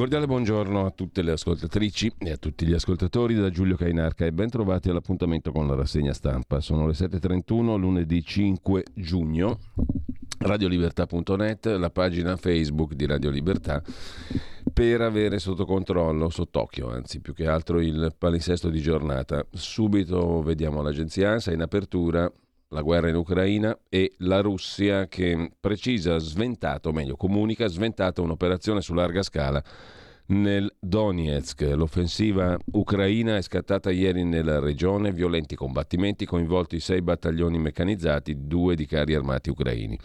Cordiale buongiorno a tutte le ascoltatrici e a tutti gli ascoltatori da Giulio Cainarca e ben trovati all'appuntamento con la rassegna stampa. Sono le 7.31, lunedì 5 giugno. Radiolibertà.net, la pagina Facebook di Radio Libertà per avere sotto controllo, sott'occhio anzi più che altro il palinsesto di giornata. Subito vediamo l'agenzia ANSA in apertura la guerra in Ucraina e la Russia che precisa, sventato, o meglio comunica, sventato un'operazione su larga scala nel Donetsk. L'offensiva ucraina è scattata ieri nella regione, violenti combattimenti, coinvolti sei battaglioni meccanizzati, due di carri armati ucraini.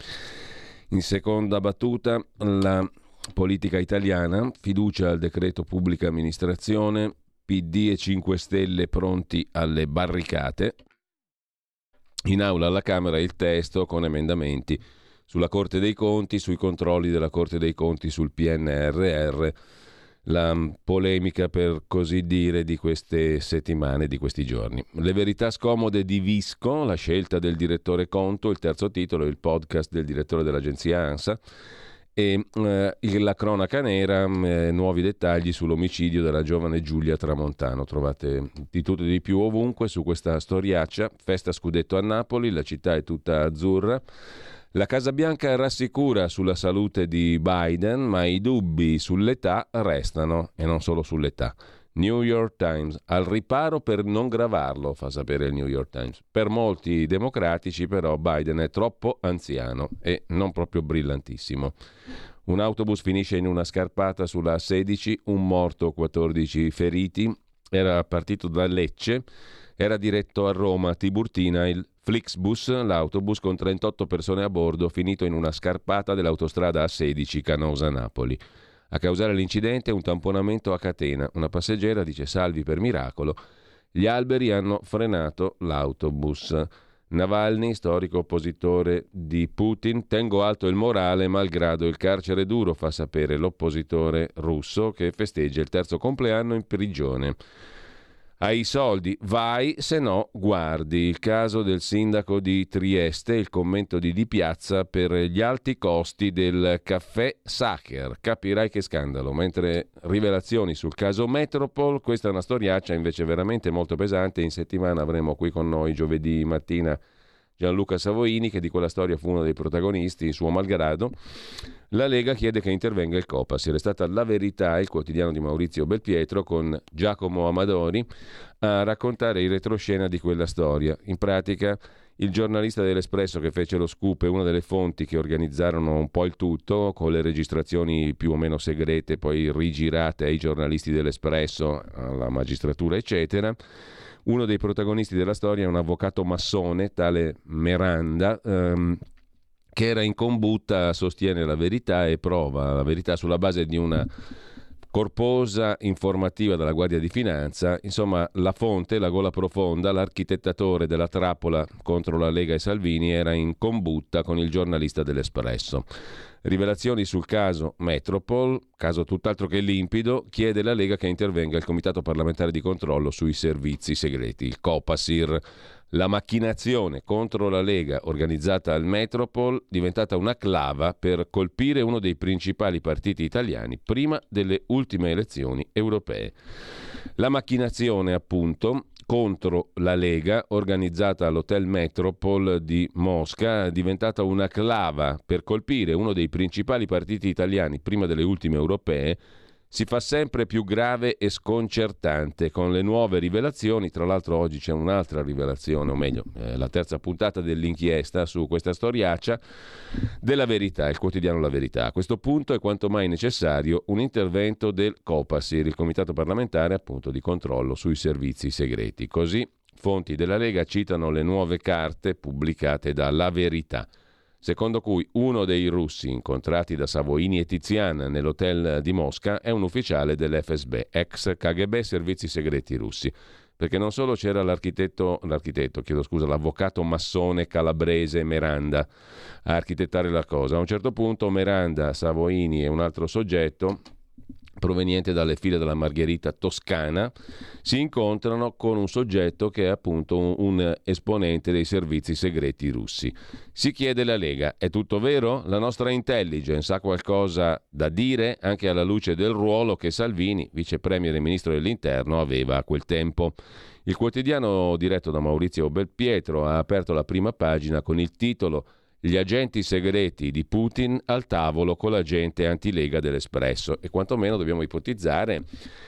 In seconda battuta la politica italiana, fiducia al decreto pubblica amministrazione, PD e 5 Stelle pronti alle barricate, in aula alla Camera il testo con emendamenti sulla Corte dei Conti, sui controlli della Corte dei Conti sul PNRR, la polemica per così dire di queste settimane, di questi giorni. Le verità scomode di Visco, la scelta del direttore Conto, il terzo titolo, il podcast del direttore dell'agenzia ANSA e eh, la cronaca nera, eh, nuovi dettagli sull'omicidio della giovane Giulia Tramontano. Trovate di tutto e di più ovunque su questa storiaccia. Festa scudetto a Napoli, la città è tutta azzurra. La Casa Bianca rassicura sulla salute di Biden, ma i dubbi sull'età restano, e non solo sull'età. New York Times, al riparo per non gravarlo, fa sapere il New York Times. Per molti democratici però Biden è troppo anziano e non proprio brillantissimo. Un autobus finisce in una scarpata sulla 16, un morto, 14 feriti. Era partito da Lecce, era diretto a Roma, Tiburtina, il Flixbus, l'autobus con 38 persone a bordo, finito in una scarpata dell'autostrada A16 Canosa-Napoli. A causare l'incidente un tamponamento a catena. Una passeggera dice salvi per miracolo. Gli alberi hanno frenato l'autobus. Navalny, storico oppositore di Putin, tengo alto il morale malgrado il carcere duro, fa sapere l'oppositore russo che festeggia il terzo compleanno in prigione. Hai soldi, vai, se no guardi. Il caso del sindaco di Trieste, il commento di Di Piazza per gli alti costi del caffè Sacher. Capirai che scandalo. Mentre rivelazioni sul caso Metropol, questa è una storiaccia invece veramente molto pesante. In settimana avremo qui con noi giovedì mattina Gianluca Savoini, che di quella storia fu uno dei protagonisti, suo malgrado, la Lega chiede che intervenga il Copas. Era stata La Verità, il quotidiano di Maurizio Belpietro, con Giacomo Amadori, a raccontare il retroscena di quella storia. In pratica, il giornalista dell'Espresso che fece lo scoop è una delle fonti che organizzarono un po' il tutto, con le registrazioni più o meno segrete, poi rigirate ai giornalisti dell'Espresso, alla magistratura, eccetera uno dei protagonisti della storia è un avvocato massone, tale Meranda, ehm, che era in combutta, sostiene la verità e prova la verità sulla base di una corposa informativa della Guardia di Finanza, insomma la fonte, la gola profonda, l'architettatore della trappola contro la Lega e Salvini era in combutta con il giornalista dell'Espresso. Rivelazioni sul caso Metropol, caso tutt'altro che limpido, chiede la Lega che intervenga il Comitato parlamentare di controllo sui servizi segreti, il COPASIR. La macchinazione contro la Lega organizzata al Metropol diventata una clava per colpire uno dei principali partiti italiani prima delle ultime elezioni europee. La macchinazione, appunto, contro la Lega, organizzata all'Hotel Metropol di Mosca, diventata una clava per colpire uno dei principali partiti italiani prima delle ultime europee si fa sempre più grave e sconcertante con le nuove rivelazioni. Tra l'altro oggi c'è un'altra rivelazione, o meglio, eh, la terza puntata dell'inchiesta su questa storiaccia della verità, il quotidiano La Verità. A questo punto è quanto mai necessario un intervento del COPASIR, il Comitato parlamentare appunto di controllo sui servizi segreti. Così fonti della Lega citano le nuove carte pubblicate da La Verità secondo cui uno dei russi incontrati da Savoini e Tizian nell'hotel di Mosca è un ufficiale dell'FSB, ex KGB servizi segreti russi. Perché non solo c'era l'architetto, l'architetto, chiedo scusa, l'avvocato massone calabrese Meranda a architettare la cosa. A un certo punto Meranda, Savoini e un altro soggetto proveniente dalle file della Margherita toscana, si incontrano con un soggetto che è appunto un, un, esponente dei servizi segreti russi. Si chiede la Lega, è tutto vero? La nostra intelligence ha qualcosa da dire anche alla luce del ruolo che Salvini, vice premier e ministro dell'interno, aveva a quel tempo. Il quotidiano diretto da Maurizio Belpietro ha aperto la prima pagina con il titolo gli agenti segreti di Putin al tavolo con l'agente antilega dell'Espresso. E quantomeno dobbiamo ipotizzare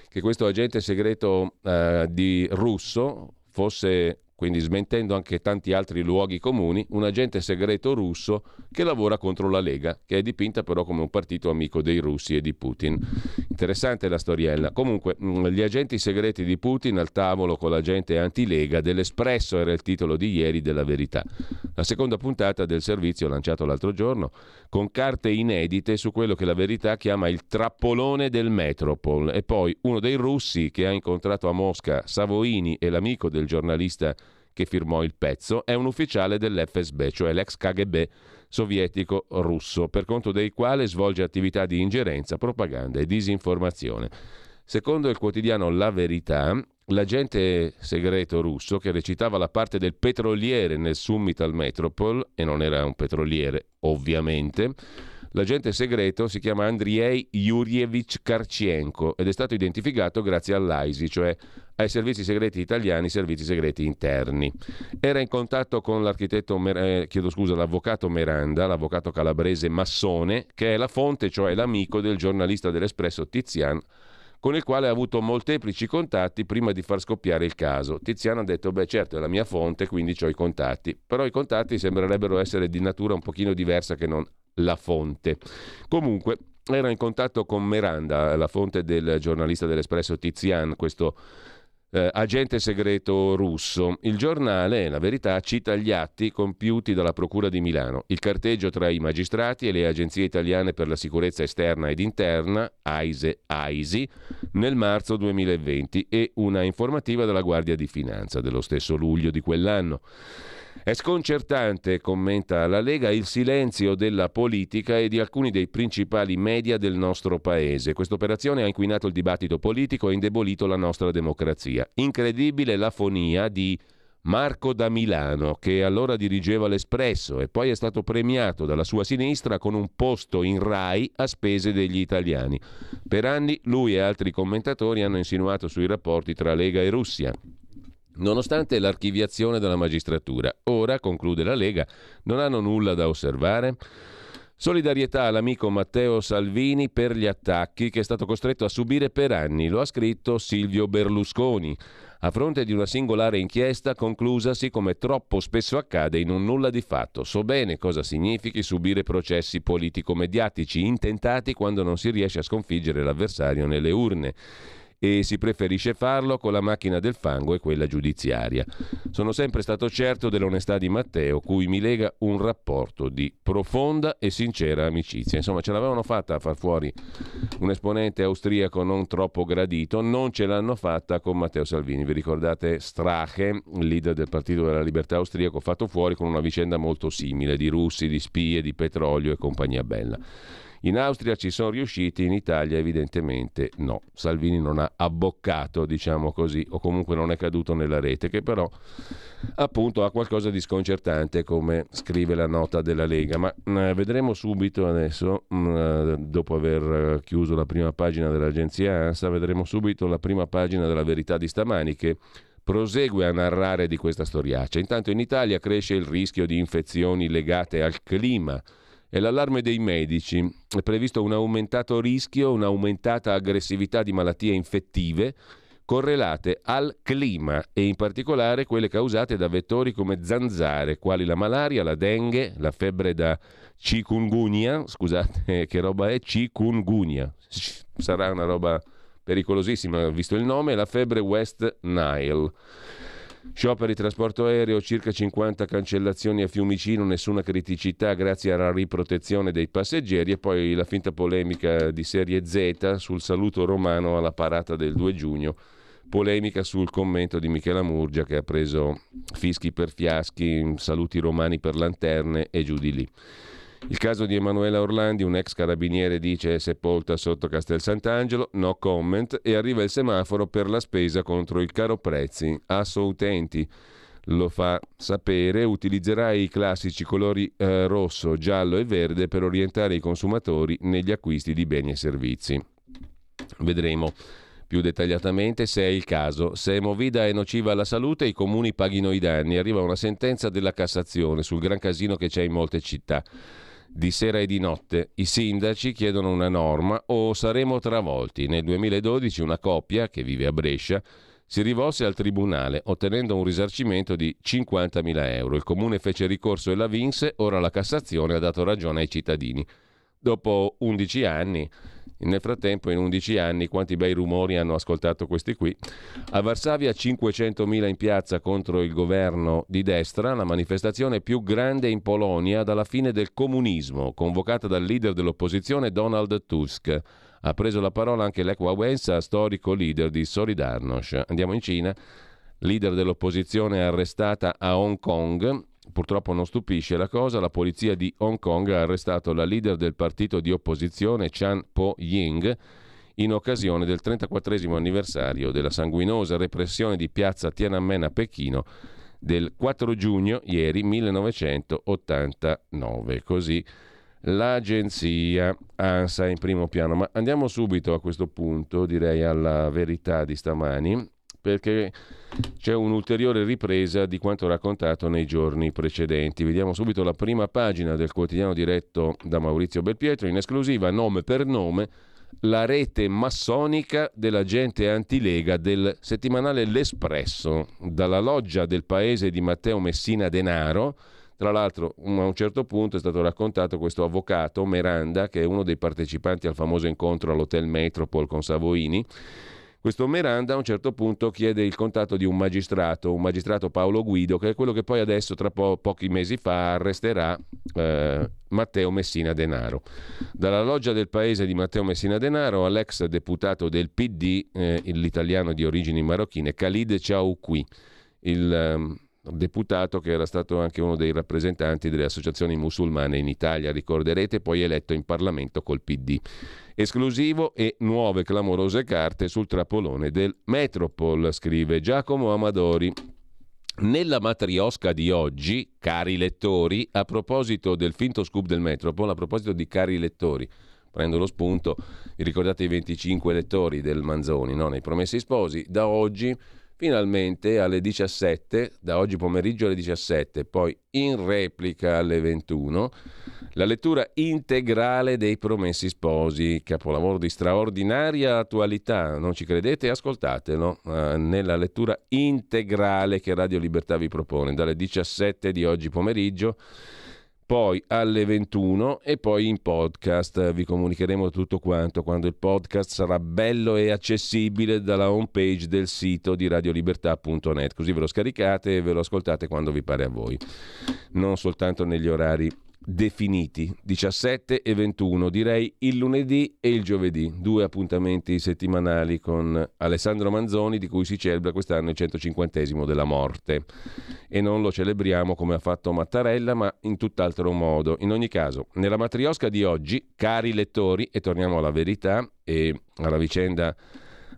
che questo agente segreto eh, di russo fosse quindi smentendo anche tanti altri luoghi comuni, un agente segreto russo che lavora contro la Lega, che è dipinta però come un partito amico dei russi e di Putin. Interessante la storiella. Comunque, mm, gli agenti segreti di Putin al tavolo con l'agente anti-Lega dell'Espresso era il titolo di ieri della Verità. La seconda puntata del servizio lanciato l'altro giorno, con carte inedite su quello che la Verità chiama il trappolone del Metropol e poi uno dei russi che ha incontrato a Mosca Savoini e l'amico del giornalista che firmò il pezzo, è un ufficiale dell'FSB, cioè l'ex KGB sovietico russo, per conto dei quali svolge attività di ingerenza, propaganda e disinformazione. Secondo il quotidiano La Verità, l'agente segreto russo che recitava la parte del petroliere nel summit al Metropol, e non era un petroliere ovviamente, L'agente segreto si chiama Andriei Yurievich Karchienko ed è stato identificato grazie all'AISI, cioè ai servizi segreti italiani, servizi segreti interni. Era in contatto con l'architetto, eh, chiedo scusa, l'avvocato Meranda, l'avvocato calabrese Massone, che è la fonte, cioè l'amico del giornalista dell'Espresso Tizian, con il quale ha avuto molteplici contatti prima di far scoppiare il caso. Tiziano ha detto, beh certo è la mia fonte, quindi ho i contatti, però i contatti sembrerebbero essere di natura un pochino diversa che non la fonte. Comunque era in contatto con Miranda, la fonte del giornalista dell'Espresso Tizian, questo eh, agente segreto russo. Il giornale, la verità, cita gli atti compiuti dalla Procura di Milano, il carteggio tra i magistrati e le agenzie italiane per la sicurezza esterna ed interna, AISE, AISI, nel marzo 2020 e una informativa della Guardia di Finanza dello stesso luglio di quell'anno. È sconcertante, commenta la Lega, il silenzio della politica e di alcuni dei principali media del nostro paese. Questa operazione ha inquinato il dibattito politico e indebolito la nostra democrazia. Incredibile l'afonia di Marco da Milano, che allora dirigeva l'Espresso e poi è stato premiato dalla sua sinistra con un posto in RAI a spese degli italiani. Per anni lui e altri commentatori hanno insinuato sui rapporti tra Lega e Russia nonostante l'archiviazione della magistratura. Ora, conclude la Lega, non hanno nulla da osservare. Solidarietà all'amico Matteo Salvini per gli attacchi che è stato costretto a subire per anni, lo ha scritto Silvio Berlusconi, a fronte di una singolare inchiesta conclusasi come troppo spesso accade in un nulla di fatto. So bene cosa significhi subire processi politico-mediatici intentati quando non si riesce a sconfiggere l'avversario nelle urne e si preferisce farlo con la macchina del fango e quella giudiziaria. Sono sempre stato certo dell'onestà di Matteo, cui mi lega un rapporto di profonda e sincera amicizia. Insomma, ce l'avevano fatta a far fuori un esponente austriaco non troppo gradito, non ce l'hanno fatta con Matteo Salvini. Vi ricordate Strache, leader del Partito della Libertà austriaco, fatto fuori con una vicenda molto simile di russi, di spie, di petrolio e compagnia bella. In Austria ci sono riusciti, in Italia evidentemente no. Salvini non ha abboccato, diciamo così, o comunque non è caduto nella rete, che però appunto ha qualcosa di sconcertante, come scrive la nota della Lega. Ma eh, vedremo subito adesso, mh, eh, dopo aver chiuso la prima pagina dell'agenzia ANSA, vedremo subito la prima pagina della verità di stamani che prosegue a narrare di questa storiaccia. Intanto in Italia cresce il rischio di infezioni legate al clima e l'allarme dei medici. È previsto un aumentato rischio, un'aumentata aggressività di malattie infettive correlate al clima e in particolare quelle causate da vettori come zanzare, quali la malaria, la dengue, la febbre da chikungunya, scusate che roba è chikungunya, sarà una roba pericolosissima visto il nome, la febbre West Nile. Scioperi trasporto aereo, circa 50 cancellazioni a Fiumicino, nessuna criticità grazie alla riprotezione dei passeggeri e poi la finta polemica di serie Z sul saluto romano alla parata del 2 giugno. Polemica sul commento di Michela Murgia che ha preso fischi per fiaschi, saluti romani per lanterne e giù di lì. Il caso di Emanuela Orlandi, un ex carabiniere, dice è sepolta sotto Castel Sant'Angelo, no comment, e arriva il semaforo per la spesa contro il caro prezzi. Asso utenti lo fa sapere, utilizzerà i classici colori eh, rosso, giallo e verde per orientare i consumatori negli acquisti di beni e servizi. Vedremo più dettagliatamente se è il caso. Se Movida è nociva alla salute, i comuni paghino i danni. Arriva una sentenza della Cassazione sul gran casino che c'è in molte città di sera e di notte. I sindaci chiedono una norma o saremo travolti. Nel 2012 una coppia che vive a Brescia si rivolse al tribunale ottenendo un risarcimento di 50.000 euro. Il comune fece ricorso e la vinse, ora la Cassazione ha dato ragione ai cittadini. Dopo 11 anni nel frattempo, in 11 anni, quanti bei rumori hanno ascoltato questi qui. A Varsavia 500.000 in piazza contro il governo di destra, la manifestazione più grande in Polonia dalla fine del comunismo, convocata dal leader dell'opposizione Donald Tusk. Ha preso la parola anche Lech Wałęsa, storico leader di Solidarnosc. Andiamo in Cina. Leader dell'opposizione arrestata a Hong Kong Purtroppo non stupisce la cosa, la polizia di Hong Kong ha arrestato la leader del partito di opposizione Chan Po-ying in occasione del 34 anniversario della sanguinosa repressione di piazza Tiananmen a Pechino del 4 giugno ieri 1989. Così l'agenzia ANSA in primo piano. Ma andiamo subito a questo punto, direi alla verità di stamani, perché c'è un'ulteriore ripresa di quanto raccontato nei giorni precedenti. Vediamo subito la prima pagina del quotidiano diretto da Maurizio Belpietro, in esclusiva nome per nome la rete massonica della gente antilega del settimanale L'Espresso, dalla loggia del paese di Matteo Messina Denaro. Tra l'altro, a un certo punto è stato raccontato questo avvocato, Meranda, che è uno dei partecipanti al famoso incontro all'Hotel Metropol con Savoini, questo Miranda a un certo punto chiede il contatto di un magistrato, un magistrato Paolo Guido, che è quello che poi adesso, tra po- pochi mesi fa, arresterà eh, Matteo Messina Denaro. Dalla loggia del paese di Matteo Messina Denaro all'ex deputato del PD, eh, l'italiano di origini marocchine, Khalid Chaoui, il eh, deputato che era stato anche uno dei rappresentanti delle associazioni musulmane in Italia, ricorderete, poi eletto in Parlamento col PD esclusivo e nuove clamorose carte sul trappolone del Metropol, scrive Giacomo Amadori. Nella matriosca di oggi, cari lettori, a proposito del finto scoop del Metropol, a proposito di cari lettori, prendo lo spunto, vi ricordate i 25 lettori del Manzoni, no? nei Promessi Sposi, da oggi Finalmente alle 17, da oggi pomeriggio alle 17, poi in replica alle 21, la lettura integrale dei Promessi Sposi, capolavoro di straordinaria attualità. Non ci credete? Ascoltatelo eh, nella lettura integrale che Radio Libertà vi propone dalle 17 di oggi pomeriggio poi alle 21 e poi in podcast. Vi comunicheremo tutto quanto quando il podcast sarà bello e accessibile dalla homepage del sito di radiolibertà.net, così ve lo scaricate e ve lo ascoltate quando vi pare a voi, non soltanto negli orari definiti, 17 e 21, direi il lunedì e il giovedì, due appuntamenti settimanali con Alessandro Manzoni di cui si celebra quest'anno il 150 della morte e non lo celebriamo come ha fatto Mattarella ma in tutt'altro modo. In ogni caso, nella matriosca di oggi, cari lettori, e torniamo alla verità e alla vicenda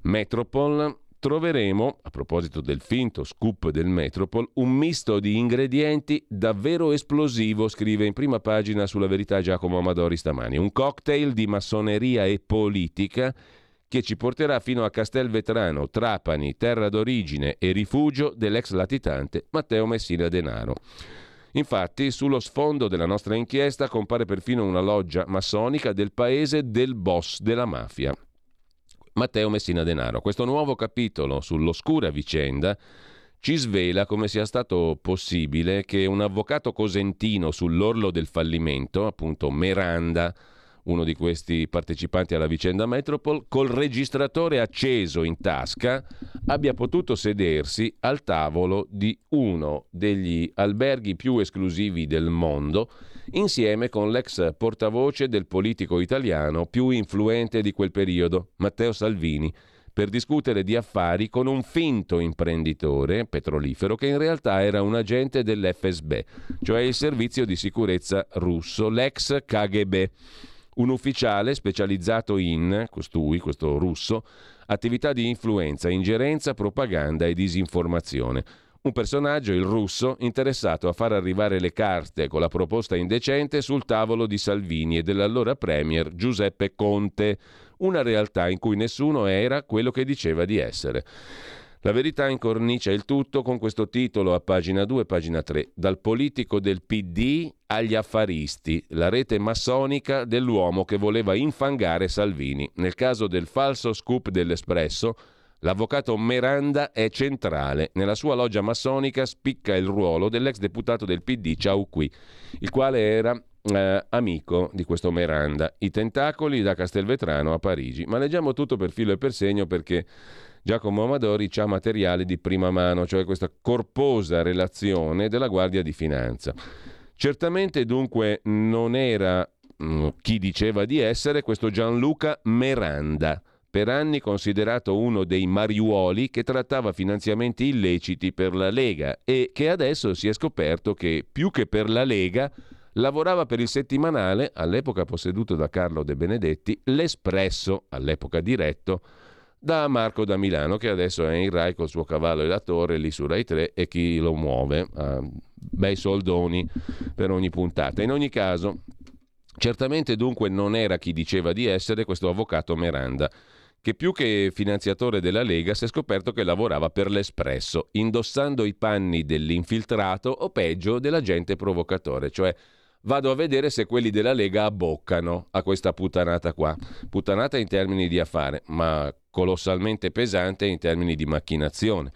Metropol, troveremo, a proposito del finto scoop del Metropol, un misto di ingredienti davvero esplosivo, scrive in prima pagina sulla verità Giacomo Amadori stamani. Un cocktail di massoneria e politica che ci porterà fino a Castelvetrano, Trapani, terra d'origine e rifugio dell'ex latitante Matteo Messina Denaro. Infatti, sullo sfondo della nostra inchiesta compare perfino una loggia massonica del paese del boss della mafia. Matteo Messina Denaro. Questo nuovo capitolo sull'oscura vicenda ci svela come sia stato possibile che un avvocato cosentino sull'orlo del fallimento, appunto Meranda, uno di questi partecipanti alla vicenda Metropol, col registratore acceso in tasca, abbia potuto sedersi al tavolo di uno degli alberghi più esclusivi del mondo, insieme con l'ex portavoce del politico italiano più influente di quel periodo, Matteo Salvini, per discutere di affari con un finto imprenditore petrolifero che in realtà era un agente dell'FSB, cioè il servizio di sicurezza russo, l'ex KGB un ufficiale specializzato in, costui, questo russo, attività di influenza, ingerenza, propaganda e disinformazione. Un personaggio, il russo, interessato a far arrivare le carte con la proposta indecente sul tavolo di Salvini e dell'allora premier Giuseppe Conte, una realtà in cui nessuno era quello che diceva di essere. La verità incornicia il tutto con questo titolo a pagina 2 e pagina 3. Dal politico del PD agli affaristi, la rete massonica dell'uomo che voleva infangare Salvini. Nel caso del falso scoop dell'Espresso, l'avvocato Meranda è centrale. Nella sua loggia massonica spicca il ruolo dell'ex deputato del PD Ciauqui, il quale era eh, amico di questo Meranda. I tentacoli da Castelvetrano a Parigi. Ma leggiamo tutto per filo e per segno perché Giacomo Amadori ha materiale di prima mano, cioè questa corposa relazione della Guardia di Finanza. Certamente dunque non era mh, mm, chi diceva di essere questo Gianluca Meranda, per anni considerato uno dei mariuoli che trattava finanziamenti illeciti per la Lega e che adesso si è scoperto che più che per la Lega lavorava per il settimanale, all'epoca posseduto da Carlo De Benedetti, L'Espresso, all'epoca diretto da Marco da Milano, che adesso è in Rai col suo cavallo e la torre lì su Rai 3 e chi lo muove a bei soldoni per ogni puntata. In ogni caso, certamente dunque non era chi diceva di essere questo avvocato Miranda che più che finanziatore della Lega si è scoperto che lavorava per l'Espresso, indossando i panni dell'infiltrato o peggio dell'agente provocatore, cioè vado a vedere se quelli della Lega abboccano a questa puttanata qua. Puttanata in termini di affare, ma colossalmente pesante in termini di macchinazione.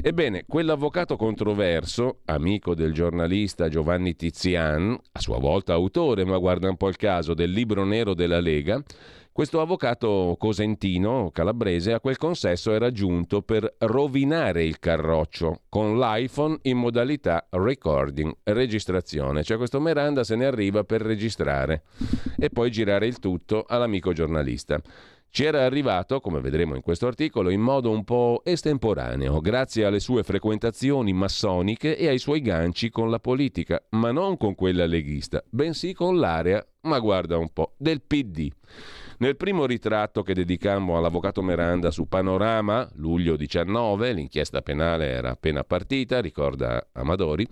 Ebbene, quell'avvocato controverso, amico del giornalista Giovanni Tizian, a sua volta autore, ma guarda un po' il caso, del libro nero della Lega, questo avvocato cosentino, calabrese, a quel consesso era giunto per rovinare il carroccio con l'iPhone in modalità recording, registrazione. Cioè questo Miranda se ne arriva per registrare e poi girare il tutto all'amico giornalista. Ci era arrivato, come vedremo in questo articolo, in modo un po' estemporaneo, grazie alle sue frequentazioni massoniche e ai suoi ganci con la politica, ma non con quella leghista, bensì con l'area, ma guarda un po', del PD. Nel primo ritratto che dedicammo all'avvocato Miranda su Panorama, luglio 19, l'inchiesta penale era appena partita, ricorda Amadori,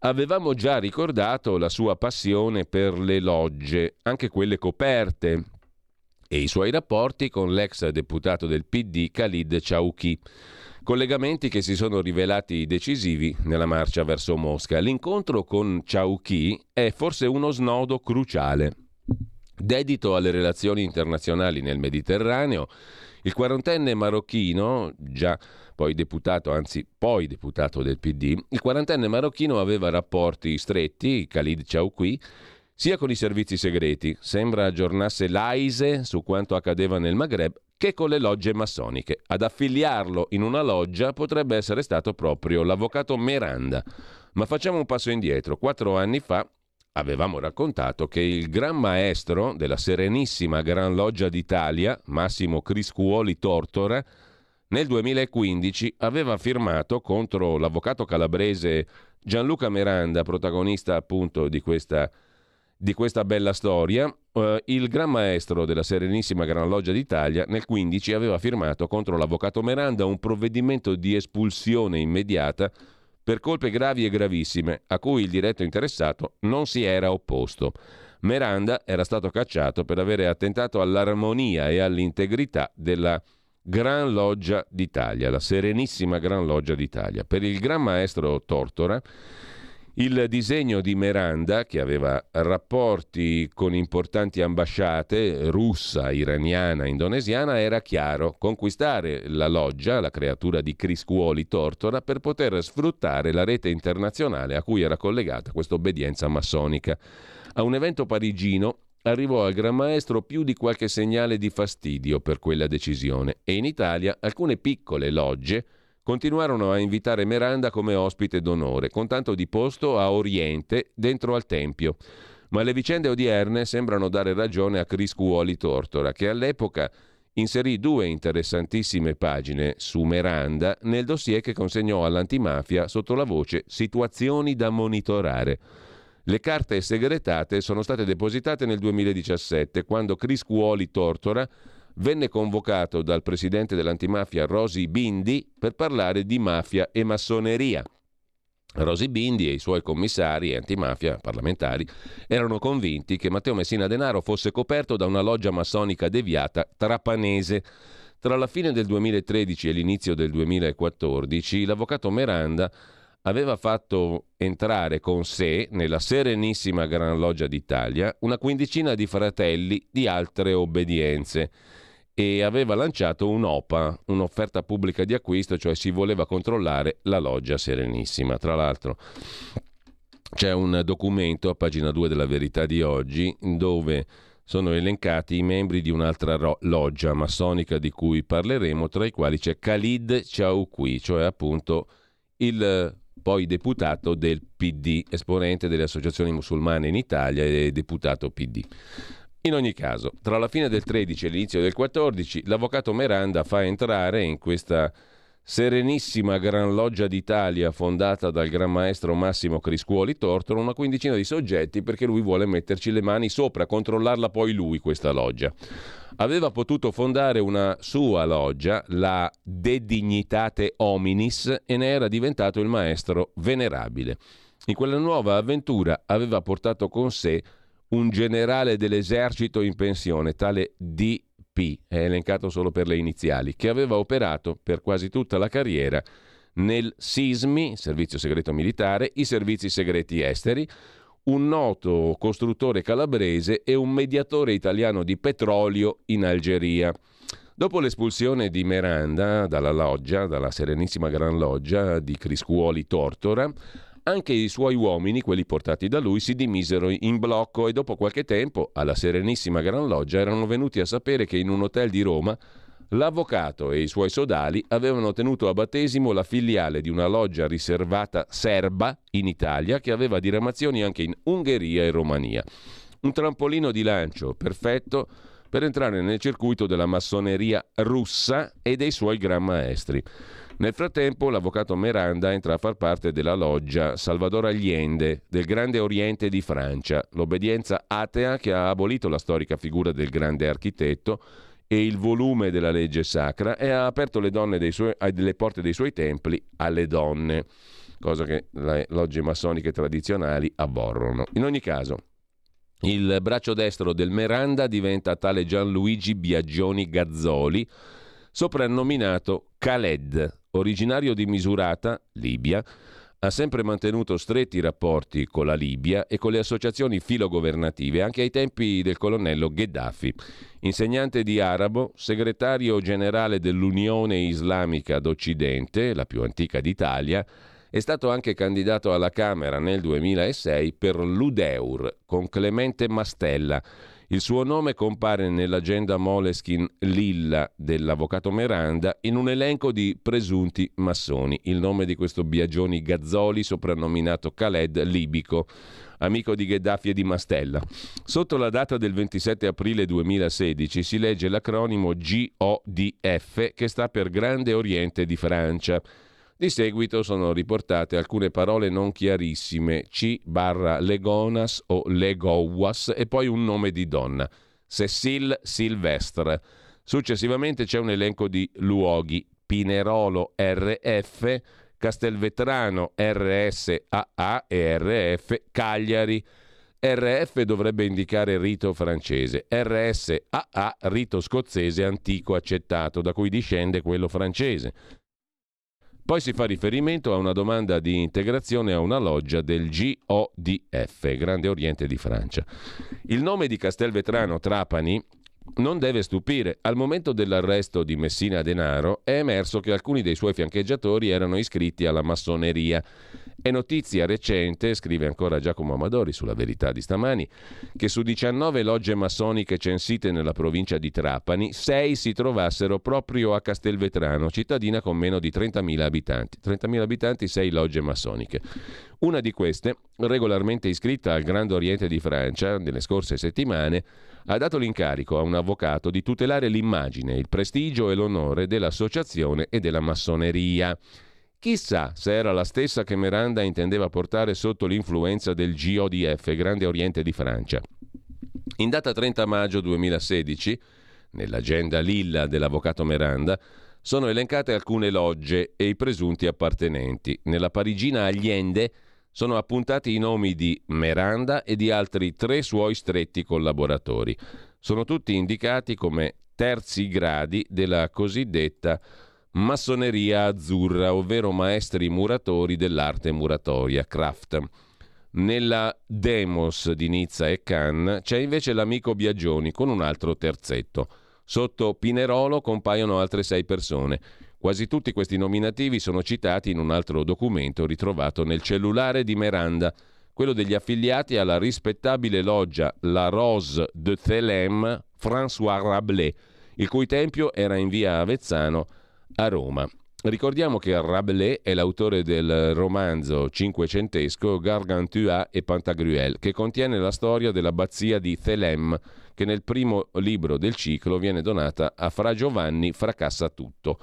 avevamo già ricordato la sua passione per le logge, anche quelle coperte, e i suoi rapporti con l'ex deputato del PD Khalid Chauki. Collegamenti che si sono rivelati decisivi nella marcia verso Mosca. L'incontro con Chauki è forse uno snodo cruciale. Dedito alle relazioni internazionali nel Mediterraneo, il quarantenne marocchino, già poi deputato, anzi poi deputato del PD, il quarantenne marocchino aveva rapporti stretti, Khalid Chauqui, sia con i servizi segreti, sembra aggiornasse l'AISE su quanto accadeva nel Maghreb, che con le logge massoniche. Ad affiliarlo in una loggia potrebbe essere stato proprio l'avvocato Miranda. Ma facciamo un passo indietro. Quattro anni fa avevamo raccontato che il gran maestro della Serenissima Gran Loggia d'Italia, Massimo Criscuoli Tortora, nel 2015 aveva firmato contro l'avvocato calabrese Gianluca Miranda, protagonista appunto di questa di questa bella storia, eh, il Gran Maestro della Serenissima Gran Loggia d'Italia nel 15 aveva firmato contro l'avvocato Miranda un provvedimento di espulsione immediata per colpe gravi e gravissime a cui il diretto interessato non si era opposto. Miranda era stato cacciato per avere attentato all'armonia e all'integrità della Gran Loggia d'Italia, la Serenissima Gran Loggia d'Italia. Per il Gran Maestro Tortora il disegno di Miranda, che aveva rapporti con importanti ambasciate russa, iraniana, indonesiana, era chiaro, conquistare la loggia, la creatura di Criscuoli Tortora, per poter sfruttare la rete internazionale a cui era collegata questa obbedienza massonica. A un evento parigino arrivò al Gran Maestro più di qualche segnale di fastidio per quella decisione e in Italia alcune piccole logge continuarono a invitare Miranda come ospite d'onore, con tanto di posto a Oriente dentro al Tempio. Ma le vicende odierne sembrano dare ragione a Criscuoli Tortora, che all'epoca inserì due interessantissime pagine su Miranda nel dossier che consegnò all'antimafia sotto la voce Situazioni da monitorare. Le carte segretate sono state depositate nel 2017, quando Criscuoli Tortora venne convocato dal presidente dell'antimafia Rosi Bindi per parlare di mafia e massoneria. Rosi Bindi e i suoi commissari antimafia parlamentari erano convinti che Matteo Messina Denaro fosse coperto da una loggia massonica deviata trapanese. Tra la fine del 2013 e l'inizio del 2014 l'avvocato Miranda aveva fatto entrare con sé nella Serenissima Gran Loggia d'Italia una quindicina di fratelli di altre obbedienze e aveva lanciato un'OPA, un'offerta pubblica di acquisto, cioè si voleva controllare la loggia Serenissima. Tra l'altro c'è un documento a pagina 2 della Verità di oggi dove sono elencati i membri di un'altra ro- loggia massonica di cui parleremo, tra i quali c'è Khalid Chauqui, cioè appunto il poi deputato del PD, esponente delle associazioni musulmane in Italia e deputato PD. In ogni caso, tra la fine del 13 e l'inizio del 14, l'avvocato Miranda fa entrare in questa serenissima Gran Loggia d'Italia fondata dal Gran Maestro Massimo Criscuoli Tortoro una quindicina di soggetti perché lui vuole metterci le mani sopra, controllarla poi lui questa loggia. Aveva potuto fondare una sua loggia, la De Dignitate Hominis, e ne era diventato il maestro venerabile. In quella nuova avventura aveva portato con sé un generale dell'esercito in pensione, tale DP, è elencato solo per le iniziali, che aveva operato per quasi tutta la carriera nel SISMI, Servizio Segreto Militare, i servizi segreti esteri, un noto costruttore calabrese e un mediatore italiano di petrolio in Algeria. Dopo l'espulsione di Miranda dalla loggia, dalla Serenissima Gran Loggia di Criscuoli Tortora, anche i suoi uomini, quelli portati da lui, si dimisero in blocco e dopo qualche tempo, alla Serenissima Gran Loggia, erano venuti a sapere che in un hotel di Roma l'avvocato e i suoi sodali avevano tenuto a battesimo la filiale di una loggia riservata serba in Italia che aveva diramazioni anche in Ungheria e Romania. Un trampolino di lancio perfetto per entrare nel circuito della massoneria russa e dei suoi gran maestri. Nel frattempo l'avvocato Miranda entra a far parte della loggia Salvador Allende del Grande Oriente di Francia, l'obbedienza atea che ha abolito la storica figura del grande architetto e il volume della legge sacra e ha aperto le, suoi, le porte dei suoi templi alle donne, cosa che le logge massoniche tradizionali aborrono. In ogni caso, il braccio destro del Miranda diventa tale Gianluigi Biagioni Gazzoli, soprannominato Khaled, originario di Misurata, Libia, ha sempre mantenuto stretti rapporti con la Libia e con le associazioni filogovernative anche ai tempi del colonnello Gheddafi. Insegnante di arabo, segretario generale dell'Unione Islamica d'Occidente, la più antica d'Italia, è stato anche candidato alla Camera nel 2006 per l'Udeur con Clemente Mastella il suo nome compare nell'agenda Moleskin Lilla dell'avvocato Miranda in un elenco di presunti massoni. Il nome di questo Biagioni Gazzoli, soprannominato Khaled Libico, amico di Gheddafi e di Mastella. Sotto la data del 27 aprile 2016 si legge l'acronimo GODF che sta per Grande Oriente di Francia. Di seguito sono riportate alcune parole non chiarissime, C barra Legonas o Legowas e poi un nome di donna, Cecil Silvestre. Successivamente c'è un elenco di luoghi, Pinerolo RF, Castelvetrano RSAA e RF, Cagliari. RF dovrebbe indicare rito francese, RSAA rito scozzese antico accettato, da cui discende quello francese. Poi si fa riferimento a una domanda di integrazione a una loggia del GODF, Grande Oriente di Francia. Il nome di Castelvetrano Trapani non deve stupire. Al momento dell'arresto di Messina Denaro è emerso che alcuni dei suoi fiancheggiatori erano iscritti alla massoneria è notizia recente, scrive ancora Giacomo Amadori sulla verità di stamani, che su 19 logge massoniche censite nella provincia di Trapani, 6 si trovassero proprio a Castelvetrano, cittadina con meno di 30.000 abitanti. 30.000 abitanti, 6 logge massoniche. Una di queste, regolarmente iscritta al Grande Oriente di Francia nelle scorse settimane, ha dato l'incarico a un avvocato di tutelare l'immagine, il prestigio e l'onore dell'associazione e della massoneria. Chissà se era la stessa che Miranda intendeva portare sotto l'influenza del GODF, Grande Oriente di Francia. In data 30 maggio 2016, nell'agenda Lilla dell'avvocato Miranda, sono elencate alcune logge e i presunti appartenenti. Nella parigina Allende sono appuntati i nomi di Miranda e di altri tre suoi stretti collaboratori. Sono tutti indicati come terzi gradi della cosiddetta massoneria azzurra, ovvero maestri muratori dell'arte muratoria, craft. Nella Demos di Nizza e Cannes c'è invece l'amico Biagioni con un altro terzetto. Sotto Pinerolo compaiono altre sei persone. Quasi tutti questi nominativi sono citati in un altro documento ritrovato nel cellulare di Miranda, quello degli affiliati alla rispettabile loggia La Rose de Thelem François Rabelais, il cui tempio era in via Avezzano a Roma. Ricordiamo che Rabelais è l'autore del romanzo cinquecentesco Gargantua e Pantagruel, che contiene la storia dell'abbazia di Thelem, che nel primo libro del ciclo viene donata a Fra Giovanni Fracassa tutto.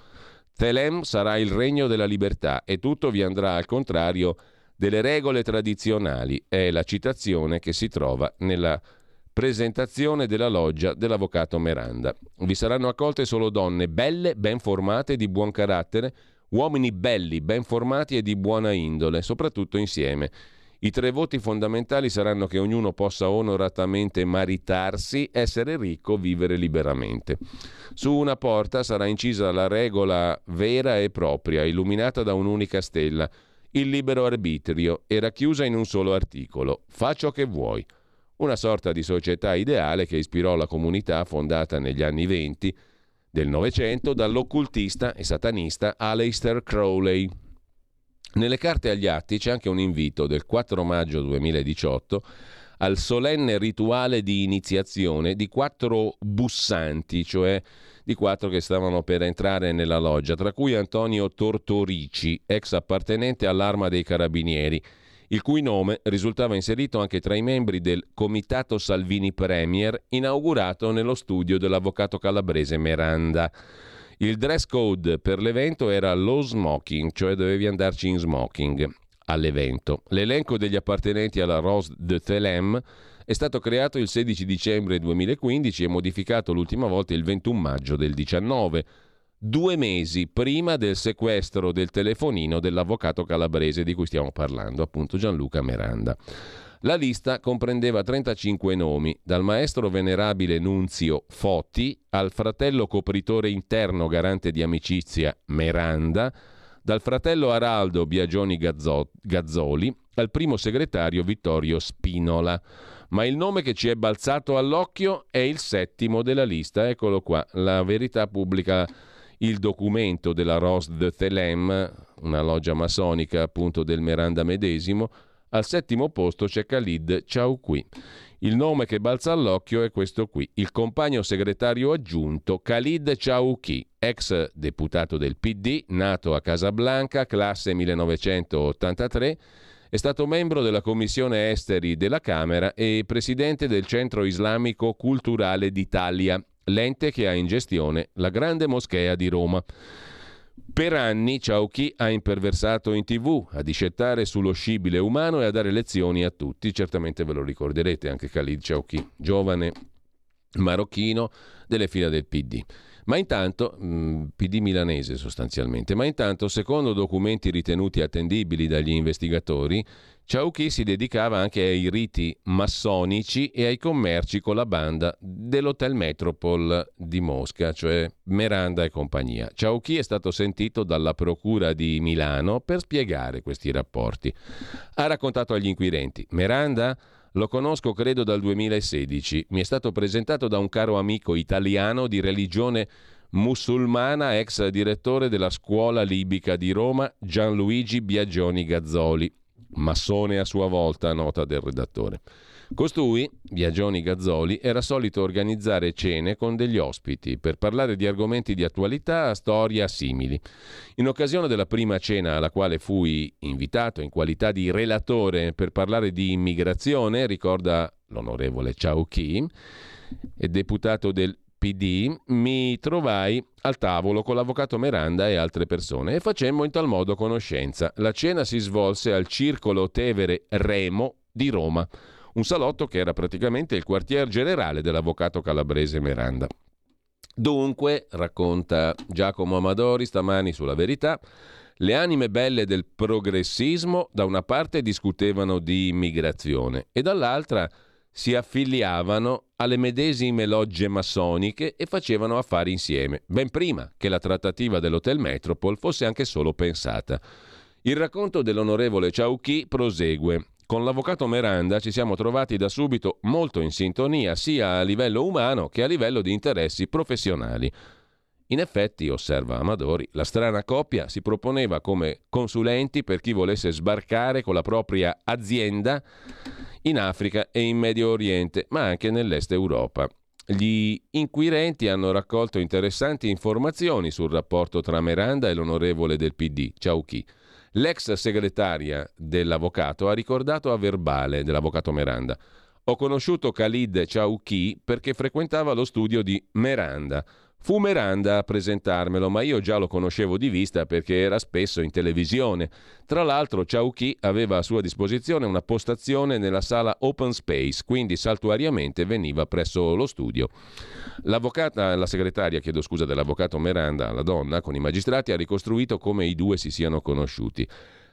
Thelem sarà il regno della libertà e tutto vi andrà al contrario delle regole tradizionali, è la citazione che si trova nella presentazione della loggia dell'avvocato Miranda. Vi saranno accolte solo donne belle, ben formate e di buon carattere, uomini belli, ben formati e di buona indole, soprattutto insieme. I tre voti fondamentali saranno che ognuno possa onoratamente maritarsi, essere ricco, vivere liberamente. Su una porta sarà incisa la regola vera e propria, illuminata da un'unica stella, il libero arbitrio, e racchiusa in un solo articolo. Fa ciò che vuoi una sorta di società ideale che ispirò la comunità fondata negli anni venti del Novecento dall'occultista e satanista Aleister Crowley. Nelle carte agli atti c'è anche un invito del 4 maggio 2018 al solenne rituale di iniziazione di quattro bussanti, cioè di quattro che stavano per entrare nella loggia, tra cui Antonio Tortorici, ex appartenente all'arma dei carabinieri, il cui nome risultava inserito anche tra i membri del Comitato Salvini Premier inaugurato nello studio dell'avvocato calabrese Miranda. Il dress code per l'evento era lo smoking, cioè dovevi andarci in smoking all'evento. L'elenco degli appartenenti alla Rose de Thelem è stato creato il 16 dicembre 2015 e modificato l'ultima volta il 21 maggio del 2019 due mesi prima del sequestro del telefonino dell'avvocato calabrese di cui stiamo parlando, appunto Gianluca Miranda. La lista comprendeva 35 nomi, dal maestro venerabile Nunzio Foti al fratello copritore interno garante di amicizia Miranda, dal fratello Araldo Biagioni Gazzoli al primo segretario Vittorio Spinola. Ma il nome che ci è balzato all'occhio è il settimo della lista. Eccolo qua. La verità pubblica il documento della Ros de Thelem, una loggia massonica appunto del Meranda medesimo. Al settimo posto c'è Khalid Chauqui. Il nome che balza all'occhio è questo qui, il compagno segretario aggiunto Khalid Chauqui, ex deputato del PD, nato a Casablanca, classe 1983 è stato membro della Commissione Esteri della Camera e presidente del Centro Islamico Culturale d'Italia, l'ente che ha in gestione la Grande Moschea di Roma. Per anni Chauchi ha imperversato in tv a discettare sullo scibile umano e a dare lezioni a tutti. Certamente ve lo ricorderete anche Khalid Chauchi, giovane marocchino delle fila del PD. Ma intanto, mm, PD milanese sostanzialmente, ma intanto, secondo documenti ritenuti attendibili dagli investigatori, Chauchi si dedicava anche ai riti massonici e ai commerci con la banda dell'Hotel Metropol di Mosca, cioè Meranda e compagnia. Chauchi è stato sentito dalla Procura di Milano per spiegare questi rapporti. Ha raccontato agli inquirenti, Meranda lo conosco credo dal 2016. Mi è stato presentato da un caro amico italiano di religione musulmana, ex direttore della scuola libica di Roma, Gianluigi Biagioni Gazzoli. Massone a sua volta, nota del redattore. Costui, Biagioni Gazzoli, era solito organizzare cene con degli ospiti per parlare di argomenti di attualità storia simili. In occasione della prima cena alla quale fui invitato in qualità di relatore per parlare di immigrazione, ricorda l'onorevole Ciao Chi, deputato del PD, mi trovai al tavolo con l'avvocato Miranda e altre persone e facemmo in tal modo conoscenza. La cena si svolse al Circolo Tevere Remo di Roma un salotto che era praticamente il quartier generale dell'avvocato calabrese Miranda. Dunque, racconta Giacomo Amadori stamani sulla verità, le anime belle del progressismo da una parte discutevano di immigrazione e dall'altra si affiliavano alle medesime logge massoniche e facevano affari insieme, ben prima che la trattativa dell'Hotel Metropol fosse anche solo pensata. Il racconto dell'onorevole Ciauchi prosegue. Con l'avvocato Miranda ci siamo trovati da subito molto in sintonia sia a livello umano che a livello di interessi professionali. In effetti, osserva Amadori, la strana coppia si proponeva come consulenti per chi volesse sbarcare con la propria azienda in Africa e in Medio Oriente, ma anche nell'Est Europa. Gli inquirenti hanno raccolto interessanti informazioni sul rapporto tra Miranda e l'onorevole del PD, Ciauchi. L'ex segretaria dell'avvocato ha ricordato a verbale dell'avvocato Miranda. Ho conosciuto Khalid Chauki perché frequentava lo studio di Miranda. Fu Miranda a presentarmelo, ma io già lo conoscevo di vista perché era spesso in televisione. Tra l'altro Chauki aveva a sua disposizione una postazione nella sala open space, quindi saltuariamente veniva presso lo studio. L'avvocata, la segretaria, chiedo scusa, dell'avvocato Miranda, la donna, con i magistrati ha ricostruito come i due si siano conosciuti.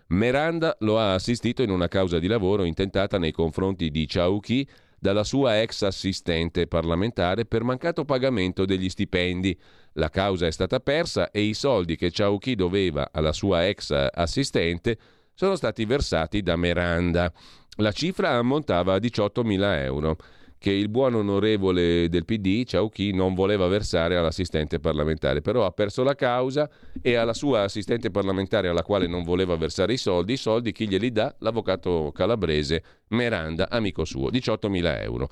Miranda lo ha assistito in una causa di lavoro intentata nei confronti di Chauki dalla sua ex assistente parlamentare per mancato pagamento degli stipendi. La causa è stata persa e i soldi che Chauchi doveva alla sua ex assistente sono stati versati da Miranda. La cifra ammontava a 18.000 euro che il buon onorevole del PD, Ciauchi, non voleva versare all'assistente parlamentare, però ha perso la causa e alla sua assistente parlamentare alla quale non voleva versare i soldi, i soldi chi glieli dà? L'avvocato calabrese Miranda, amico suo, 18.000 euro.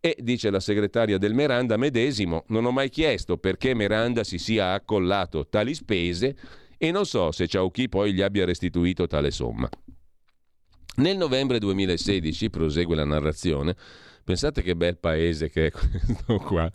E dice la segretaria del Miranda medesimo, non ho mai chiesto perché Miranda si sia accollato tali spese e non so se Ciauchi poi gli abbia restituito tale somma. Nel novembre 2016, prosegue la narrazione, Pensate che bel paese che è questo qua,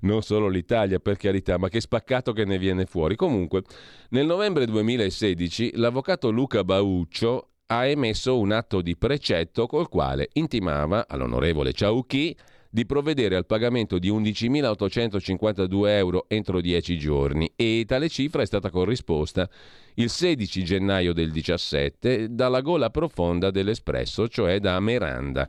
non solo l'Italia per carità, ma che spaccato che ne viene fuori. Comunque, nel novembre 2016 l'avvocato Luca Bauccio ha emesso un atto di precetto col quale intimava all'onorevole Ciauchi di provvedere al pagamento di 11.852 euro entro 10 giorni e tale cifra è stata corrisposta il 16 gennaio del 17 dalla gola profonda dell'Espresso, cioè da Miranda.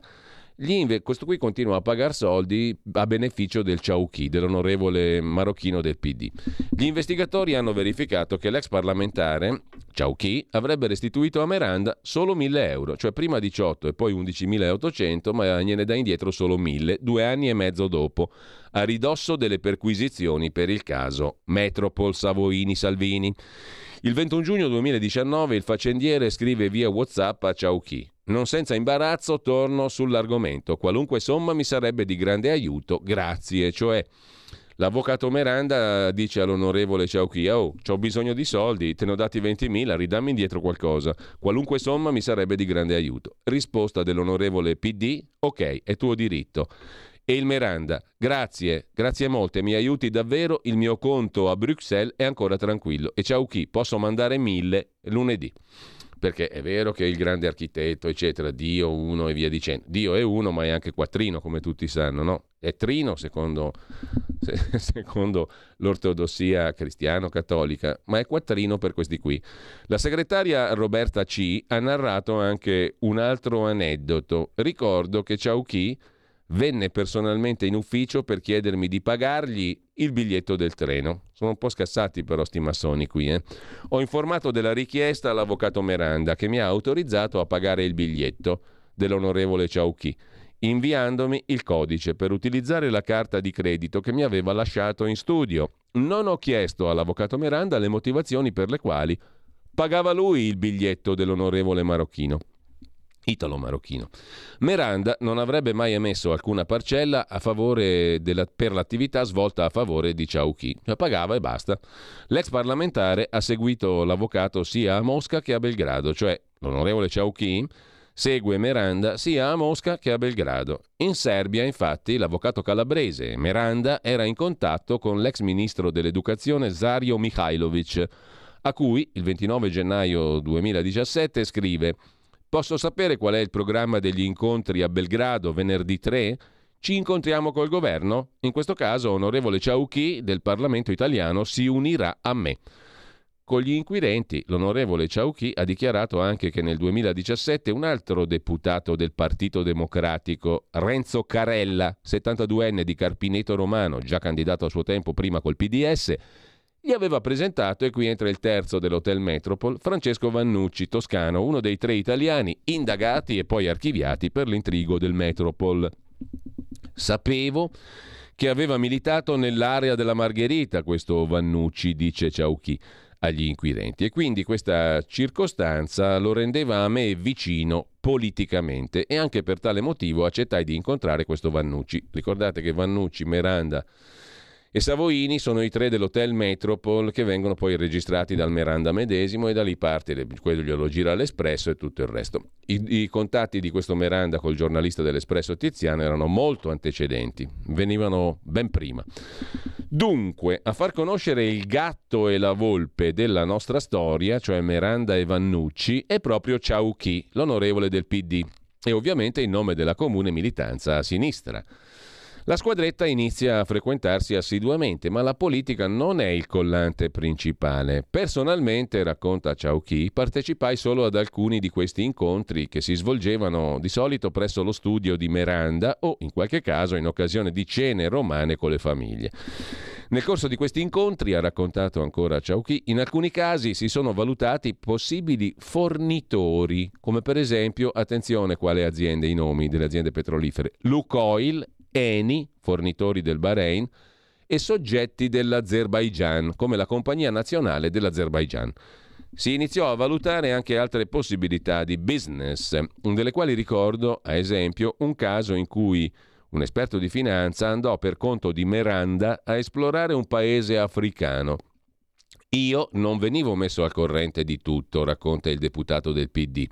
Inve- questo qui continua a pagare soldi a beneficio del Ciauchi, dell'onorevole marocchino del PD. Gli investigatori hanno verificato che l'ex parlamentare Ciauchi avrebbe restituito a Miranda solo 1000 euro, cioè prima 18 e poi 11.800, ma gliene dà indietro solo 1000, due anni e mezzo dopo, a ridosso delle perquisizioni per il caso Metropol Savoini Salvini. Il 21 giugno 2019 il faccendiere scrive via WhatsApp a Ciauchi. Non senza imbarazzo torno sull'argomento. Qualunque somma mi sarebbe di grande aiuto, grazie. Cioè, l'avvocato Miranda dice all'onorevole Ciauchi: Oh, ho bisogno di soldi, te ne ho dati 20.000, ridammi indietro qualcosa. Qualunque somma mi sarebbe di grande aiuto. Risposta dell'onorevole PD: Ok, è tuo diritto. E il Miranda, grazie, grazie molte, mi aiuti davvero, il mio conto a Bruxelles è ancora tranquillo. E ciao chi, posso mandare mille lunedì. Perché è vero che il grande architetto, eccetera, Dio uno e via dicendo. Dio è uno, ma è anche quattrino, come tutti sanno, no? È trino secondo, secondo l'ortodossia cristiano-cattolica, ma è quattrino per questi qui. La segretaria Roberta C. ha narrato anche un altro aneddoto. Ricordo che Ciauchi venne personalmente in ufficio per chiedermi di pagargli il biglietto del treno. Sono un po' scassati però sti massoni qui. Eh. Ho informato della richiesta all'avvocato Miranda che mi ha autorizzato a pagare il biglietto dell'onorevole Ciauchi, inviandomi il codice per utilizzare la carta di credito che mi aveva lasciato in studio. Non ho chiesto all'avvocato Miranda le motivazioni per le quali pagava lui il biglietto dell'onorevole marocchino italo-marocchino. Miranda non avrebbe mai emesso alcuna parcella della, per l'attività svolta a favore di Ciauchi, cioè pagava e basta. L'ex parlamentare ha seguito l'avvocato sia a Mosca che a Belgrado, cioè l'onorevole Ciauchi segue Miranda sia a Mosca che a Belgrado. In Serbia, infatti, l'avvocato calabrese Miranda era in contatto con l'ex ministro dell'educazione Zario Mihailovic, a cui il 29 gennaio 2017 scrive Posso sapere qual è il programma degli incontri a Belgrado venerdì 3? Ci incontriamo col governo? In questo caso, onorevole Ciauchi del Parlamento italiano si unirà a me. Con gli inquirenti, l'onorevole Ciauchi ha dichiarato anche che nel 2017 un altro deputato del Partito Democratico, Renzo Carella, 72enne di Carpineto Romano, già candidato a suo tempo prima col PDS, gli aveva presentato, e qui entra il terzo dell'Hotel Metropol, Francesco Vannucci, toscano, uno dei tre italiani indagati e poi archiviati per l'intrigo del Metropol. Sapevo che aveva militato nell'area della Margherita, questo Vannucci, dice Ciauchi agli inquirenti, e quindi questa circostanza lo rendeva a me vicino politicamente e anche per tale motivo accettai di incontrare questo Vannucci. Ricordate che Vannucci, Meranda e Savoini sono i tre dell'Hotel Metropol che vengono poi registrati dal Meranda medesimo e da lì parte, quello glielo gira l'Espresso e tutto il resto. I, I, contatti di questo Meranda col giornalista dell'Espresso Tiziano erano molto antecedenti, venivano ben prima. Dunque, a far conoscere il gatto e la volpe della nostra storia, cioè Meranda e Vannucci, è proprio Ciauchi, l'onorevole del PD, e ovviamente in nome della comune militanza a sinistra. La squadretta inizia a frequentarsi assiduamente, ma la politica non è il collante principale. Personalmente, racconta Ciauchi, partecipai solo ad alcuni di questi incontri che si svolgevano di solito presso lo studio di Meranda o, in qualche caso, in occasione di cene romane con le famiglie. Nel corso di questi incontri, ha raccontato ancora Ciauchi, in alcuni casi si sono valutati possibili fornitori, come per esempio, attenzione quale aziende, i nomi delle aziende petrolifere, Lukoil Eni, fornitori del Bahrain, e soggetti dell'Azerbaigian, come la Compagnia Nazionale dell'Azerbaigian. Si iniziò a valutare anche altre possibilità di business, delle quali ricordo, a esempio, un caso in cui un esperto di finanza andò per conto di Miranda a esplorare un paese africano. Io non venivo messo al corrente di tutto, racconta il deputato del PD.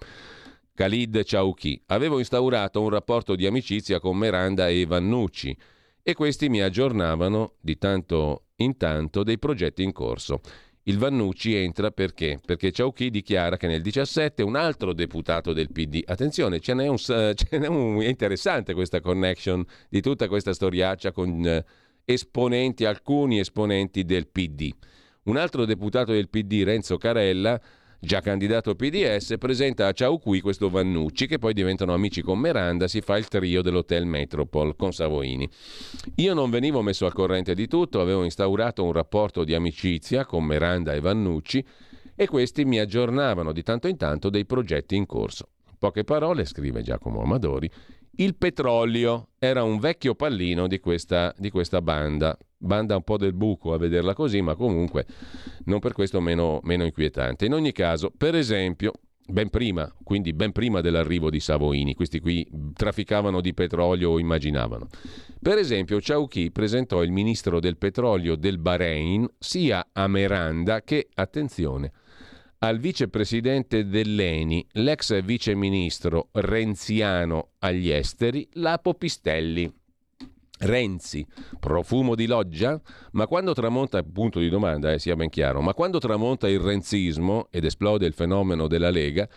Khalid Chauki. Avevo instaurato un rapporto di amicizia con Miranda e Vannucci e questi mi aggiornavano di tanto in tanto dei progetti in corso. Il Vannucci entra perché? Perché Ciauchi dichiara che nel 2017 un altro deputato del PD, attenzione, ce n'è un, ce n'è un è interessante questa connection di tutta questa storiaccia con eh, esponenti, alcuni esponenti del PD. Un altro deputato del PD, Renzo Carella, già candidato PDS, presenta a Ciao Qui questo Vannucci, che poi diventano amici con Meranda, si fa il trio dell'Hotel Metropol con Savoini. Io non venivo messo al corrente di tutto, avevo instaurato un rapporto di amicizia con Meranda e Vannucci e questi mi aggiornavano di tanto in tanto dei progetti in corso. Poche parole, scrive Giacomo Amadori, il petrolio era un vecchio pallino di questa, di questa, banda, banda un po' del buco a vederla così, ma comunque non per questo meno, meno inquietante. In ogni caso, per esempio, ben prima, quindi ben prima dell'arrivo di Savoini, questi qui trafficavano di petrolio o immaginavano. Per esempio, Chauchi presentò il ministro del petrolio del Bahrain sia a Meranda che, attenzione, al vicepresidente dell'ENI, l'ex viceministro renziano agli esteri, Lapo Pistelli. Renzi, profumo di loggia? Ma quando tramonta, punto di domanda, eh, sia ben chiaro, ma quando tramonta il renzismo ed esplode il fenomeno della Lega,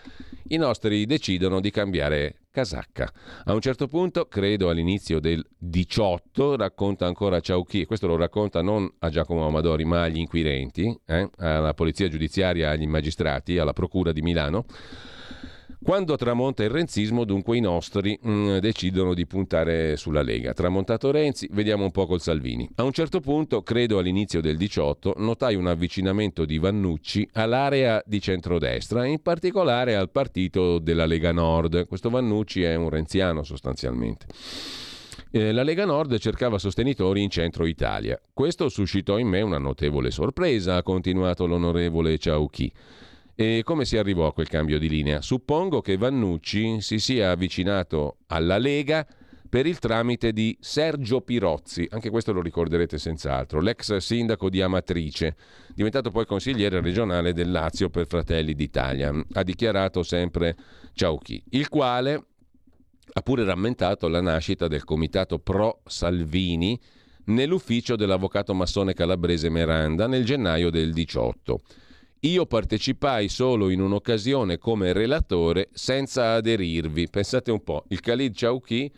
i nostri decidono di cambiare casacca. A un certo punto, credo all'inizio del 18, racconta ancora Ciauchi, e questo lo racconta non a Giacomo Amadori ma agli inquirenti, eh, alla polizia giudiziaria, agli magistrati, alla procura di Milano, quando tramonta il renzismo, dunque i nostri mh, mm, decidono di puntare sulla Lega. Tramontato Renzi, vediamo un po' col Salvini. A un certo punto, credo all'inizio del 18, notai un avvicinamento di Vannucci all'area di centrodestra, in particolare al partito della Lega Nord. Questo Vannucci è un renziano sostanzialmente. Eh, la Lega Nord cercava sostenitori in centro Italia. Questo suscitò in me una notevole sorpresa, ha continuato l'onorevole Ciauchi. E come si arrivò a quel cambio di linea? Suppongo che Vannucci si sia avvicinato alla Lega per il tramite di Sergio Pirozzi, anche questo lo ricorderete senz'altro, l'ex sindaco di Amatrice, diventato poi consigliere regionale del Lazio per Fratelli d'Italia. Ha dichiarato sempre Ciauchi, il quale ha pure rammentato la nascita del comitato pro Salvini nell'ufficio dell'avvocato massone calabrese Meranda nel gennaio del 18. Io partecipai solo in un'occasione come relatore senza aderirvi. Pensate un po', il Khalid Chauki,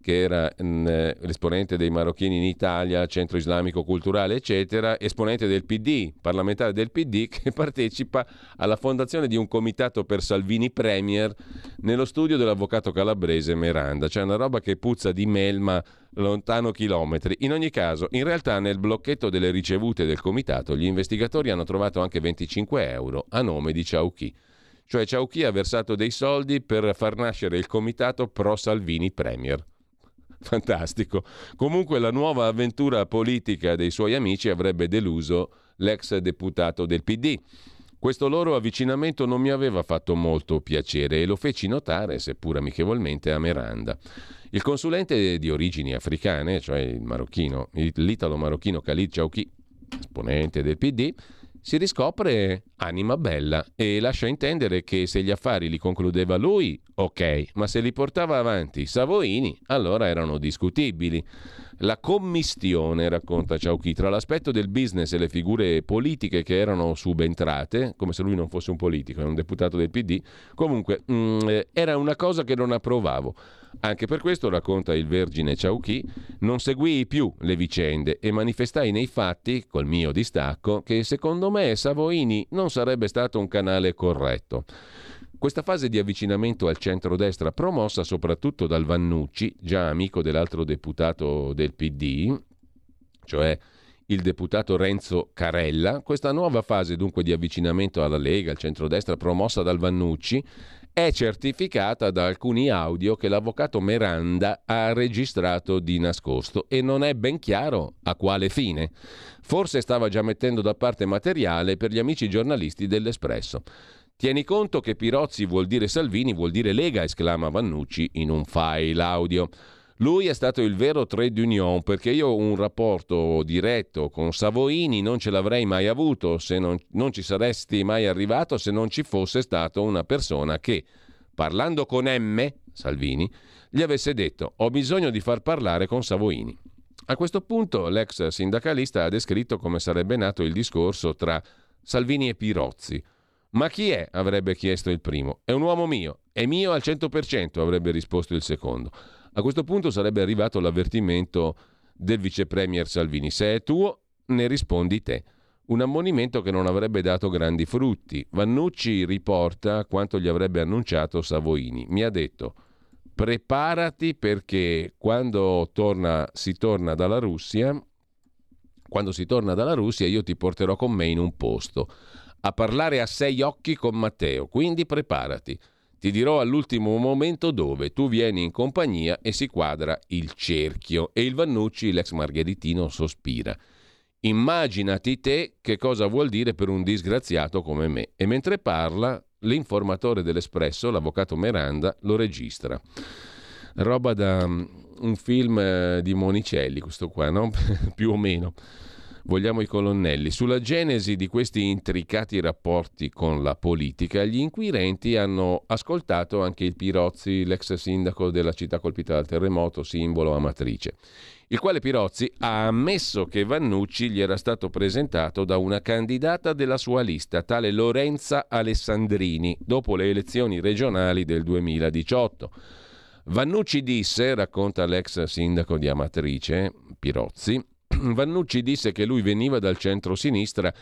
che era mh, mm, l'esponente dei marocchini in Italia, centro islamico culturale, eccetera, esponente del PD, parlamentare del PD, che partecipa alla fondazione di un comitato per Salvini Premier nello studio dell'avvocato calabrese Meranda. C'è cioè una roba che puzza di melma lontano chilometri. In ogni caso, in realtà nel blocchetto delle ricevute del comitato gli investigatori hanno trovato anche 25 euro a nome di Ciauchi. Cioè Ciauchi ha versato dei soldi per far nascere il comitato pro Salvini Premier. Fantastico. Comunque la nuova avventura politica dei suoi amici avrebbe deluso l'ex deputato del PD. Questo loro avvicinamento non mi aveva fatto molto piacere e lo feci notare, seppur amichevolmente, a Miranda. Il consulente di origini africane, cioè il marocchino, l'italo-marocchino Khalid Chauki, esponente del PD, si riscopre anima bella e lascia intendere che se gli affari li concludeva lui, ok, ma se li portava avanti Savoini, allora erano discutibili. La commistione, racconta Ciauchi, tra l'aspetto del business e le figure politiche che erano subentrate, come se lui non fosse un politico, è un deputato del PD, comunque mh, mm, era una cosa che non approvavo. Anche per questo, racconta il vergine Ciauchi, non seguii più le vicende e manifestai nei fatti, col mio distacco, che secondo me Savoini non sarebbe stato un canale corretto. Questa fase di avvicinamento al centro-destra, promossa soprattutto dal Vannucci, già amico dell'altro deputato del PD, cioè il deputato Renzo Carella, questa nuova fase dunque di avvicinamento alla Lega, al centro-destra, promossa dal Vannucci, è certificata da alcuni audio che l'avvocato Meranda ha registrato di nascosto e non è ben chiaro a quale fine. Forse stava già mettendo da parte materiale per gli amici giornalisti dell'Espresso. Tieni conto che Pirozzi vuol dire Salvini, vuol dire Lega, esclama Vannucci in un file audio. Lui è stato il vero trade union perché io un rapporto diretto con Savoini non ce l'avrei mai avuto se non, non ci saresti mai arrivato se non ci fosse stato una persona che, parlando con M, Salvini, gli avesse detto ho bisogno di far parlare con Savoini. A questo punto l'ex sindacalista ha descritto come sarebbe nato il discorso tra Salvini e Pirozzi. Ma chi è? avrebbe chiesto il primo. È un uomo mio. È mio al 100%, avrebbe risposto il secondo. A questo punto sarebbe arrivato l'avvertimento del vice premier Salvini. Se è tuo, ne rispondi te. Un ammonimento che non avrebbe dato grandi frutti. Vannucci riporta quanto gli avrebbe annunciato Savoini. Mi ha detto preparati perché quando torna, si torna dalla Russia, quando si torna dalla Russia io ti porterò con me in un posto a parlare a sei occhi con Matteo, quindi preparati. Ti dirò all'ultimo momento dove tu vieni in compagnia e si quadra il cerchio. E il Vannucci, l'ex margheritino, sospira. Immaginati te che cosa vuol dire per un disgraziato come me. E mentre parla, l'informatore dell'Espresso, l'avvocato Miranda, lo registra. Roba da mm, un film eh, di Monicelli, questo qua, no? più o meno vogliamo i colonnelli. Sulla genesi di questi intricati rapporti con la politica, gli inquirenti hanno ascoltato anche il Pirozzi, l'ex sindaco della città colpita dal terremoto, simbolo amatrice, il quale Pirozzi ha ammesso che Vannucci gli era stato presentato da una candidata della sua lista, tale Lorenza Alessandrini, dopo le elezioni regionali del 2018. Vannucci disse, racconta l'ex sindaco di Amatrice, Pirozzi, Vannucci disse che lui veniva dal centro-sinistra,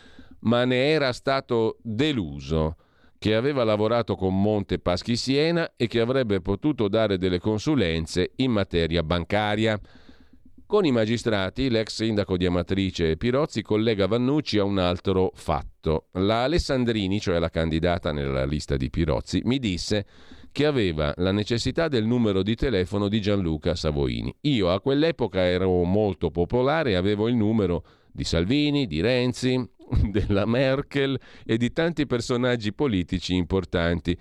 ma ne era stato deluso, che aveva lavorato con Monte Paschi Siena e che avrebbe potuto dare delle consulenze in materia bancaria. Con i magistrati, l'ex sindaco di Amatrice Pirozzi collega Vannucci a un altro fatto. La Alessandrini, cioè la candidata nella lista di Pirozzi, mi disse che aveva la necessità del numero di telefono di Gianluca Savoini. Io a quell'epoca ero molto popolare e avevo il numero di Salvini, di Renzi, della Merkel e di tanti personaggi politici importanti.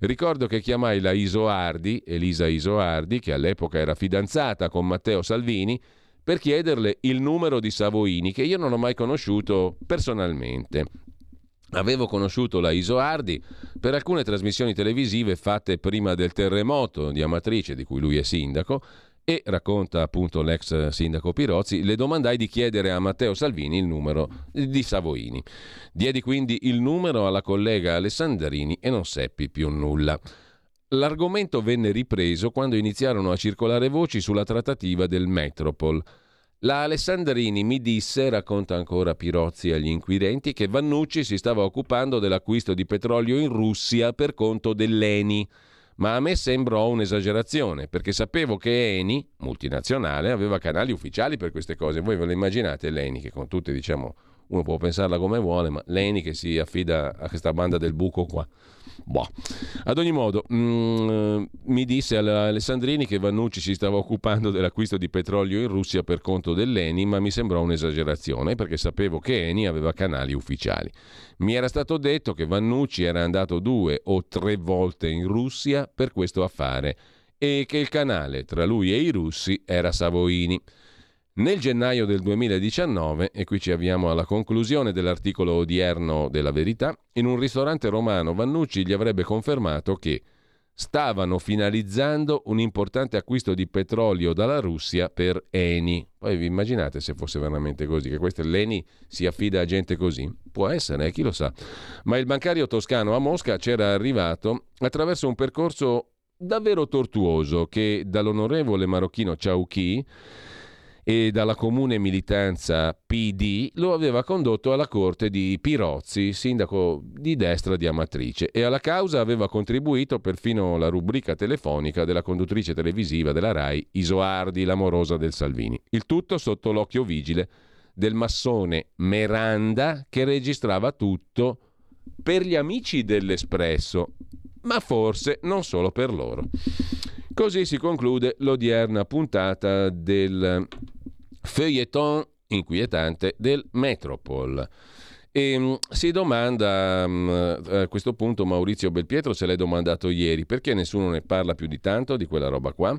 Ricordo che chiamai la Isoardi, Elisa Isoardi, che all'epoca era fidanzata con Matteo Salvini, per chiederle il numero di Savoini, che io non ho mai conosciuto personalmente. Avevo conosciuto la Isoardi per alcune trasmissioni televisive fatte prima del terremoto di Amatrice, di cui lui è sindaco, e racconta appunto l'ex sindaco Pirozzi, le domandai di chiedere a Matteo Salvini il numero di Savoini. Diedi quindi il numero alla collega Alessandrini e non seppi più nulla. L'argomento venne ripreso quando iniziarono a circolare voci sulla trattativa del Metropol. La Alessandrini mi disse, racconta ancora Pirozzi agli inquirenti, che Vannucci si stava occupando dell'acquisto di petrolio in Russia per conto dell'ENI. Ma a me sembrò un'esagerazione, perché sapevo che Eni, multinazionale, aveva canali ufficiali per queste cose. Voi ve lo immaginate l'Eni, che con tutte, diciamo, uno può pensarla come vuole, ma l'Eni che si affida a questa banda del buco qua. Boh. Ad ogni modo, mm, mi disse Alessandrini che Vannucci si stava occupando dell'acquisto di petrolio in Russia per conto dell'Eni, ma mi sembrò un'esagerazione perché sapevo che Eni aveva canali ufficiali. Mi era stato detto che Vannucci era andato due o tre volte in Russia per questo affare e che il canale tra lui e i russi era Savoini. Nel gennaio del 2019, e qui ci avviamo alla conclusione dell'articolo odierno della Verità, in un ristorante romano Vannucci gli avrebbe confermato che stavano finalizzando un importante acquisto di petrolio dalla Russia per Eni. Poi vi immaginate se fosse veramente così, che questo l'Eni si affida a gente così? Può essere, eh, chi lo sa. Ma il bancario toscano a Mosca c'era arrivato attraverso un percorso davvero tortuoso che dall'onorevole marocchino Ciauchi e dalla comune militanza PD lo aveva condotto alla corte di Pirozzi, sindaco di destra di Amatrice, e alla causa aveva contribuito perfino la rubrica telefonica della conduttrice televisiva della RAI Isoardi, l'amorosa del Salvini. Il tutto sotto l'occhio vigile del massone Meranda che registrava tutto per gli amici dell'Espresso, ma forse non solo per loro. Così si conclude l'odierna puntata del feuilleton inquietante del Metropol. E um, si domanda um, a questo punto Maurizio Belpietro se l'hai domandato ieri perché nessuno ne parla più di tanto di quella roba qua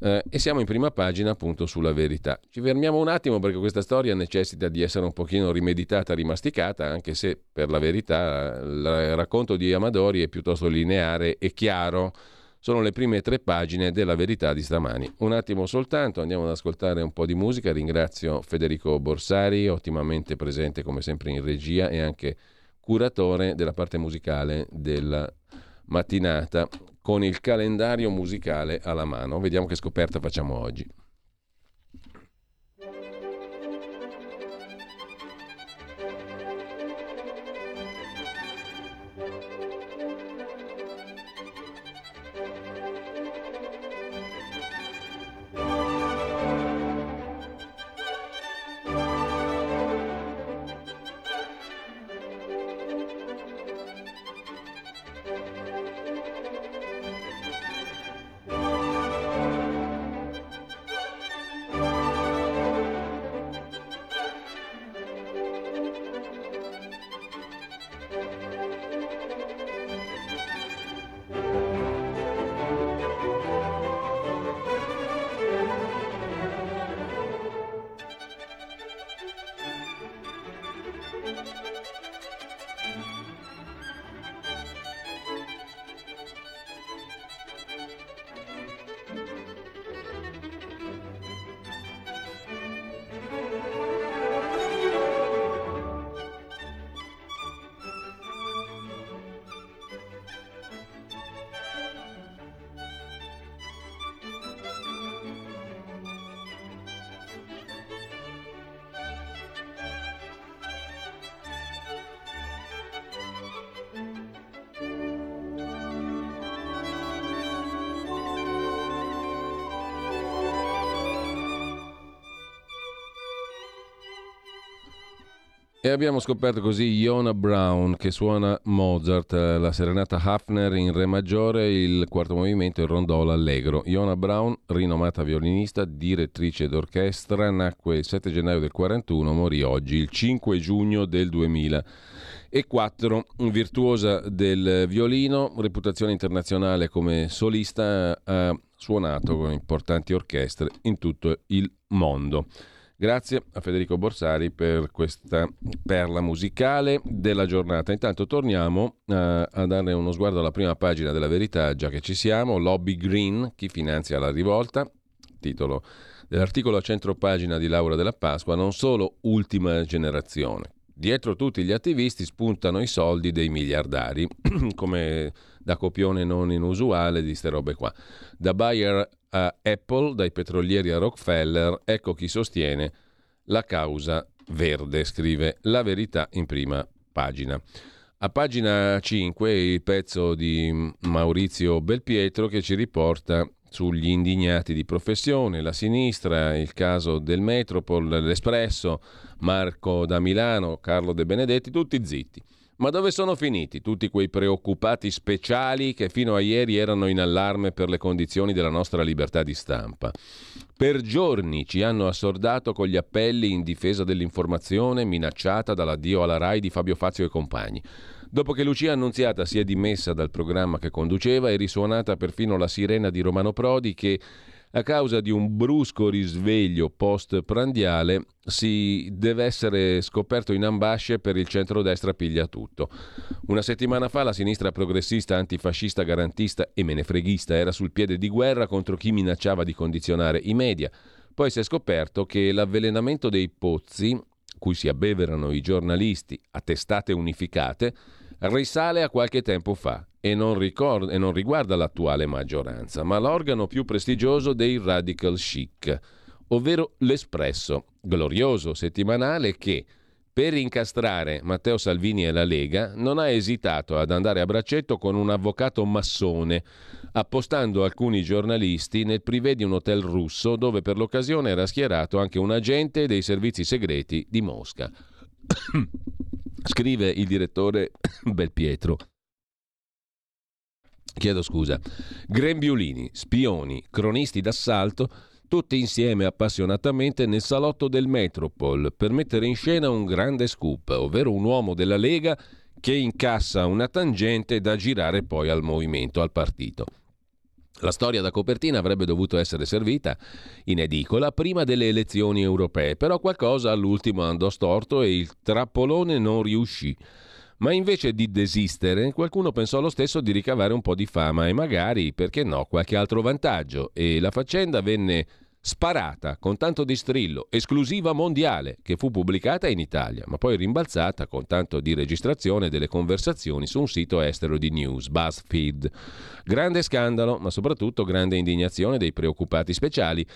eh, e siamo in prima pagina appunto sulla verità. Ci fermiamo un attimo perché questa storia necessita di essere un pochino rimeditata, rimasticata anche se per la verità il racconto di Amadori è piuttosto lineare e chiaro sono le prime tre pagine della verità di stamani. Un attimo soltanto, andiamo ad ascoltare un po' di musica. Ringrazio Federico Borsari, ottimamente presente come sempre in regia e anche curatore della parte musicale della mattinata con il calendario musicale alla mano. Vediamo che scoperta facciamo oggi. E abbiamo scoperto così Iona Brown che suona Mozart, la serenata Hafner in Re maggiore, il quarto movimento il rondolo allegro. Iona Brown, rinomata violinista, direttrice d'orchestra, nacque il 7 gennaio del 41, morì oggi, il 5 giugno del 2004. Virtuosa del violino, reputazione internazionale come solista, ha suonato con importanti orchestre in tutto il mondo. Grazie a Federico Borsari per questa perla musicale della giornata. Intanto torniamo uh, a dare uno sguardo alla prima pagina della verità, già che ci siamo. Lobby Green, chi finanzia la rivolta? Titolo dell'articolo a centro pagina di Laura della Pasqua, non solo ultima generazione. Dietro tutti gli attivisti spuntano i soldi dei miliardari, come da copione non inusuale di ste robe qua. Da Bayer a Apple, dai petrolieri a Rockefeller, ecco chi sostiene la causa verde, scrive La Verità in prima pagina. A pagina 5 il pezzo di Maurizio Belpietro che ci riporta sugli indignati di professione, la sinistra, il caso del Metropol, l'Espresso, Marco da Milano, Carlo De Benedetti, tutti zitti. Ma dove sono finiti tutti quei preoccupati speciali che fino a ieri erano in allarme per le condizioni della nostra libertà di stampa? Per giorni ci hanno assordato con gli appelli in difesa dell'informazione minacciata dall'addio alla RAI di Fabio Fazio e compagni. Dopo che Lucia Annunziata si è dimessa dal programma che conduceva, è risuonata perfino la sirena di Romano Prodi che a causa di un brusco risveglio post-prandiale si deve essere scoperto in ambasce per il centrodestra piglia tutto. Una settimana fa la sinistra progressista, antifascista, garantista e menefreghista era sul piede di guerra contro chi minacciava di condizionare i media. Poi si è scoperto che l'avvelenamento dei pozzi, cui si abbeverano i giornalisti a testate unificate, risale a qualche tempo fa e non, ricorda, e non riguarda l'attuale maggioranza, ma l'organo più prestigioso dei radical chic, ovvero l'Espresso, glorioso settimanale che, per incastrare Matteo Salvini e la Lega, non ha esitato ad andare a braccetto con un avvocato massone, appostando alcuni giornalisti nel privé di un hotel russo dove per l'occasione era schierato anche un agente dei servizi segreti di Mosca. Scrive il direttore Belpietro. Chiedo scusa. Grembiulini, spioni, cronisti d'assalto, tutti insieme appassionatamente nel salotto del Metropol per mettere in scena un grande scoop, ovvero un uomo della Lega che incassa una tangente da girare poi al movimento, al partito. La storia da copertina avrebbe dovuto essere servita in edicola prima delle elezioni europee, però qualcosa all'ultimo andò storto e il trappolone non riuscì. Ma invece di desistere, qualcuno pensò lo stesso di ricavare un po' di fama e magari, perché no, qualche altro vantaggio e la faccenda venne sparata con tanto di strillo, esclusiva mondiale, che fu pubblicata in Italia, ma poi rimbalzata con tanto di registrazione delle conversazioni su un sito estero di news, BuzzFeed. Grande scandalo, ma soprattutto grande indignazione dei preoccupati speciali,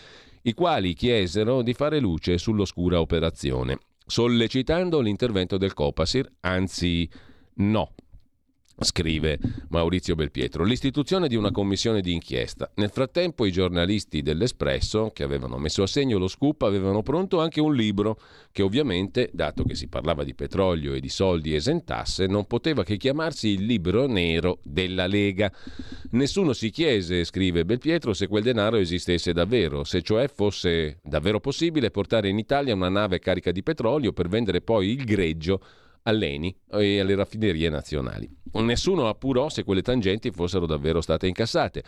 i quali chiesero di fare luce sull'oscura operazione sollecitando l'intervento del Copasir, anzi no, scrive Maurizio Belpietro, l'istituzione di una commissione di inchiesta. Nel frattempo i giornalisti dell'Espresso, che avevano messo a segno lo scoop, avevano pronto anche un libro che ovviamente, dato che si parlava di petrolio e di soldi esentasse, non poteva che chiamarsi il libro nero della Lega. Nessuno si chiese, scrive Belpietro, se quel denaro esistesse davvero, se cioè fosse davvero possibile portare in Italia una nave carica di petrolio per vendere poi il greggio all'ENI e alle raffinerie nazionali. Nessuno appurò se quelle tangenti fossero davvero state incassate.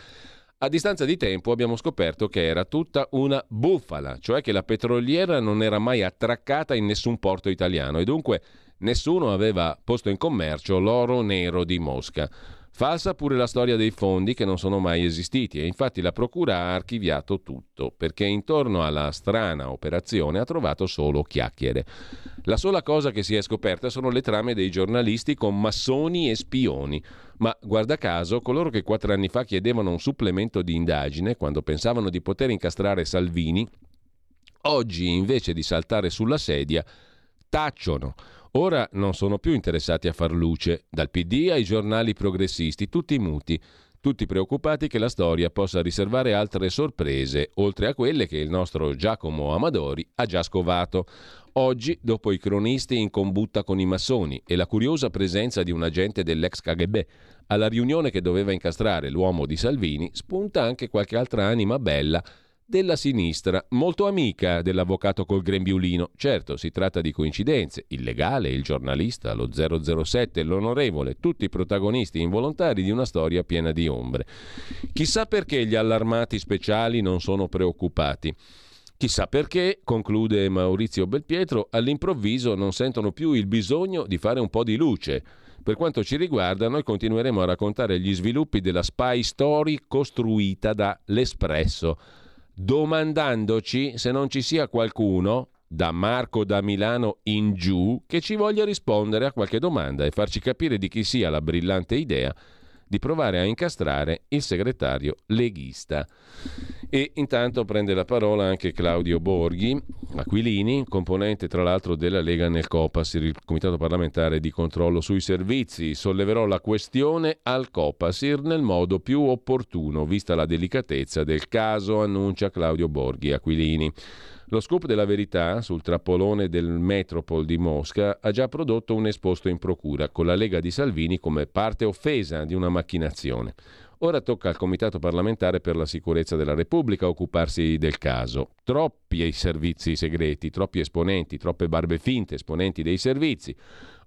A distanza di tempo abbiamo scoperto che era tutta una bufala, cioè che la petroliera non era mai attraccata in nessun porto italiano e dunque nessuno aveva posto in commercio l'oro nero di Mosca. Falsa pure la storia dei fondi che non sono mai esistiti e infatti la Procura ha archiviato tutto perché intorno alla strana operazione ha trovato solo chiacchiere. La sola cosa che si è scoperta sono le trame dei giornalisti con massoni e spioni. Ma guarda caso, coloro che quattro anni fa chiedevano un supplemento di indagine quando pensavano di poter incastrare Salvini, oggi invece di saltare sulla sedia, tacciono Ora non sono più interessati a far luce, dal PD ai giornali progressisti, tutti muti. tutti preoccupati che la storia possa riservare altre sorprese, oltre a quelle che il nostro Giacomo Amadori ha già scovato. Oggi, dopo i cronisti in combutta con i massoni e la curiosa presenza di un agente dell'ex KGB, alla riunione che doveva incastrare l'uomo di Salvini, spunta anche qualche altra anima bella della sinistra, molto amica dell'avvocato col grembiulino. Certo, si tratta di coincidenze. Il legale, il giornalista, lo 007, l'onorevole, tutti protagonisti involontari di una storia piena di ombre. Chissà perché gli allarmati speciali non sono preoccupati. Chissà perché, conclude Maurizio Belpietro, all'improvviso non sentono più il bisogno di fare un po' di luce. Per quanto ci riguarda, noi continueremo a raccontare gli sviluppi della spy story costruita da L'Espresso domandandoci se non ci sia qualcuno, da Marco da Milano in giù, che ci voglia rispondere a qualche domanda e farci capire di chi sia la brillante idea di provare a incastrare il segretario leghista. E intanto prende la parola anche Claudio Borghi, Aquilini, componente tra l'altro della Lega nel Copasir, il Comitato parlamentare di controllo sui servizi. Solleverò la questione al Copasir nel modo più opportuno, vista la delicatezza del caso, annuncia Claudio Borghi Aquilini. Lo scoop della verità sul trappolone del Metropol di Mosca ha già prodotto un esposto in procura con la Lega di Salvini come parte offesa di una macchinazione. Ora tocca al Comitato parlamentare per la sicurezza della Repubblica occuparsi del caso. Troppi servizi segreti, troppi esponenti, troppe barbe finte esponenti dei servizi,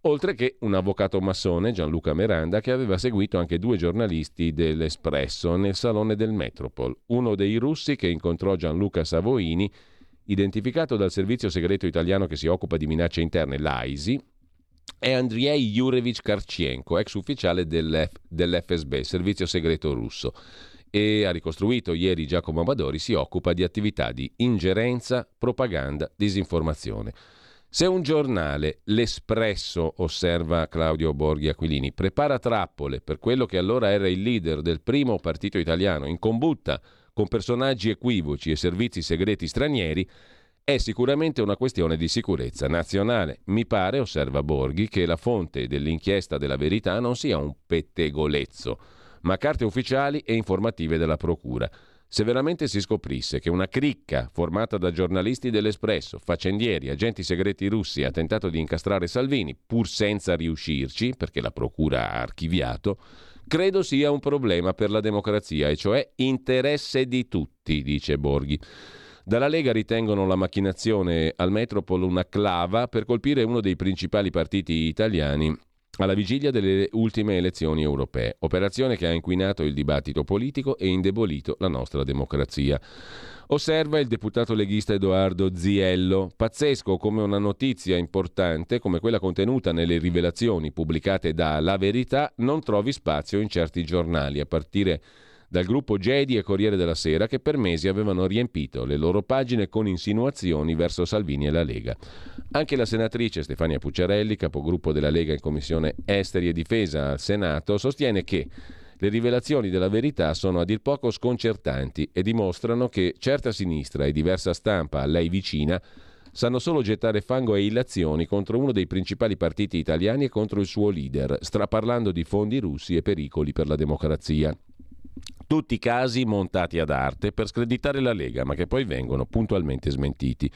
oltre che un avvocato massone, Gianluca Miranda, che aveva seguito anche due giornalisti dell'Espresso nel salone del Metropol, uno dei russi che incontrò Gianluca Savoini identificato dal servizio segreto italiano che si occupa di minacce interne, l'AISI, è Andrei Jurevich Karchenko, ex ufficiale dell'F- dell'FSB, servizio segreto russo, e ha ricostruito ieri Giacomo Amadori, si occupa di attività di ingerenza, propaganda, disinformazione. Se un giornale, l'Espresso, osserva Claudio Borghi Aquilini, prepara trappole per quello che allora era il leader del primo partito italiano in combutta con personaggi equivoci e servizi segreti stranieri, è sicuramente una questione di sicurezza nazionale. Mi pare, osserva Borghi, che la fonte dell'inchiesta della verità non sia un pettegolezzo, ma carte ufficiali e informative della Procura. Se veramente si scoprisse che una cricca formata da giornalisti dell'Espresso, faccendieri, agenti segreti russi ha tentato di incastrare Salvini, pur senza riuscirci, perché la Procura ha archiviato, credo sia un problema per la democrazia, e cioè interesse di tutti, dice Borghi. Dalla Lega ritengono la macchinazione al Metropol una clava per colpire uno dei principali partiti italiani alla vigilia delle ultime elezioni europee, operazione che ha inquinato il dibattito politico e indebolito la nostra democrazia. Osserva il deputato leghista Edoardo Ziello. Pazzesco come una notizia importante, come quella contenuta nelle rivelazioni pubblicate da La Verità, non trovi spazio in certi giornali, a partire dal gruppo Gedi e Corriere della Sera che per mesi avevano riempito le loro pagine con insinuazioni verso Salvini e la Lega. Anche la senatrice Stefania Pucciarelli, capogruppo della Lega in Commissione Esteri e Difesa al Senato, sostiene che le rivelazioni della verità sono a dir poco sconcertanti e dimostrano che certa sinistra e diversa stampa a lei vicina sanno solo gettare fango e illazioni contro uno dei principali partiti italiani e contro il suo leader, straparlando di fondi russi e pericoli per la democrazia. Tutti casi montati ad arte per screditare la Lega, ma che poi vengono puntualmente smentiti.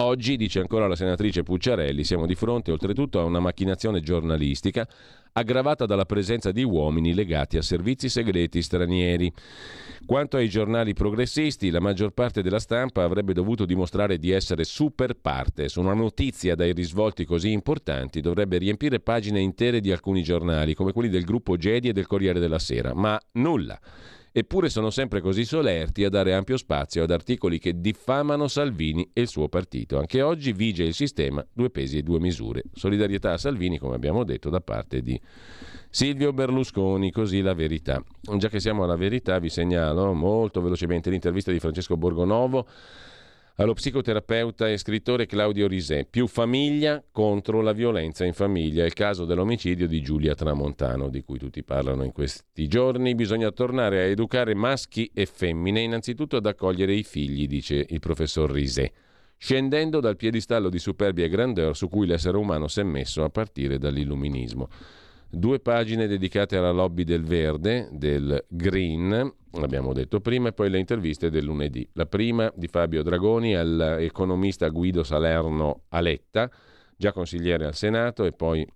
Oggi, dice ancora la senatrice Pucciarelli, siamo di fronte oltretutto a una macchinazione giornalistica aggravata dalla presenza di uomini legati a servizi segreti stranieri. Quanto ai giornali progressisti, la maggior parte della stampa avrebbe dovuto dimostrare di essere super partes. Una notizia dai risvolti così importanti dovrebbe riempire pagine intere di alcuni giornali, come quelli del gruppo Gedi e del Corriere della Sera, ma nulla. Eppure sono sempre così solerti a dare ampio spazio ad articoli che diffamano Salvini e il suo partito. Anche oggi vige il sistema due pesi e due misure. Solidarietà a Salvini, come abbiamo detto, da parte di Silvio Berlusconi, così la verità. Già che siamo alla verità, vi segnalo molto velocemente l'intervista di Francesco Borgonovo allo psicoterapeuta e scrittore Claudio Risè. Più famiglia contro la violenza in famiglia. Il caso dell'omicidio di Giulia Tramontano, di cui tutti parlano in questi giorni. Bisogna tornare a educare maschi e femmine, innanzitutto ad accogliere i figli, dice il professor Risè, scendendo dal piedistallo di superbia e grandeur su cui l'essere umano si è messo a partire dall'illuminismo. Due pagine dedicate alla lobby del verde, del green, l'abbiamo detto prima, e poi le interviste del lunedì. La prima di Fabio Dragoni all'economista Guido Salerno Aletta, già consigliere al Senato e poi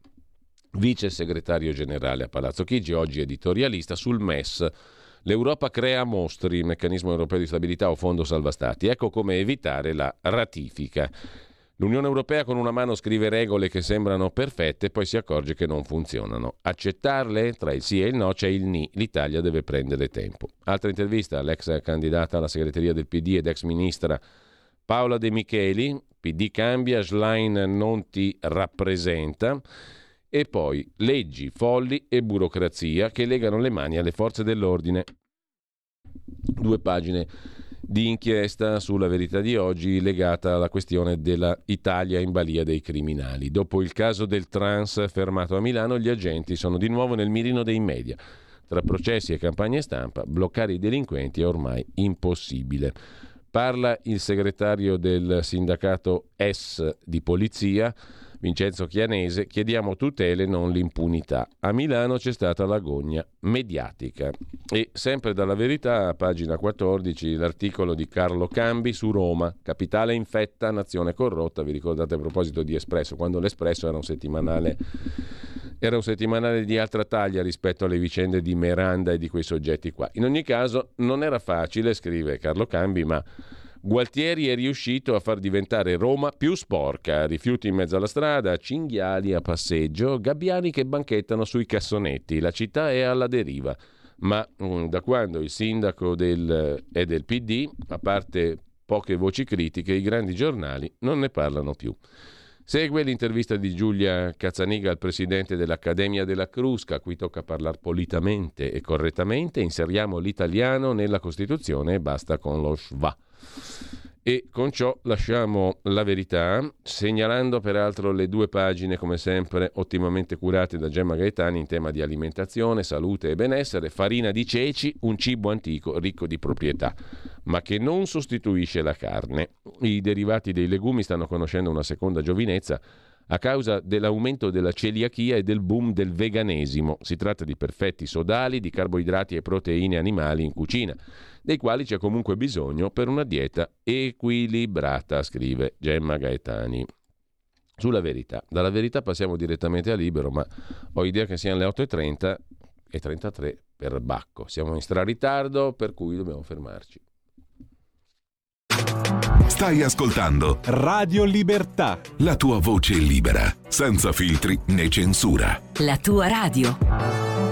vice segretario generale a Palazzo Chigi, oggi editorialista sul MES. L'Europa crea mostri, meccanismo europeo di stabilità o fondo salva stati. Ecco come evitare la ratifica. L'Unione Europea con una mano scrive regole che sembrano perfette e poi si accorge che non funzionano. Accettarle? Tra il sì e il no c'è il ni. L'Italia deve prendere tempo. Altra intervista all'ex candidata alla segreteria del PD ed ex ministra Paola De Micheli. PD cambia, Schlein non ti rappresenta. E poi leggi folli e burocrazia che legano le mani alle forze dell'ordine. Due pagine di inchiesta sulla verità di oggi legata alla questione della Italia in balia dei criminali. Dopo il caso del trans fermato a Milano, gli agenti sono di nuovo nel mirino dei media. Tra processi e campagne stampa, bloccare i delinquenti è ormai impossibile. Parla il segretario del sindacato S di polizia Vincenzo Chianese, chiediamo tutele, non l'impunità. A Milano c'è stata l'agonia mediatica. E sempre dalla verità, pagina 14, l'articolo di Carlo Cambi su Roma, capitale infetta, nazione corrotta. Vi ricordate a proposito di Espresso, quando l'Espresso era un settimanale era un settimanale di altra taglia rispetto alle vicende di Miranda e di quei soggetti qua. In ogni caso, non era facile, scrive Carlo Cambi, ma Gualtieri è riuscito a far diventare Roma più sporca, rifiuti in mezzo alla strada, cinghiali a passeggio, gabbiani che banchettano sui cassonetti, la città è alla deriva. Ma um, da quando il sindaco del, è del PD, a parte poche voci critiche, i grandi giornali non ne parlano più. Segue l'intervista di Giulia Cazzaniga al presidente dell'Accademia della Crusca, a cui tocca parlare politamente e correttamente. Inseriamo l'italiano nella Costituzione e basta con lo schwa. E con ciò lasciamo la verità, segnalando peraltro le due pagine, come sempre, ottimamente curate da Gemma Gaetani in tema di alimentazione, salute e benessere, farina di ceci, un cibo antico ricco di proprietà, ma che non sostituisce la carne. I derivati dei legumi stanno conoscendo una seconda giovinezza a causa dell'aumento della celiachia e del boom del veganesimo. Si tratta di perfetti sodali, di carboidrati e proteine animali in cucina dei quali c'è comunque bisogno per una dieta equilibrata, scrive Gemma Gaetani. Sulla verità. Dalla verità passiamo direttamente a libero, ma ho idea che siano le 8.30 e 33 per Bacco. Siamo in straritardo, per cui dobbiamo fermarci. Stai ascoltando Radio Libertà. La tua voce libera, senza filtri né censura. La tua radio.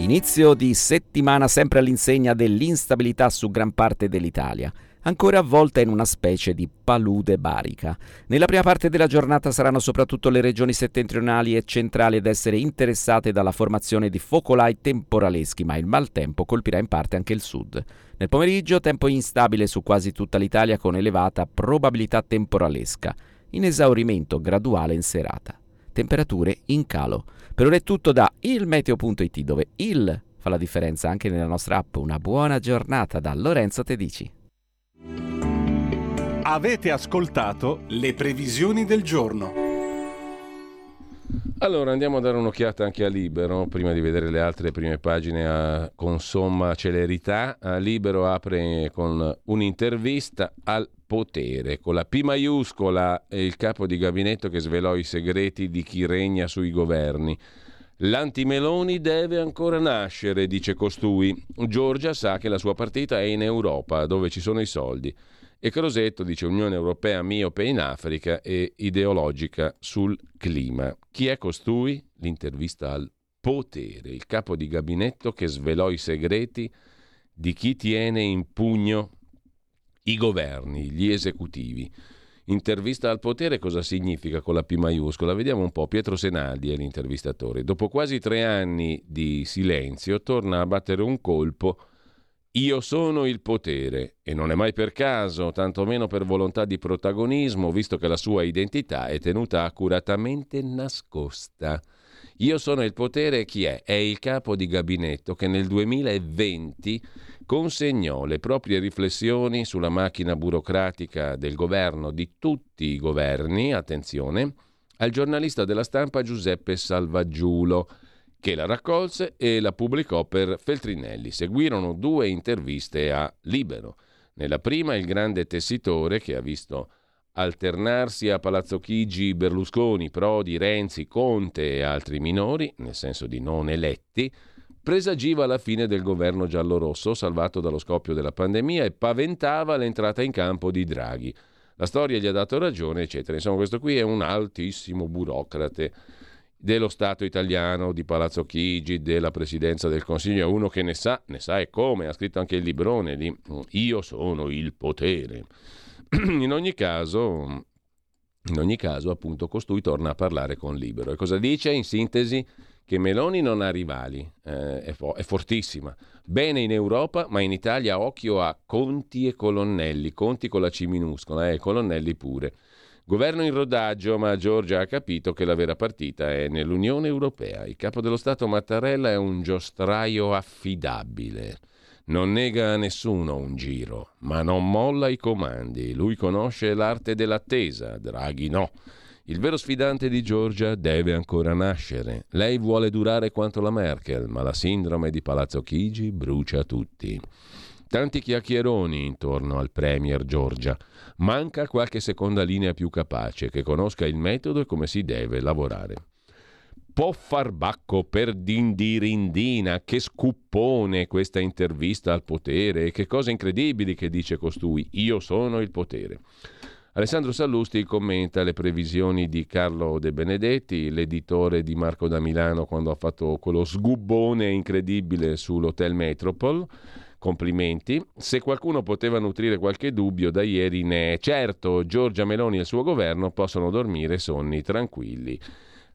Inizio di settimana sempre all'insegna dell'instabilità su gran parte dell'Italia, ancora avvolta in una specie di palude barica. Nella prima parte della giornata saranno soprattutto le regioni settentrionali e centrali ad essere interessate dalla formazione di focolai temporaleschi, ma il maltempo colpirà in parte anche il sud. Nel pomeriggio tempo instabile su quasi tutta l'Italia con elevata probabilità temporalesca, in esaurimento graduale in serata. Temperature in calo. Per ora è tutto da ilmeteo.it dove il fa la differenza anche nella nostra app. Una buona giornata da Lorenzo Tedici. Avete ascoltato le previsioni del giorno. Allora andiamo a dare un'occhiata anche a Libero, prima di vedere le altre prime pagine a, con somma celerità. A Libero apre con un'intervista al potere. Con la P maiuscola è il capo di gabinetto che svelò i segreti di chi regna sui governi. L'antimeloni deve ancora nascere, dice costui. Giorgia sa che la sua partita è in Europa, dove ci sono i soldi. E Crosetto dice Unione Europea miope in Africa e ideologica sul clima. Chi è costui? L'intervista al potere, il capo di gabinetto che svelò i segreti di chi tiene in pugno i governi, gli esecutivi. Intervista al potere cosa significa con la P maiuscola? Vediamo un po'. Pietro Senaldi è l'intervistatore. Dopo quasi tre anni di silenzio torna a battere un colpo io sono il potere e non è mai per caso, tantomeno per volontà di protagonismo, visto che la sua identità è tenuta accuratamente nascosta. Io sono il potere chi è? È il capo di gabinetto che nel 2020 consegnò le proprie riflessioni sulla macchina burocratica del governo, di tutti i governi, attenzione, al giornalista della stampa Giuseppe Salvaggiulo che la raccolse e la pubblicò per Feltrinelli. Seguirono due interviste a Libero. Nella prima il grande tessitore che ha visto alternarsi a Palazzo Chigi Berlusconi, Prodi, Renzi, Conte e altri minori, nel senso di non eletti, presagiva la fine del governo giallorosso salvato dallo scoppio della pandemia e paventava l'entrata in campo di Draghi. La storia gli ha dato ragione, eccetera. Insomma, questo qui è un altissimo burocrate dello Stato italiano, di Palazzo Chigi, della Presidenza del Consiglio, è uno che ne sa, ne sa e come, ha scritto anche il librone lì, io sono il potere. In ogni caso, in ogni caso, appunto, costui torna a parlare con Libero. E cosa dice? In sintesi, che Meloni non ha rivali, eh, è, fo- è, fortissima. Bene in Europa, ma in Italia occhio a Conti e Colonnelli, Conti con la C minuscola e eh, Colonnelli pure. Governo in rodaggio, ma Giorgia ha capito che la vera partita è nell'Unione Europea. Il capo dello Stato Mattarella è un giostraio affidabile. Non nega a nessuno un giro, ma non molla i comandi. Lui conosce l'arte dell'attesa, Draghi no. Il vero sfidante di Giorgia deve ancora nascere. Lei vuole durare quanto la Merkel, ma la sindrome di Palazzo Chigi brucia tutti. Tanti chiacchieroni intorno al Premier Giorgia. Manca qualche seconda linea più capace, che conosca il metodo e come si deve lavorare. Può far bacco per dindirindina, che scuppone questa intervista al potere che cose incredibili che dice costui. Io sono il potere. Alessandro Sallusti commenta le previsioni di Carlo De Benedetti, l'editore di Marco da Milano quando ha fatto quello sgubbone incredibile sull'Hotel Metropole Complimenti. Se qualcuno poteva nutrire qualche dubbio, da ieri ne è. Certo, Giorgia Meloni e il suo governo possono dormire sonni tranquilli.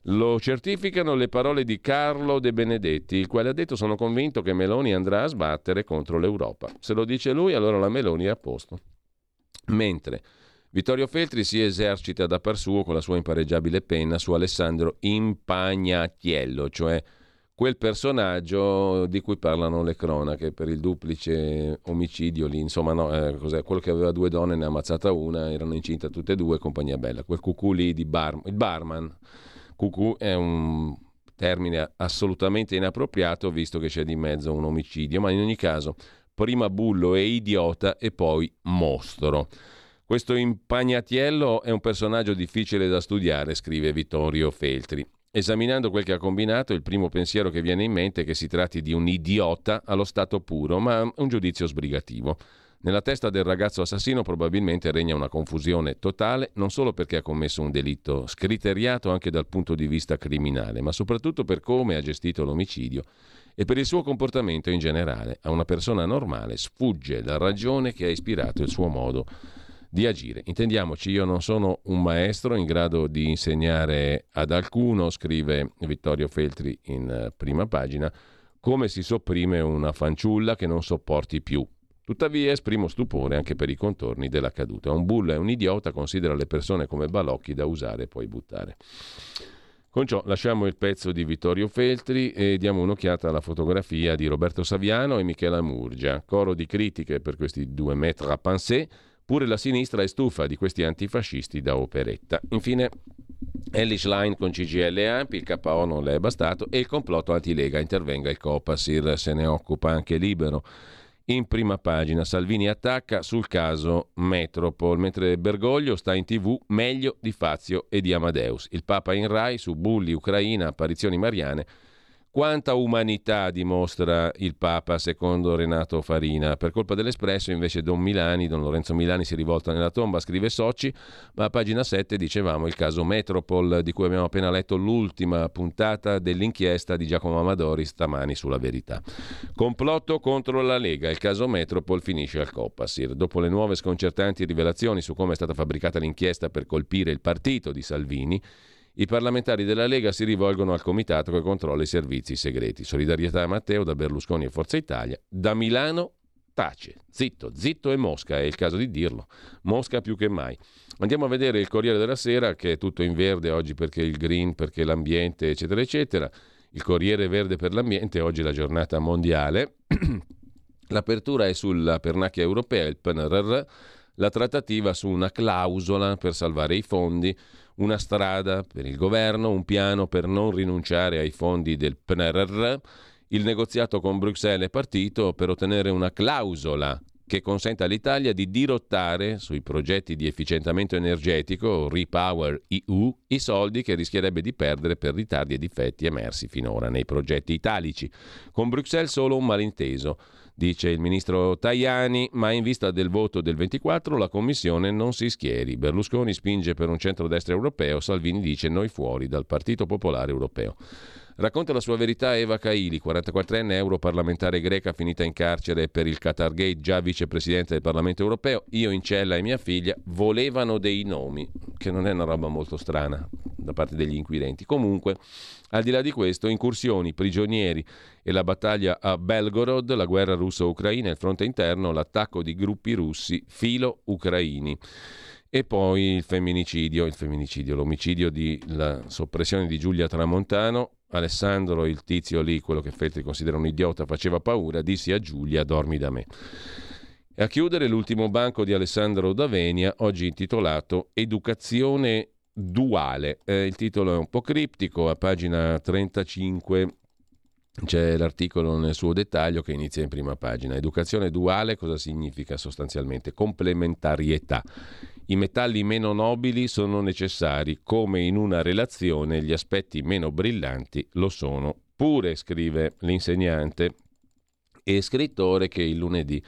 Lo certificano le parole di Carlo De Benedetti, il quale ha detto sono convinto che Meloni andrà a sbattere contro l'Europa. Se lo dice lui, allora la Meloni è a posto. Mentre Vittorio Feltri si esercita da par suo con la sua impareggiabile penna su Alessandro Impagnatiello, cioè quel personaggio di cui parlano le cronache per il duplice omicidio lì, insomma no, eh, quello che aveva due donne ne ha ammazzata una, erano incinta tutte e due, compagnia bella, quel cucù lì di bar, il barman, cucù è un termine assolutamente inappropriato visto che c'è di mezzo un omicidio, ma in ogni caso prima bullo e idiota e poi mostro. Questo impagnatiello è un personaggio difficile da studiare, scrive Vittorio Feltri. Esaminando quel che ha combinato, il primo pensiero che viene in mente è che si tratti di un idiota allo stato puro, ma un giudizio sbrigativo. Nella testa del ragazzo assassino probabilmente regna una confusione totale, non solo perché ha commesso un delitto scriteriato anche dal punto di vista criminale, ma soprattutto per come ha gestito l'omicidio e per il suo comportamento in generale. A una persona normale sfugge la ragione che ha ispirato il suo modo di agire. Intendiamoci, io non sono un maestro in grado di insegnare ad alcuno, scrive Vittorio Feltri in eh, prima pagina, come si sopprime una fanciulla che non sopporti più. Tuttavia esprimo stupore anche per i contorni della caduta. Un bullo è un idiota, considera le persone come balocchi da usare e poi buttare. Con ciò lasciamo il pezzo di Vittorio Feltri e diamo un'occhiata alla fotografia di Roberto Saviano e Michela Murgia. Coro di critiche per questi due maîtres à penser Pure la sinistra è stufa di questi antifascisti da operetta. Infine, Ellis Line con CGL Ampi, il KO non le è bastato e il complotto antilega intervenga il Copasir, se ne occupa anche libero. in prima pagina. Salvini attacca sul caso Metropol, mentre Bergoglio sta in tv meglio di Fazio e di Amadeus. Il Papa in Rai su bulli, Ucraina, apparizioni mariane quanta umanità dimostra il Papa, secondo Renato Farina? Per colpa dell'Espresso, invece, Don Milani, Don Lorenzo Milani si rivolta nella tomba, scrive Soci, ma a pagina 7 dicevamo il caso Metropol, di cui abbiamo appena letto l'ultima puntata dell'inchiesta di Giacomo Amadori stamani sulla verità. Complotto contro la Lega, il caso Metropol finisce al Coppasir. Dopo le nuove sconcertanti rivelazioni su come è stata fabbricata l'inchiesta per colpire il partito di Salvini, i parlamentari della Lega si rivolgono al comitato che controlla i servizi segreti. Solidarietà a Matteo da Berlusconi e Forza Italia. Da Milano tace, zitto, zitto e Mosca, è il caso di dirlo. Mosca più che mai. Andiamo a vedere il Corriere della Sera che è tutto in verde oggi perché il green, perché l'ambiente, eccetera, eccetera. Il Corriere Verde per l'ambiente, oggi è la giornata mondiale. L'apertura è sulla pernacchia europea, il PNRR, la trattativa su una clausola per salvare i fondi una strada per il governo, un piano per non rinunciare ai fondi del PNRR. Il negoziato con Bruxelles è partito per ottenere una clausola che consenta all'Italia di dirottare sui progetti di efficientamento energetico Repower EU i soldi che rischierebbe di perdere per ritardi e difetti emersi finora nei progetti italici. Con Bruxelles solo un malinteso dice il ministro Tajani, ma in vista del voto del 24 la Commissione non si schieri. Berlusconi spinge per un centrodestra europeo, Salvini dice noi fuori dal Partito Popolare Europeo. Racconta la sua verità Eva Kaili, 44enne europarlamentare greca finita in carcere per il Qatar Gate, già vicepresidente del Parlamento europeo. Io in cella e mia figlia volevano dei nomi, che non è una roba molto strana da parte degli inquirenti. Comunque, al di là di questo, incursioni, prigionieri e la battaglia a Belgorod, la guerra russo-ucraina, il fronte interno, l'attacco di gruppi russi filo-ucraini. E poi il femminicidio, il femminicidio, l'omicidio di la soppressione di Giulia Tramontano. Alessandro, il tizio lì, quello che Feltri considera un idiota, faceva paura, dissi a Giulia dormi da me. E a chiudere l'ultimo banco di Alessandro Davenia, oggi intitolato Educazione duale. Eh, il titolo è un po' criptico, a pagina 35 c'è l'articolo nel suo dettaglio che inizia in prima pagina. Educazione duale cosa significa sostanzialmente? Complementarietà. I metalli meno nobili sono necessari, come in una relazione gli aspetti meno brillanti lo sono pure, scrive l'insegnante e scrittore che il lunedì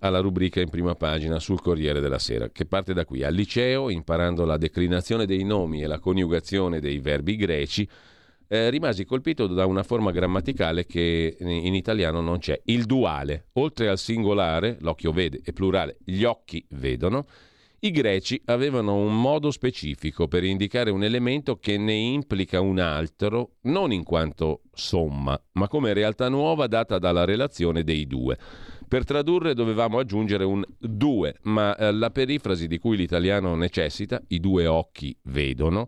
ha la rubrica in prima pagina sul Corriere della Sera, che parte da qui. Al liceo, imparando la declinazione dei nomi e la coniugazione dei verbi greci, eh, rimasi colpito da una forma grammaticale che in italiano non c'è, il duale. Oltre al singolare, l'occhio vede, e plurale, gli occhi vedono, i greci avevano un modo specifico per indicare un elemento che ne implica un altro, non in quanto somma, ma come realtà nuova data dalla relazione dei due. Per tradurre dovevamo aggiungere un due, ma eh, la perifrasi di cui l'italiano necessita, i due occhi vedono,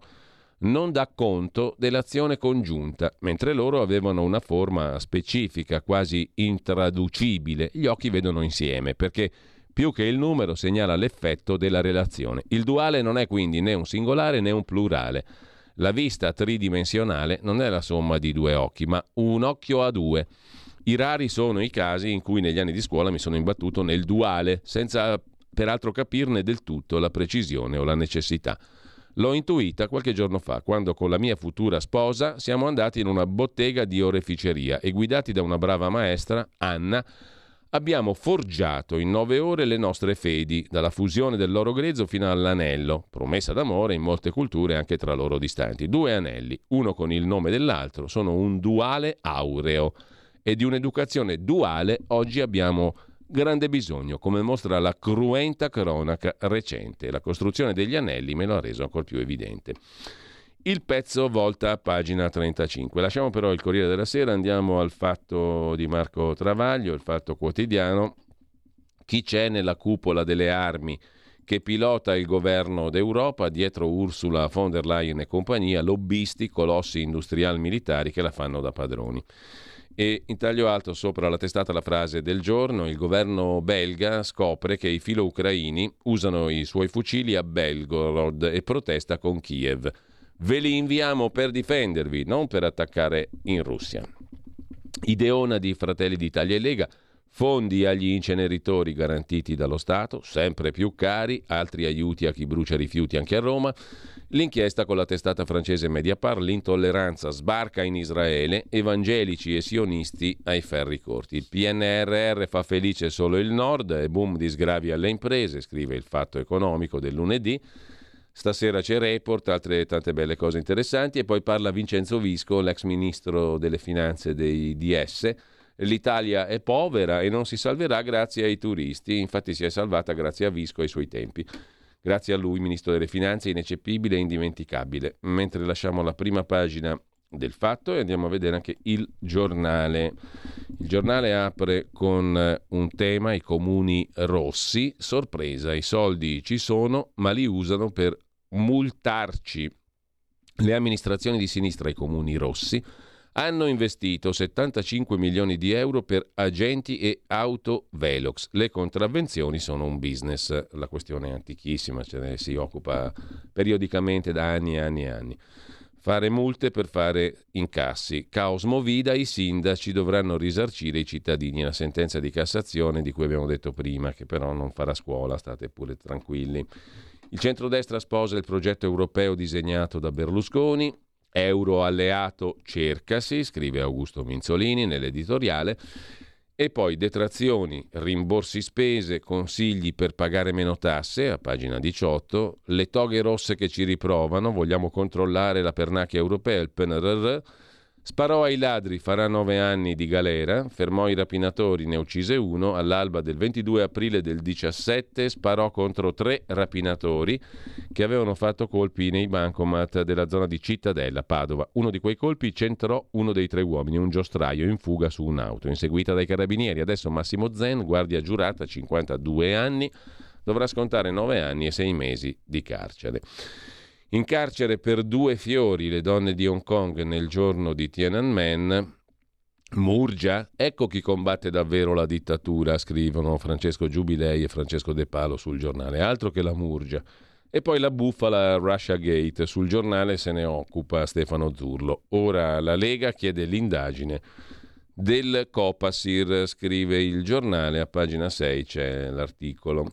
non dà conto dell'azione congiunta, mentre loro avevano una forma specifica, quasi intraducibile. Gli occhi vedono insieme, perché più che il numero segnala l'effetto della relazione. Il duale non è quindi né un singolare né un plurale. La vista tridimensionale non è la somma di due occhi, ma un occhio a due. I rari sono i casi in cui negli anni di scuola mi sono imbattuto nel duale, senza peraltro capirne del tutto la precisione o la necessità. L'ho intuita qualche giorno fa, quando con la mia futura sposa siamo andati in una bottega di oreficeria e guidati da una brava maestra, Anna, abbiamo forgiato in nove ore le nostre fedi, dalla fusione dell'oro grezzo fino all'anello, promessa d'amore in molte culture anche tra loro distanti. Due anelli, uno con il nome dell'altro, sono un duale aureo. E di un'educazione duale oggi abbiamo grande bisogno, come mostra la cruenta cronaca recente. La costruzione degli anelli me lo ha reso ancora più evidente. Il pezzo volta a pagina 35. Lasciamo però il Corriere della Sera, andiamo al fatto di Marco Travaglio, il fatto quotidiano. Chi c'è nella cupola delle armi che pilota il governo d'Europa, dietro Ursula von der Leyen e compagnia, lobbisti, colossi industriali militari che la fanno da padroni. E in taglio alto sopra la testata la frase del giorno, il governo belga scopre che i filo ucraini usano i suoi fucili a Belgorod e protesta con Kiev. Ve li inviamo per difendervi, non per attaccare in Russia. Ideona di Fratelli d'Italia e Lega Fondi agli inceneritori garantiti dallo Stato, sempre più cari, altri aiuti a chi brucia rifiuti anche a Roma. L'inchiesta con la testata francese Mediapart, l'intolleranza sbarca in Israele, evangelici e sionisti ai ferri corti. Il PNRR fa felice solo il nord e boom di sgravi alle imprese, scrive il Fatto Economico del lunedì. Stasera c'è report, altre tante belle cose interessanti e poi parla Vincenzo Visco, l'ex ministro delle finanze dei DS. L'Italia è povera e non si salverà grazie ai turisti, infatti si è salvata grazie a Visco ai suoi tempi. Grazie a lui, ministro delle finanze, ineccepibile e indimenticabile. Mentre lasciamo la prima pagina del fatto e andiamo a vedere anche il giornale. Il giornale apre con eh, un tema, i comuni rossi, sorpresa, i soldi ci sono ma li usano per multarci. Le amministrazioni di sinistra, i comuni rossi, hanno investito 75 milioni di euro per agenti e auto Velox. Le contravvenzioni sono un business, la questione è antichissima, ce ne si occupa periodicamente da anni e anni e anni. Fare multe per fare incassi. Caos Movida, i sindaci dovranno risarcire i cittadini. La sentenza di Cassazione di cui abbiamo detto prima, che però non farà scuola, state pure tranquilli. Il centrodestra sposa il progetto europeo disegnato da Berlusconi. Euro alleato cercasi, scrive Augusto Minzolini nell'editoriale. E poi detrazioni, rimborsi spese, consigli per pagare meno tasse, a pagina 18, le toghe rosse che ci riprovano, vogliamo controllare la pernacchia europea, il PNRR, Sparò ai ladri, farà nove anni di galera, fermò i rapinatori, ne uccise uno, all'alba del 22 aprile del 17 sparò contro tre rapinatori che avevano fatto colpi nei bancomat della zona di Cittadella, Padova. Uno di quei colpi centrò uno dei tre uomini, un giostraio in fuga su un'auto, inseguita dai carabinieri. Adesso Massimo Zen, guardia giurata, 52 anni, dovrà scontare nove anni e sei mesi di carcere. In carcere per due fiori le donne di Hong Kong nel giorno di Tiananmen. Murgia, ecco chi combatte davvero la dittatura, scrivono Francesco Giubilei e Francesco De Palo sul giornale, altro che la Murgia. E poi la bufala Russia Gate, sul giornale se ne occupa Stefano Zurlo. Ora la Lega chiede l'indagine del Copasir, scrive il giornale, a pagina 6 c'è l'articolo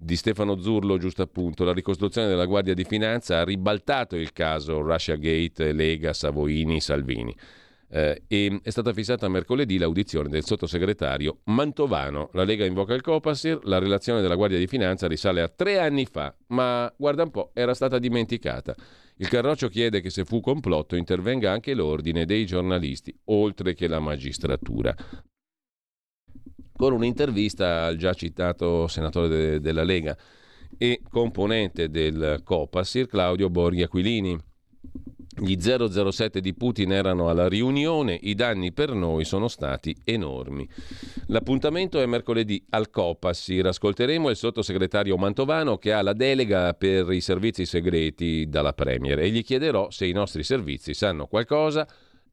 di Stefano Zurlo, giusto appunto, la ricostruzione della Guardia di Finanza ha ribaltato il caso Russia Gate, Lega, Savoini, Salvini. Eh, e è stata fissata mercoledì l'audizione del sottosegretario Mantovano. La Lega invoca il Copasir, la relazione della Guardia di Finanza risale a tre anni fa, ma guarda un po', era stata dimenticata. Il Carroccio chiede che se fu complotto intervenga anche l'ordine dei giornalisti, oltre che la magistratura con un'intervista al già citato senatore de- della Lega e componente del Copasir Claudio Borghi Aquilini. Gli 007 di Putin erano alla riunione, i danni per noi sono stati enormi. L'appuntamento è mercoledì al Copasir. Ascolteremo il sottosegretario Mantovano che ha la delega per i servizi segreti dalla Premier e gli chiederò se i nostri servizi sanno qualcosa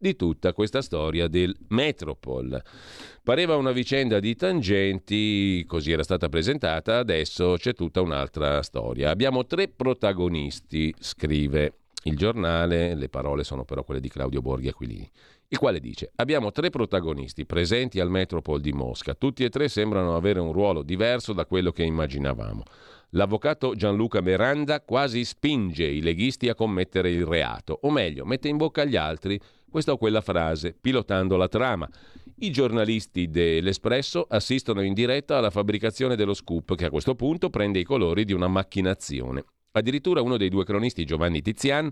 di tutta questa storia del Metropol. Pareva una vicenda di tangenti, così era stata presentata, adesso c'è tutta un'altra storia. Abbiamo tre protagonisti, scrive il giornale, le parole sono però quelle di Claudio Borghi Aquilini, il quale dice abbiamo tre protagonisti presenti al Metropol di Mosca, tutti e tre sembrano avere un ruolo diverso da quello che immaginavamo. L'avvocato Gianluca Miranda quasi spinge i leghisti a commettere il reato, o meglio, mette in bocca agli altri questa o quella frase, pilotando la trama. I giornalisti dell'Espresso assistono in diretta alla fabbricazione dello scoop, che a questo punto prende i colori di una macchinazione. Addirittura uno dei due cronisti, Giovanni Tizian,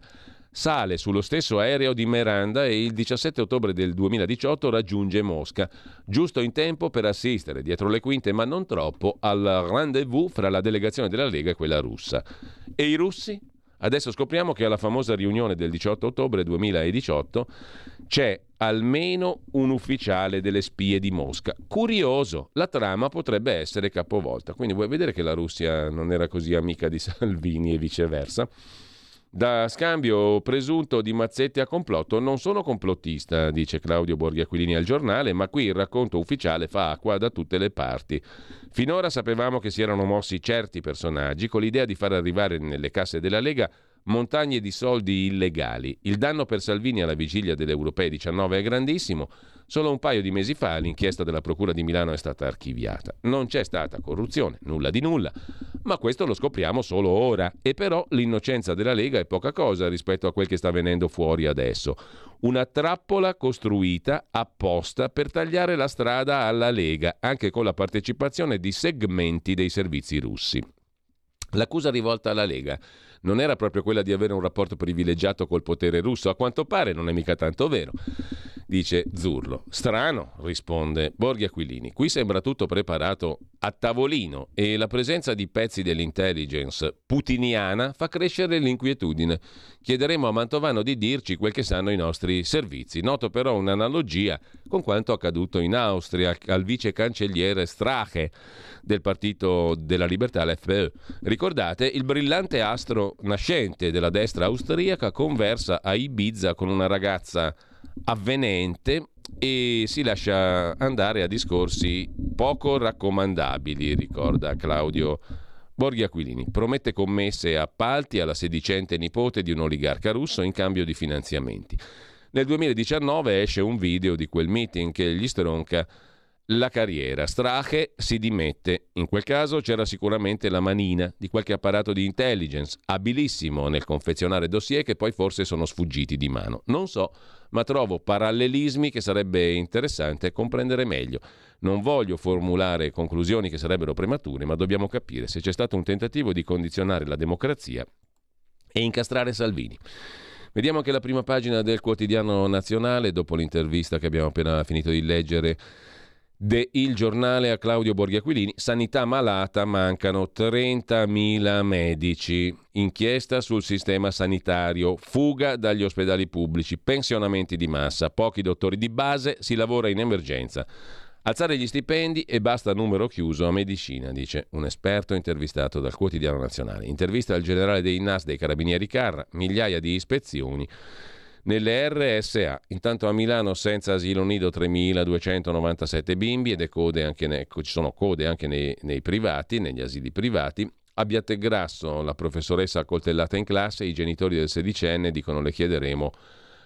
sale sullo stesso aereo di Miranda e il 17 ottobre del 2018 raggiunge Mosca, giusto in tempo per assistere dietro le quinte, ma non troppo, al rendezvous fra la delegazione della Lega e quella russa. E i russi? Adesso scopriamo che alla famosa riunione del 18 ottobre 2018 c'è almeno un ufficiale delle spie di Mosca. Curioso, la trama potrebbe essere capovolta. Quindi vuoi vedere che la Russia non era così amica di Salvini e viceversa? Da scambio presunto di mazzetti a complotto, non sono complottista, dice Claudio Borghi Aquilini al giornale, ma qui il racconto ufficiale fa acqua da tutte le parti. Finora sapevamo che si erano mossi certi personaggi con l'idea di far arrivare nelle casse della Lega montagne di soldi illegali. Il danno per Salvini alla vigilia delle europee 19 è grandissimo. Solo un paio di mesi fa l'inchiesta della Procura di Milano è stata archiviata. Non c'è stata corruzione, nulla di nulla, ma questo lo scopriamo solo ora. E però l'innocenza della Lega è poca cosa rispetto a quel che sta venendo fuori adesso. Una trappola costruita apposta per tagliare la strada alla Lega, anche con la partecipazione di segmenti dei servizi russi. L'accusa rivolta alla Lega non era proprio quella di avere un rapporto privilegiato col potere russo, a quanto pare non è mica tanto vero dice Zurlo. Strano, risponde Borghi Aquilini. Qui sembra tutto preparato a tavolino e la presenza di pezzi dell'intelligence putiniana fa crescere l'inquietudine. Chiederemo a Mantovano di dirci quel che sanno i nostri servizi. Noto però un'analogia con quanto accaduto in Austria al vice cancelliere Strache del Partito della Libertà, l'FPÖ. Ricordate, il brillante astro nascente della destra austriaca conversa a Ibiza con una ragazza avvenente e si lascia andare a discorsi poco raccomandabili, ricorda Claudio Borghi Aquilini. Promette commesse e appalti alla sedicente nipote di un oligarca russo in cambio di finanziamenti. Nel 2019 esce un video di quel meeting che gli stronca la carriera. Strache si dimette. In quel caso c'era sicuramente la manina di qualche apparato di intelligence, abilissimo nel confezionare dossier che poi forse sono sfuggiti di mano. Non so, ma trovo parallelismi che sarebbe interessante comprendere meglio. Non voglio formulare conclusioni che sarebbero premature, ma dobbiamo capire se c'è stato un tentativo di condizionare la democrazia e incastrare Salvini. Vediamo anche la prima pagina del quotidiano nazionale, dopo l'intervista che abbiamo appena finito di leggere de Il Giornale a Claudio Borghiaquilini, sanità malata, mancano 30.000 medici, inchiesta sul sistema sanitario, fuga dagli ospedali pubblici, pensionamenti di massa, pochi dottori di base, si lavora in emergenza. Alzare gli stipendi e basta numero chiuso a medicina, dice un esperto intervistato dal quotidiano nazionale. Intervista al generale dei NAS dei Carabinieri Carra, migliaia di ispezioni nelle RSA. Intanto a Milano senza asilo nido 3.297 bimbi anche ne, ci sono code anche nei, nei privati, negli asili privati. A Biategrasso la professoressa accoltellata in classe, i genitori del sedicenne dicono le chiederemo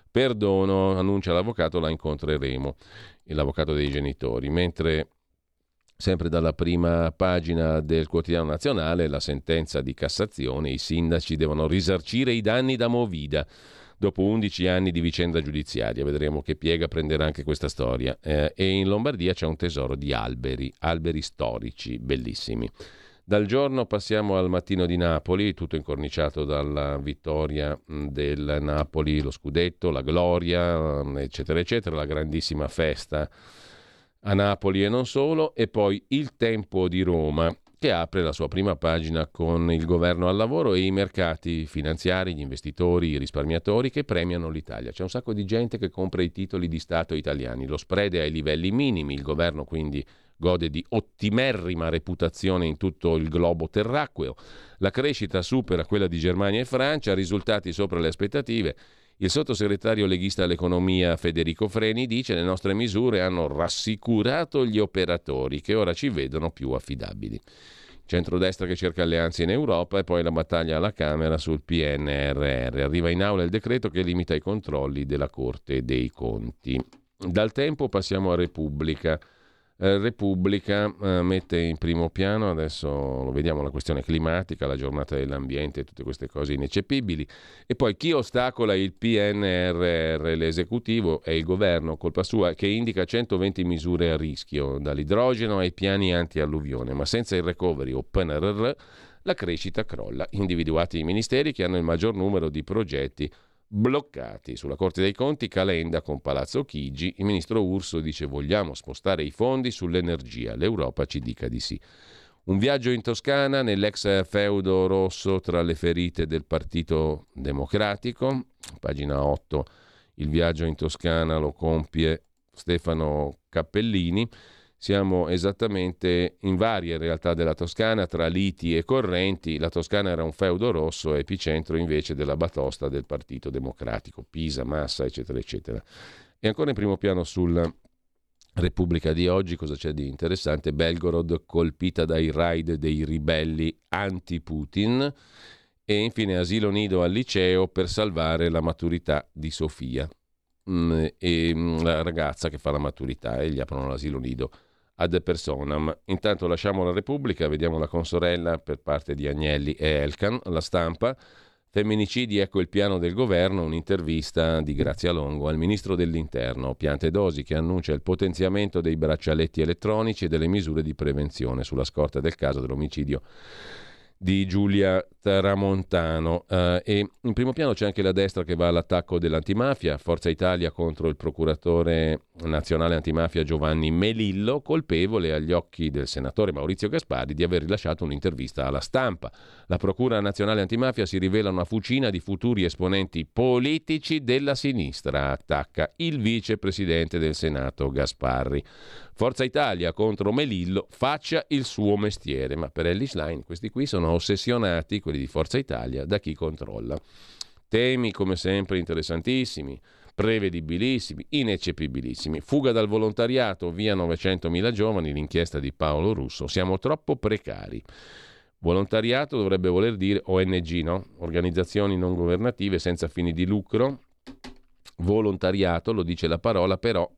perdono, annuncia l'avvocato, la incontreremo, l'avvocato dei genitori, mentre Sempre dalla prima pagina del quotidiano nazionale, la sentenza di Cassazione, i sindaci devono risarcire i danni da Movida dopo 11 anni di vicenda giudiziaria. Vedremo che piega prenderà anche questa storia. Eh, e in Lombardia c'è un tesoro di alberi, alberi storici, bellissimi. Dal giorno passiamo al mattino di Napoli, tutto incorniciato dalla vittoria del Napoli, lo scudetto, la gloria, eccetera, eccetera, la grandissima festa a Napoli e non solo, e poi il tempo di Roma, che apre la sua prima pagina con il governo al lavoro e i mercati finanziari, gli investitori, i risparmiatori che premiano l'Italia. C'è un sacco di gente che compra i titoli di Stato italiani, lo spread è ai livelli minimi, il governo quindi gode di ottimerrima reputazione in tutto il globo terracqueo, la crescita supera quella di Germania e Francia, risultati sopra le aspettative. Il sottosegretario leghista all'economia Federico Freni dice le nostre misure hanno rassicurato gli operatori che ora ci vedono più affidabili. Centrodestra che cerca alleanze in Europa e poi la battaglia alla Camera sul PNRR. Arriva in aula il decreto che limita i controlli della Corte dei Conti. Dal tempo passiamo a Repubblica. Eh, Repubblica eh, mette in primo piano, adesso lo vediamo, la questione climatica, la giornata dell'ambiente, tutte queste cose ineccepibili. E poi chi ostacola il PNRR, l'esecutivo, è il governo, colpa sua, che indica 120 misure a rischio, dall'idrogeno ai piani anti-alluvione, ma senza il recovery o PNRR la crescita crolla. Individuati i ministeri che hanno il maggior numero di progetti bloccati. Sulla Corte dei Conti Calenda con Palazzo Chigi, il ministro Urso dice vogliamo spostare i fondi sull'energia, l'Europa ci dica di sì. Un viaggio in Toscana nell'ex feudo rosso tra le ferite del Partito Democratico, pagina 8, il viaggio in Toscana lo compie Stefano Cappellini. Siamo esattamente in varie realtà della Toscana, tra liti e correnti. La Toscana era un feudo rosso, epicentro invece della batosta del Partito Democratico, Pisa, Massa, eccetera, eccetera. E ancora in primo piano sulla Repubblica di oggi, cosa c'è di interessante? Belgorod colpita dai raid dei ribelli anti-Putin E infine asilo nido al liceo per salvare la maturità di Sofia. Mm, e mm, la ragazza che fa la maturità e gli aprono l'asilo nido ad personam. Intanto lasciamo la Repubblica, vediamo la consorella per parte di Agnelli e Elkan, la stampa. Femminicidi, ecco il piano del governo, un'intervista di Grazia Longo al ministro dell'Interno, Piante Dosi, che annuncia il potenziamento dei braccialetti elettronici e delle misure di prevenzione sulla scorta del caso dell'omicidio di Giulia Tramontano. Uh, e in primo piano c'è anche la destra che va all'attacco dell'antimafia, Forza Italia contro il procuratore nazionale antimafia Giovanni Melillo, colpevole agli occhi del senatore Maurizio Gaspari di aver rilasciato un'intervista alla stampa. La Procura nazionale antimafia si rivela una fucina di futuri esponenti politici della sinistra, attacca il vicepresidente del Senato Gasparri. Forza Italia contro Melillo faccia il suo mestiere, ma per Ellis Line questi qui sono ossessionati, quelli di Forza Italia, da chi controlla. Temi come sempre interessantissimi, prevedibilissimi, ineccepibilissimi. Fuga dal volontariato, via 900.000 giovani, l'inchiesta di Paolo Russo. Siamo troppo precari. Volontariato dovrebbe voler dire ONG, no? Organizzazioni non governative senza fini di lucro. Volontariato, lo dice la parola, però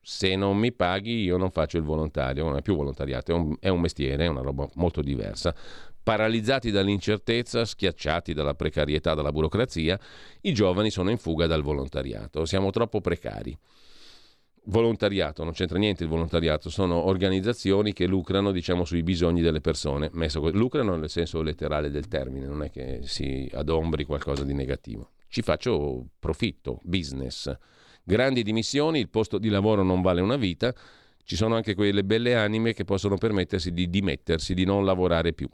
se non mi paghi io non faccio il volontario, non è più volontariato, è un, è un mestiere, è una roba molto diversa. Paralizzati dall'incertezza, schiacciati dalla precarietà, dalla burocrazia, i giovani sono in fuga dal volontariato. Siamo troppo precari. Volontariato, non c'entra niente il volontariato, sono organizzazioni che lucrano diciamo, sui bisogni delle persone, Messo, lucrano nel senso letterale del termine, non è che si adombri qualcosa di negativo. Ci faccio profitto, business grandi dimissioni, il posto di lavoro non vale una vita, ci sono anche quelle belle anime che possono permettersi di dimettersi, di non lavorare più.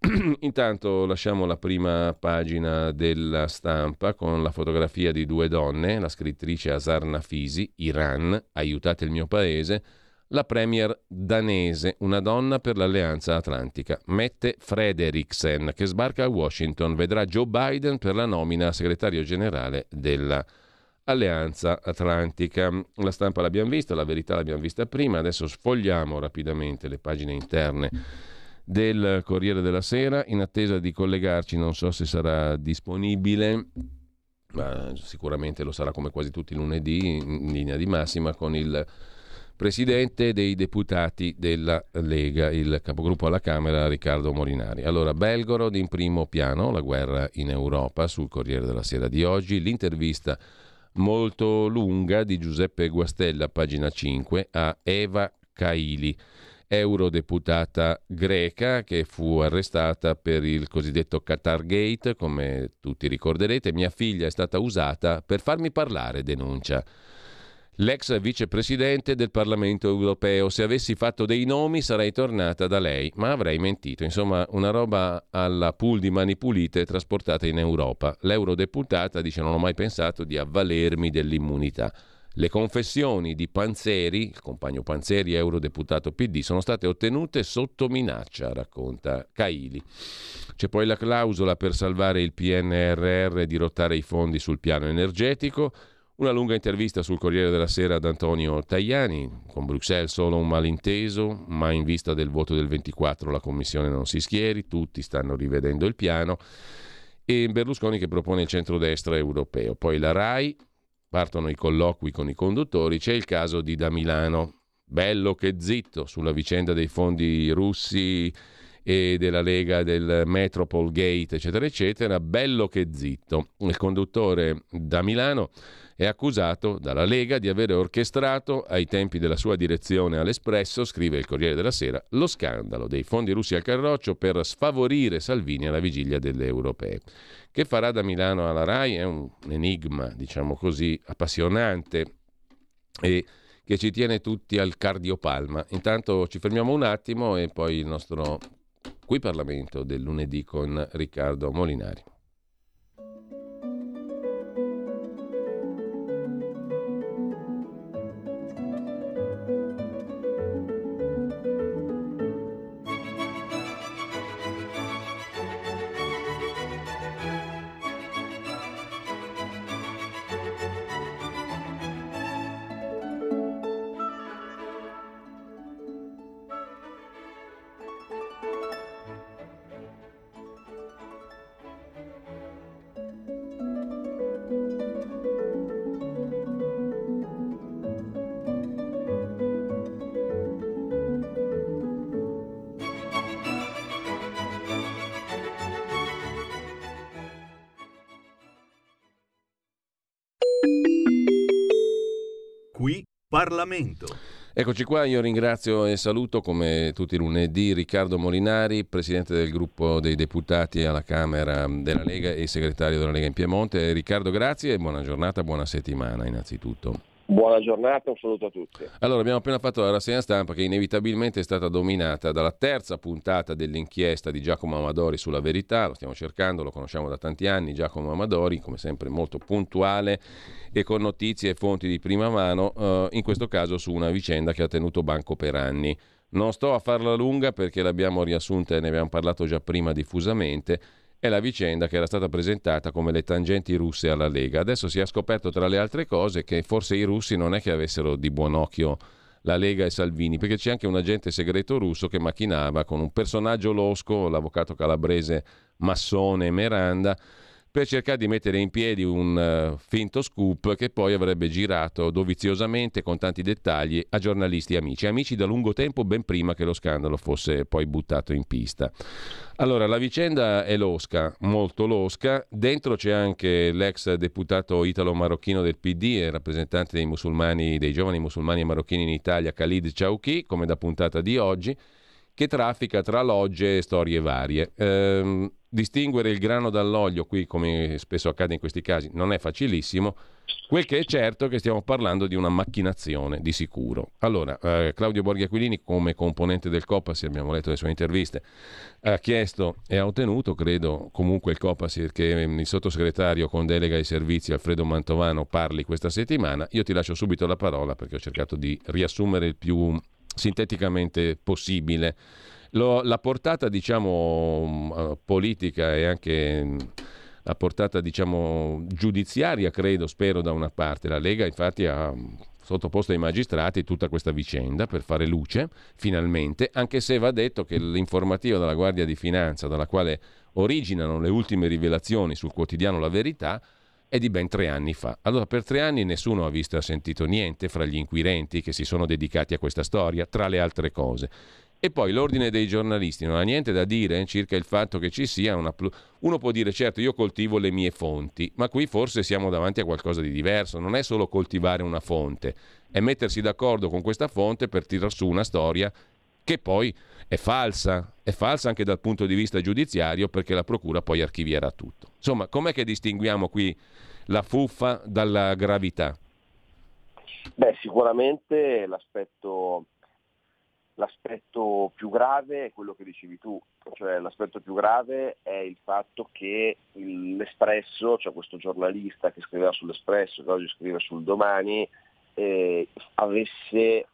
Intanto lasciamo la prima pagina della stampa con la fotografia di due donne, la scrittrice Asar Nafisi, Iran, aiutate il mio paese, la premier danese, una donna per l'Alleanza Atlantica, Mette Frederiksen, che sbarca a Washington, vedrà Joe Biden per la nomina a segretario generale della Alleanza Atlantica. La stampa l'abbiamo vista, la verità l'abbiamo vista prima, adesso sfogliamo rapidamente le pagine interne del Corriere della Sera in attesa di collegarci, non so se sarà disponibile, ma sicuramente lo sarà come quasi tutti i lunedì in linea di massima con il presidente dei deputati della Lega, il capogruppo alla Camera Riccardo Morinari. Allora, Belgorod in primo piano, la guerra in Europa sul Corriere della Sera di oggi, l'intervista molto lunga di Giuseppe Guastella, pagina 5, a Eva Kaili, eurodeputata greca che fu arrestata per il cosiddetto Qatar Gate, come tutti ricorderete. Mia figlia è stata usata per farmi parlare, denuncia l'ex vicepresidente del Parlamento europeo. Se avessi fatto dei nomi sarei tornata da lei, ma avrei mentito. Insomma, una roba alla pool di mani pulite trasportata in Europa. L'eurodeputata dice non ho mai pensato di avvalermi dell'immunità. Le confessioni di Panzeri, il compagno Panzeri, eurodeputato PD, sono state ottenute sotto minaccia, racconta Caili. C'è poi la clausola per salvare il PNRR e dirottare i fondi sul piano energetico. Una lunga intervista sul Corriere della Sera ad Antonio Tajani, con Bruxelles solo un malinteso, ma in vista del voto del 24 la Commissione non si schieri, tutti stanno rivedendo il piano, e Berlusconi che propone il centrodestra europeo. Poi la RAI, partono i colloqui con i conduttori, c'è il caso di Da Milano, bello che zitto sulla vicenda dei fondi russi e della Lega del Metropol Gate, eccetera, eccetera, bello che zitto. Il conduttore da Milano è accusato dalla Lega di aver orchestrato, ai tempi della sua direzione all'Espresso, scrive il Corriere della Sera, lo scandalo dei fondi russi al Carroccio per sfavorire Salvini alla vigilia delle europee. Che farà da Milano alla RAI è un enigma, diciamo così, appassionante e che ci tiene tutti al cardiopalma. Intanto ci fermiamo un attimo e poi il nostro qui Parlamento del lunedì con Riccardo Molinari. Parlamento. Eccoci qua, io ringrazio e saluto come tutti i lunedì Riccardo Molinari, presidente del gruppo dei deputati alla Camera della Lega e segretario della Lega in Piemonte. Riccardo, grazie e buona giornata, buona settimana innanzitutto. Buona giornata, un saluto a tutti. Allora, abbiamo appena fatto la rassegna stampa che inevitabilmente è stata dominata dalla terza puntata dell'inchiesta di Giacomo Amadori sulla verità, lo stiamo cercando, lo conosciamo da tanti anni, Giacomo Amadori, come sempre molto puntuale e con notizie e fonti di prima mano, eh, in questo caso su una vicenda che ha tenuto banco per anni. Non sto a farla lunga perché l'abbiamo riassunta e ne abbiamo parlato già prima diffusamente è la vicenda che era stata presentata come le tangenti russe alla Lega. Adesso si è scoperto tra le altre cose che forse i russi non è che avessero di buon occhio la Lega e Salvini, perché c'è anche un agente segreto russo che macchinava con un personaggio losco, l'avvocato calabrese Massone Meranda, per cercare di mettere in piedi un uh, finto scoop che poi avrebbe girato doviziosamente con tanti dettagli a giornalisti e amici, amici da lungo tempo ben prima che lo scandalo fosse poi buttato in pista. Allora, la vicenda è losca, molto losca, dentro c'è anche l'ex deputato italo-marocchino del PD e rappresentante dei musulmani, dei giovani musulmani marocchini in Italia, Khalid Chauki, come da puntata di oggi, che traffica tra logge e storie varie. Ehm, distinguere il grano dall'olio, qui come spesso accade in questi casi, non è facilissimo. Quel che è certo è che stiamo parlando di una macchinazione, di sicuro. Allora, eh, Claudio Borghi Aquilini, come componente del Copasir, abbiamo letto le sue interviste, ha chiesto e ha ottenuto, credo, comunque il Copasir, che il sottosegretario con delega ai servizi Alfredo Mantovano parli questa settimana. Io ti lascio subito la parola perché ho cercato di riassumere il più sinteticamente possibile. Lo, la portata diciamo, mm, eh, politica e anche mm, la portata diciamo, giudiziaria, credo, spero da una parte. La Lega infatti ha mm, sottoposto ai magistrati tutta questa vicenda per fare luce, finalmente, anche se va detto che l'informativa della Guardia di Finanza, dalla quale originano le ultime rivelazioni sul quotidiano La Verità, è di ben tre anni fa. Allora per tre anni nessuno ha visto e sentito niente fra gli inquirenti che si sono dedicati a questa storia, tra le altre cose. E poi l'ordine dei giornalisti non ha niente da dire circa il fatto che ci sia una... Pl- Uno può dire certo io coltivo le mie fonti, ma qui forse siamo davanti a qualcosa di diverso, non è solo coltivare una fonte, è mettersi d'accordo con questa fonte per tirar su una storia che poi è falsa, è falsa anche dal punto di vista giudiziario perché la procura poi archivierà tutto. Insomma, com'è che distinguiamo qui la fuffa dalla gravità? Beh, sicuramente l'aspetto, l'aspetto più grave è quello che dicevi tu, cioè l'aspetto più grave è il fatto che l'Espresso, cioè questo giornalista che scriveva sull'Espresso, che oggi scrive sul Domani, eh, avesse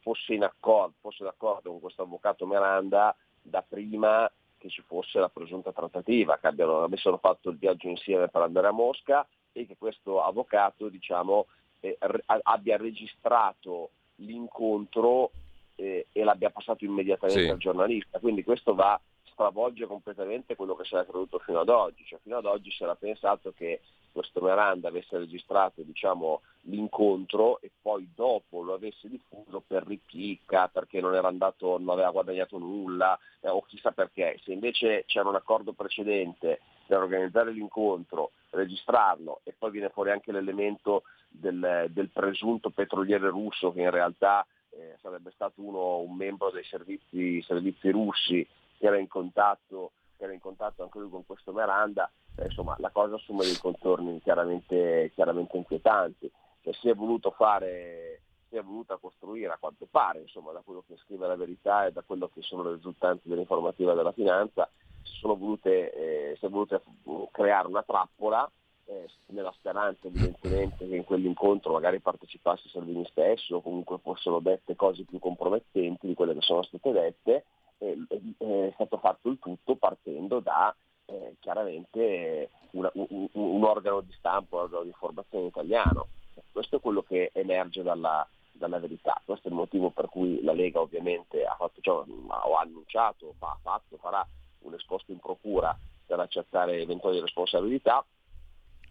fosse, in accordo, fosse d'accordo con questo avvocato Miranda da prima che ci fosse la presunta trattativa, che abbiano, avessero fatto il viaggio insieme per andare a Mosca e che questo avvocato diciamo, eh, abbia registrato l'incontro eh, e l'abbia passato immediatamente sì. al giornalista. Quindi questo va stravolge completamente quello che si era creduto fino ad oggi. Cioè, fino ad oggi si era pensato che questo Miranda avesse registrato diciamo, l'incontro e poi dopo lo avesse diffuso per ripicca, perché non, andato, non aveva guadagnato nulla eh, o chissà perché. Se invece c'era un accordo precedente per organizzare l'incontro, registrarlo e poi viene fuori anche l'elemento del, del presunto petroliere russo che in realtà eh, sarebbe stato uno, un membro dei servizi, servizi russi che era in contatto, era in contatto anche lui con questo Miranda, eh, insomma la cosa assume dei contorni chiaramente, chiaramente inquietanti. Cioè, si è voluto fare si è voluta costruire a quanto pare, insomma, da quello che scrive la verità e da quello che sono le risultanti dell'informativa della finanza, si, volute, eh, si è voluta creare una trappola eh, nella speranza evidentemente che in quell'incontro magari partecipasse Salvini stesso o comunque fossero dette cose più compromettenti di quelle che sono state dette è stato fatto il tutto partendo da eh, chiaramente una, un, un, organo di stampa, un organo di informazione italiano. Questo è quello che emerge dalla, dalla verità. Questo è il motivo per cui la Lega ovviamente ha fatto ciò, o ha annunciato, ha fatto, farà un esposto in procura per accettare eventuali responsabilità.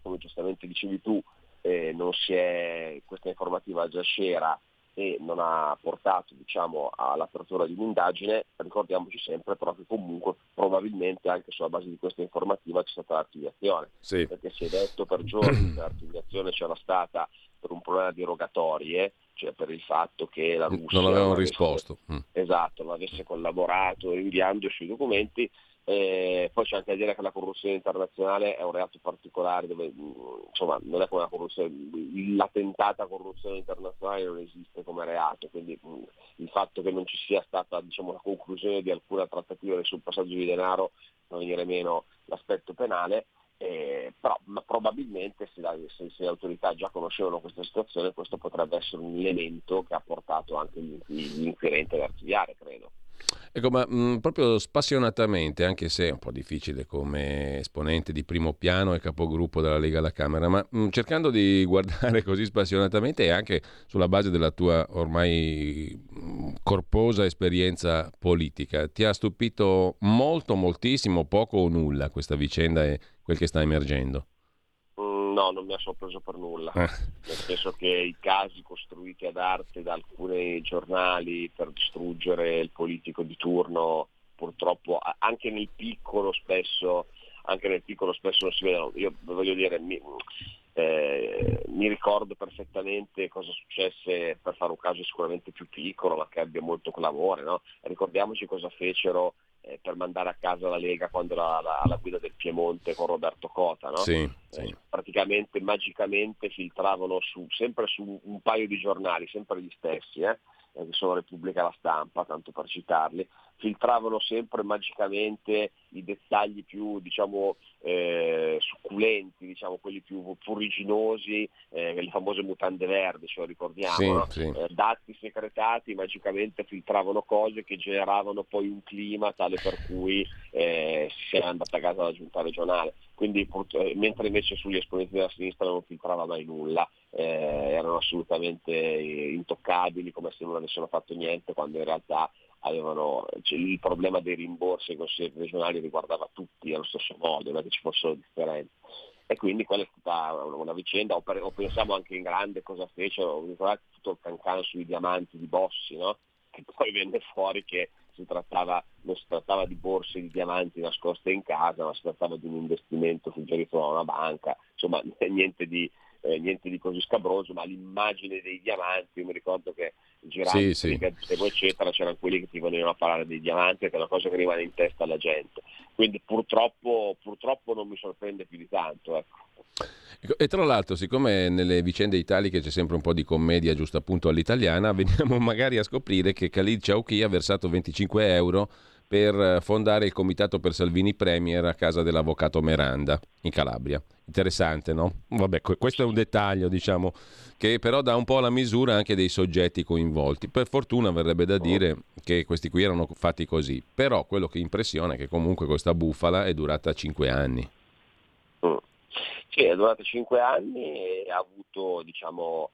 Come giustamente dicevi tu, eh, è, questa informativa già c'era e non ha portato diciamo, all'apertura di un'indagine, ricordiamoci sempre però che comunque probabilmente anche sulla base di questa informativa c'è stata l'archiviazione, sì. perché si è detto per giorni che l'archiviazione c'era stata per un problema di rogatorie, cioè per il fatto che la Russia non avevano risposto. Mm. Esatto, non avesse collaborato rinviando sui documenti. Eh, poi c'è anche da dire che la corruzione internazionale è un reato particolare dove mm, insomma non è come la corruzione, la corruzione internazionale non esiste come reato, quindi mm, il fatto che non ci sia stata diciamo, la conclusione di alcuna trattativa sul passaggio di denaro fa venire meno l'aspetto penale eh, però probabilmente se, la, se, se, le autorità già conoscevano questa situazione questo potrebbe essere un elemento che ha portato anche inquirenti ad archiviare, credo. Ecco, ma mh, mm, proprio spassionatamente, anche se è un po' difficile come esponente di primo piano e capogruppo della Lega alla Camera, ma mh, mm, cercando di guardare così spassionatamente e anche sulla base della tua ormai mh, mm, corposa esperienza politica, ti ha stupito molto, moltissimo, poco o nulla questa vicenda e quel che sta emergendo? No, non mi ha sorpreso per nulla, eh. nel senso che i casi costruiti ad arte da alcuni giornali per distruggere il politico di turno, purtroppo anche nel piccolo spesso, anche nel piccolo spesso non si vedono. Io voglio dire, mi, eh, mi ricordo perfettamente cosa successe per fare un caso sicuramente più piccolo, ma che abbia molto clamore. No? Ricordiamoci cosa fecero eh, per mandare a casa la Lega quando era alla, guida del Piemonte con Roberto Cota. No? Sì, eh, sì. praticamente magicamente filtravano su, sempre su un paio di giornali, sempre gli stessi, eh, che sono Repubblica La Stampa, tanto per citarli, filtravano sempre magicamente i dettagli più diciamo, eh, succulenti, diciamo, quelli più furiginosi, eh, le famose mutande verdi, ce lo ricordiamo, sì, no? sì. Eh, dati secretati magicamente filtravano cose che generavano poi un clima tale per cui eh, si era andata a casa la giunta regionale. Quindi, eh, mentre invece sugli esponenti della sinistra non filtrava mai nulla, eh, erano assolutamente intoccabili come se non avessero fatto niente, quando in realtà avevano, cioè, il problema dei rimborsi ai consigli regionali riguardava tutti allo stesso modo, non è che ci fossero differenze. E quindi quella è stata una, vicenda, o, per, o, pensiamo anche in grande cosa fecero, ricordate tutto il cancan sui diamanti di Bossi, no? che poi venne fuori che si trattava, non si trattava di borse di diamanti nascoste in casa, ma si trattava di un investimento suggerito da una banca, insomma niente di, eh, niente di così scabroso, ma l'immagine dei diamanti, io mi ricordo che girando sì, sì. eccetera, c'erano quelli che ti venivano a parlare dei diamanti, che è una cosa che rimane in testa alla gente. Quindi purtroppo, purtroppo non mi sorprende più di tanto. Ecco. ecco. E tra l'altro, siccome nelle vicende italiche c'è sempre un po' di commedia giusto appunto all'italiana, veniamo magari a scoprire che Khalid Chauchi ha versato 25 euro per fondare il Comitato per Salvini Premier a casa dell'avvocato Meranda in Calabria. Interessante, no? Vabbè, questo è un dettaglio, diciamo, che però dà un po' la misura anche dei soggetti coinvolti. Per fortuna verrebbe da dire che questi qui erano fatti così, però quello che impressiona è che comunque questa bufala è durata cinque anni. Mm. Sì, è durata cinque anni e ha avuto, diciamo,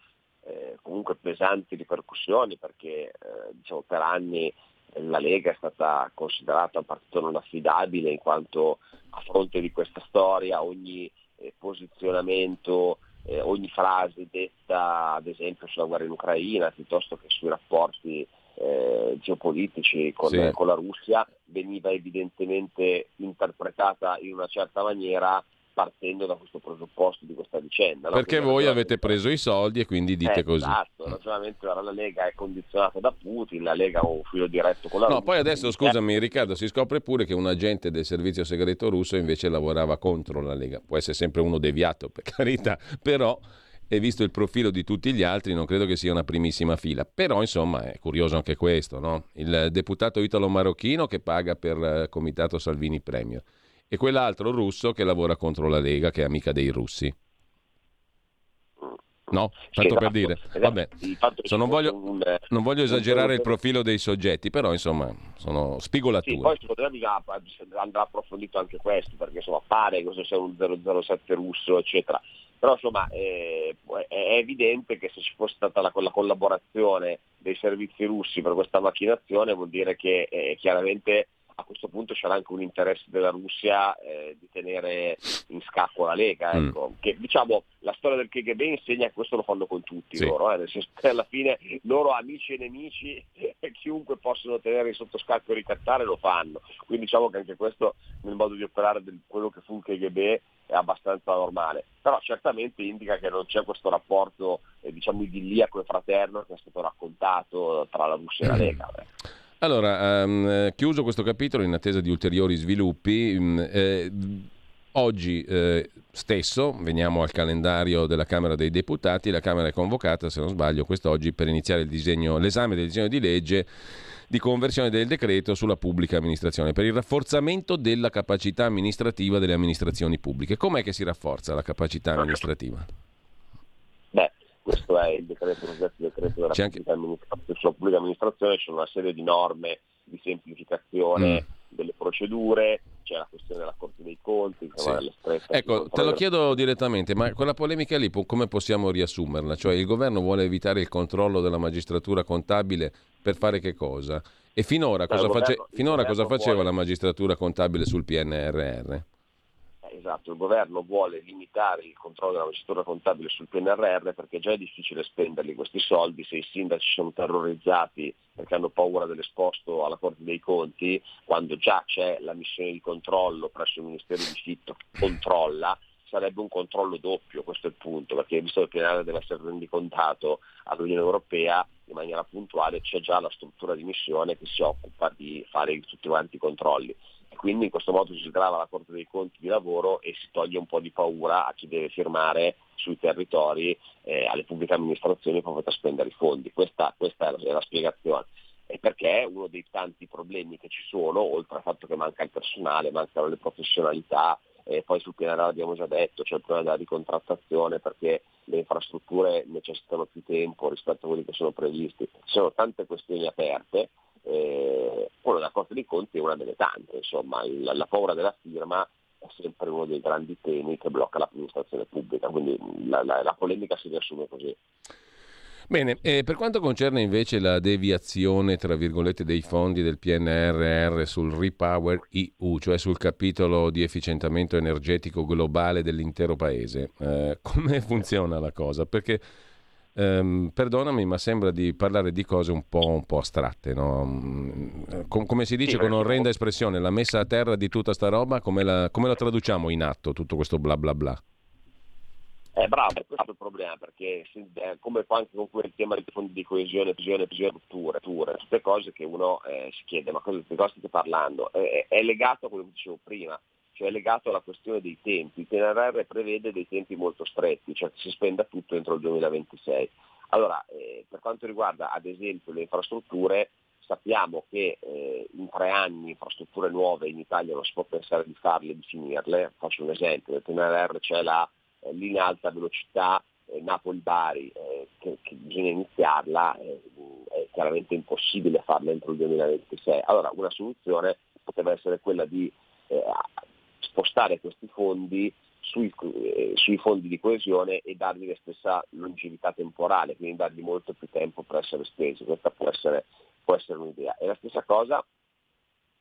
eh, comunque pesanti ripercussioni perché eh, diciamo, per anni la Lega è stata considerata un partito non affidabile in quanto a fronte di questa storia ogni eh, posizionamento, eh, ogni frase detta ad esempio sulla guerra in Ucraina piuttosto che sui rapporti eh, geopolitici con, sì. con la Russia veniva evidentemente interpretata in una certa maniera partendo da questo presupposto di questa vicenda. No? Perché voi avete preso i soldi e quindi dite eh, così. Esatto, ragionamento la Lega è condizionata da Putin, la Lega ha un filo diretto con la no, Russia. Poi adesso, scusami Riccardo, si scopre pure che un agente del servizio segreto russo invece lavorava contro la Lega. Può essere sempre uno deviato, per carità, però e visto il profilo di tutti gli altri non credo che sia una primissima fila. Però insomma è curioso anche questo, no? Il deputato italo-marocchino che paga per eh, Comitato Salvini Premier e quell'altro russo che lavora contro la Lega, che è amica dei russi. No, tanto esatto, per dire. Esatto. Vabbè, non, voglio, un, non, voglio, esagerare il profilo dei soggetti, però insomma sono spigolature. Sì, poi secondo me andrà approfondito anche questo, perché insomma pare che questo sia un 007 russo, eccetera. Però insomma eh, è evidente che se ci fosse stata la, la, collaborazione dei servizi russi per questa macchinazione vuol dire che eh, chiaramente a questo punto c'era anche un interesse della Russia eh, di tenere in scacco la Lega. Mm. Ecco. Mm. Che, diciamo, la storia del KGB insegna che questo lo fanno con tutti sì. loro, eh, nel senso che alla fine loro amici e nemici chiunque possono tenere sotto scacco e ricattare lo fanno. Quindi diciamo che anche questo nel modo di operare di quello che fu un KGB è abbastanza normale. Però certamente indica che non c'è questo rapporto eh, diciamo idilliaco e fraterno che è stato raccontato tra la Russia e la Lega. Allora, um, chiuso questo capitolo in attesa di ulteriori sviluppi, um, eh, oggi eh, stesso, veniamo al calendario della Camera dei Deputati, la Camera è convocata, se non sbaglio, quest'oggi per iniziare disegno, l'esame del disegno di legge di conversione del decreto sulla pubblica amministrazione per il rafforzamento della capacità amministrativa delle amministrazioni pubbliche. Com'è che si rafforza la capacità amministrativa? Questo è il decreto, il decreto della anche... pubblica amministrazione, c'è una serie di norme di semplificazione mm. delle procedure, c'è la questione della Corte dei Conti. Sì. Ecco, te lo chiedo direttamente, ma quella polemica lì come possiamo riassumerla? Cioè il governo vuole evitare il controllo della magistratura contabile per fare che cosa? E finora, cosa, governo, face... finora cosa faceva vuole... la magistratura contabile sul PNRR? Esatto, il governo vuole limitare il controllo della magistratura contabile sul PNRR perché già è difficile spenderli questi soldi se i sindaci sono terrorizzati perché hanno paura dell'esposto alla Corte dei Conti, quando già c'è la missione di controllo presso il Ministero di Fitto che controlla, sarebbe un controllo doppio, questo è il punto, perché visto che il PNRR deve essere rendicontato all'Unione Europea in maniera puntuale, c'è già la struttura di missione che si occupa di fare tutti quanti i controlli quindi in questo modo si sgrava la Corte dei Conti di lavoro e si toglie un po' di paura a chi deve firmare sui territori, eh, alle pubbliche amministrazioni per poter spendere i fondi. Questa, questa è, la, è la spiegazione. E perché uno dei tanti problemi che ci sono, oltre al fatto che manca il personale, mancano le professionalità, e poi sul PNRR abbiamo già detto, c'è il problema della ricontrattazione perché le infrastrutture necessitano più tempo rispetto a quelli che sono previsti. Ci sono tante questioni aperte eh, quello della Corte dei Conti è una delle tante, insomma, il, la paura della firma è sempre uno dei grandi temi che blocca l'amministrazione pubblica, quindi la, la, la polemica si riassume così. Bene, eh, per quanto concerne invece la deviazione, tra virgolette, dei fondi del PNRR sul Repower EU, cioè sul capitolo di efficientamento energetico globale dell'intero paese, eh, come funziona la cosa? Perché Um, perdonami, ma sembra di parlare di cose un po', un po astratte. No? Mm, com- come si dice sì, con orrenda espressione, la messa a terra di tutta sta roba, come la, come la traduciamo in atto tutto questo bla bla bla? Eh, bravo, questo è il problema, perché eh, come fa anche con quel tema di fondi di coesione, visione, visione, rupture, tutte cose che uno eh, si chiede, ma cosa, di cosa state parlando? Eh, è legato a quello che dicevo prima, cioè legato alla questione dei tempi. Il PNRR prevede dei tempi molto stretti, cioè che si spenda tutto entro il 2026. Allora, eh, per quanto riguarda ad esempio le infrastrutture, sappiamo che eh, in tre anni infrastrutture nuove in Italia non si può pensare di farle, di finirle. Faccio un esempio, nel PNRR c'è la eh, linea alta velocità eh, Napoli-Bari, eh, che, che, bisogna iniziarla, eh, è chiaramente impossibile farla entro il 2026. Allora, una soluzione poteva essere quella di eh, spostare questi fondi sui, eh, sui, fondi di coesione e dargli la stessa longevità temporale, quindi dargli molto più tempo per essere spesi. Questa può essere, può essere un'idea. E la stessa cosa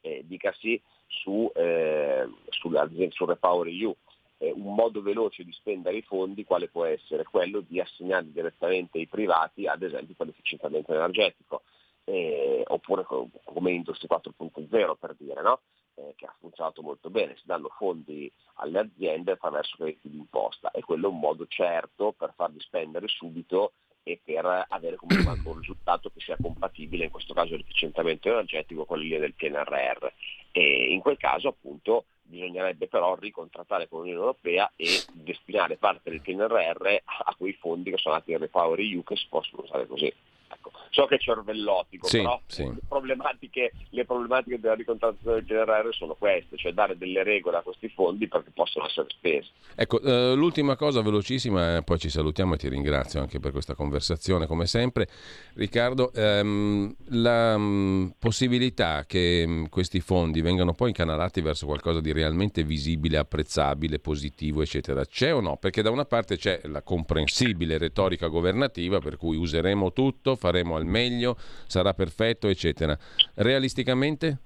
eh, dicasi su, eh, sul, sul Repower EU. Eh, un modo veloce di spendere i fondi quale può essere? Quello di assegnarli direttamente ai privati, ad esempio per l'efficientamento energetico, eh, oppure come Industry 4.0 per dire. No? Eh, che ha funzionato molto bene, si danno fondi alle aziende attraverso crediti d'imposta e quello è un modo certo per farli spendere subito e per avere comunque un risultato che sia compatibile, in questo caso l'efficientamento energetico, con l'idea del PNRR. E in quel caso appunto bisognerebbe però ricontrattare con l'Unione Europea e destinare parte del PNRR a quei fondi che sono nati nel Repower EU che si possono usare così. Ecco, so che è cervellotico, sì, però sì. Le, problematiche, le, problematiche, della ricontrattazione del PNRR sono queste, cioè dare delle regole a questi fondi perché possono essere spesi. Ecco, eh, l'ultima cosa velocissima, poi ci salutiamo e ti ringrazio anche per questa conversazione come sempre. Riccardo, ehm, la mh, mm, possibilità che mh, mm, questi fondi vengano poi incanalati verso qualcosa di realmente visibile, apprezzabile, positivo, eccetera, c'è o no? Perché da una parte c'è la comprensibile retorica governativa per cui useremo tutto, faremo al meglio, sarà perfetto, eccetera. Realisticamente?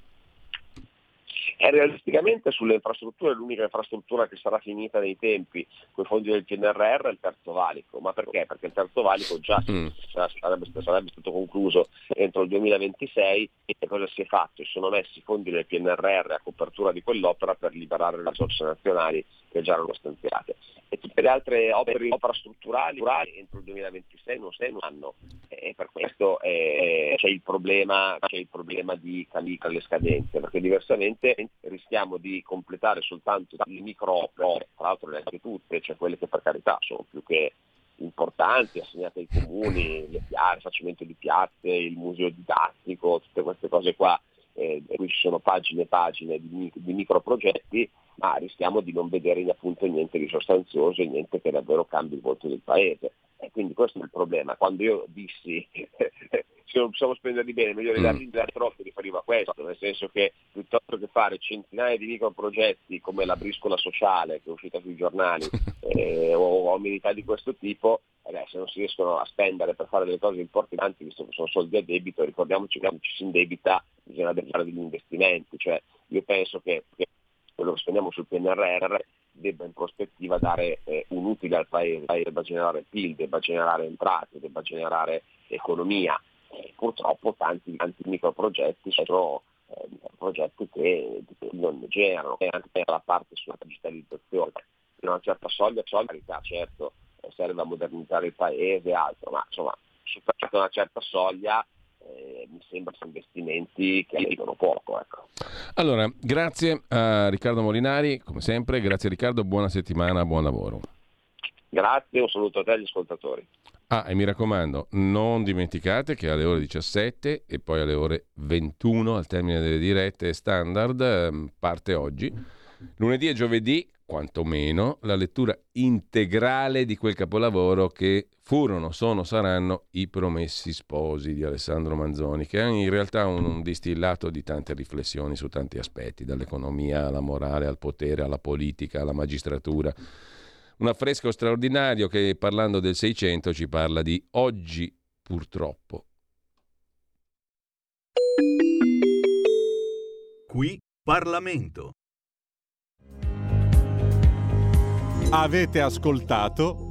Eh, realisticamente sulle infrastrutture l'unica infrastruttura che sarà finita nei tempi con i fondi del PNRR è il terzo valico. Ma perché? Perché il terzo valico già mm. sarebbe, sarebbe, stato concluso entro il 2026 e cosa si è fatto? Si sono messi i fondi del PNRR a copertura di quell'opera per liberare le risorse nazionali che già erano stanziate. E tutte le altre opere infrastrutturali entro il 2026 non se hanno. E per questo eh, c'è, il problema, c'è il problema di cambiare le scadenze, perché diversamente rischiamo di completare soltanto le micro opere, tra l'altro neanche tutte, cioè quelle che per carità sono più che importanti, assegnate ai comuni, le piazze, facimento di piazze, il museo didattico, tutte queste cose qua, eh, qui ci sono pagine e pagine di, di microprogetti, ma rischiamo di non vedere appunto niente di sostanzioso e niente che davvero cambi il volto del paese. E quindi questo è il problema. Quando io dissi se non possiamo spenderli bene, meglio regalarli mm. troppo, riferivo a questo, nel senso che piuttosto che fare centinaia di microprogetti come la briscola sociale che è uscita sui giornali eh, o, militari di questo tipo, se non si riescono a spendere per fare delle cose importanti, visto che sono soldi a debito, ricordiamoci che quando ci si indebita bisogna fare degli investimenti, cioè io penso che, che quello che spendiamo sul PNRR debba in prospettiva dare eh, un utile al paese, debba generare PIL, debba generare entrate, debba generare economia eh, purtroppo tanti, tanti microprogetti sono eh, progetti che non generano, e anche per la parte sulla digitalizzazione. In una certa soglia, solidarietà certo serve a modernizzare il paese e altro, ma insomma superata una certa soglia eh, mi sembra sono investimenti che aiutano poco. Ecco. Allora, grazie a Riccardo Molinari, come sempre, grazie Riccardo, buona settimana, buon lavoro. Grazie, un saluto a te e agli ascoltatori. Ah, e mi raccomando, non dimenticate che alle ore 17 e poi alle ore 21, al termine delle dirette standard, ehm, parte oggi, lunedì e giovedì, quantomeno, la lettura integrale di quel capolavoro che furono, sono, saranno i promessi sposi di Alessandro Manzoni, che è in realtà un, un distillato di tante riflessioni su tanti aspetti, dall'economia alla morale, al potere, alla politica, alla magistratura un affresco straordinario che parlando del Seicento ci parla di oggi purtroppo. Qui Parlamento. Avete ascoltato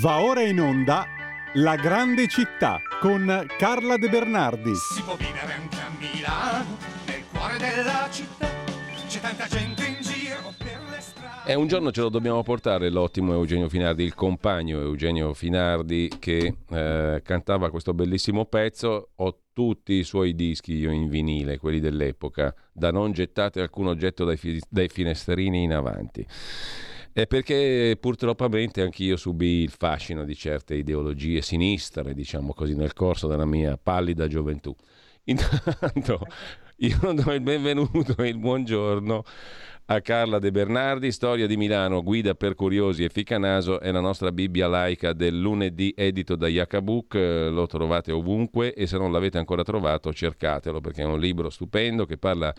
Va ora in onda La grande città con Carla De Bernardi. Si può vivere anche a Milano, nel cuore della città. C'è tanta gente in giro per le strade. E un giorno ce lo dobbiamo portare l'ottimo Eugenio Finardi, il compagno Eugenio Finardi che eh, cantava questo bellissimo pezzo. Ho tutti i suoi dischi io in vinile, quelli dell'epoca, da non gettate alcun oggetto dai, fi- dai finestrini in avanti. È perché purtroppo anch'io subì il fascino di certe ideologie sinistre, diciamo così, nel corso della mia pallida gioventù. Intanto io do il benvenuto e il buongiorno a Carla De Bernardi, Storia di Milano, guida per curiosi e ficanaso, è la nostra Bibbia laica del lunedì edito da Yakabook, eh, lo trovate ovunque e se non l'avete ancora trovato cercatelo perché è un libro stupendo che parla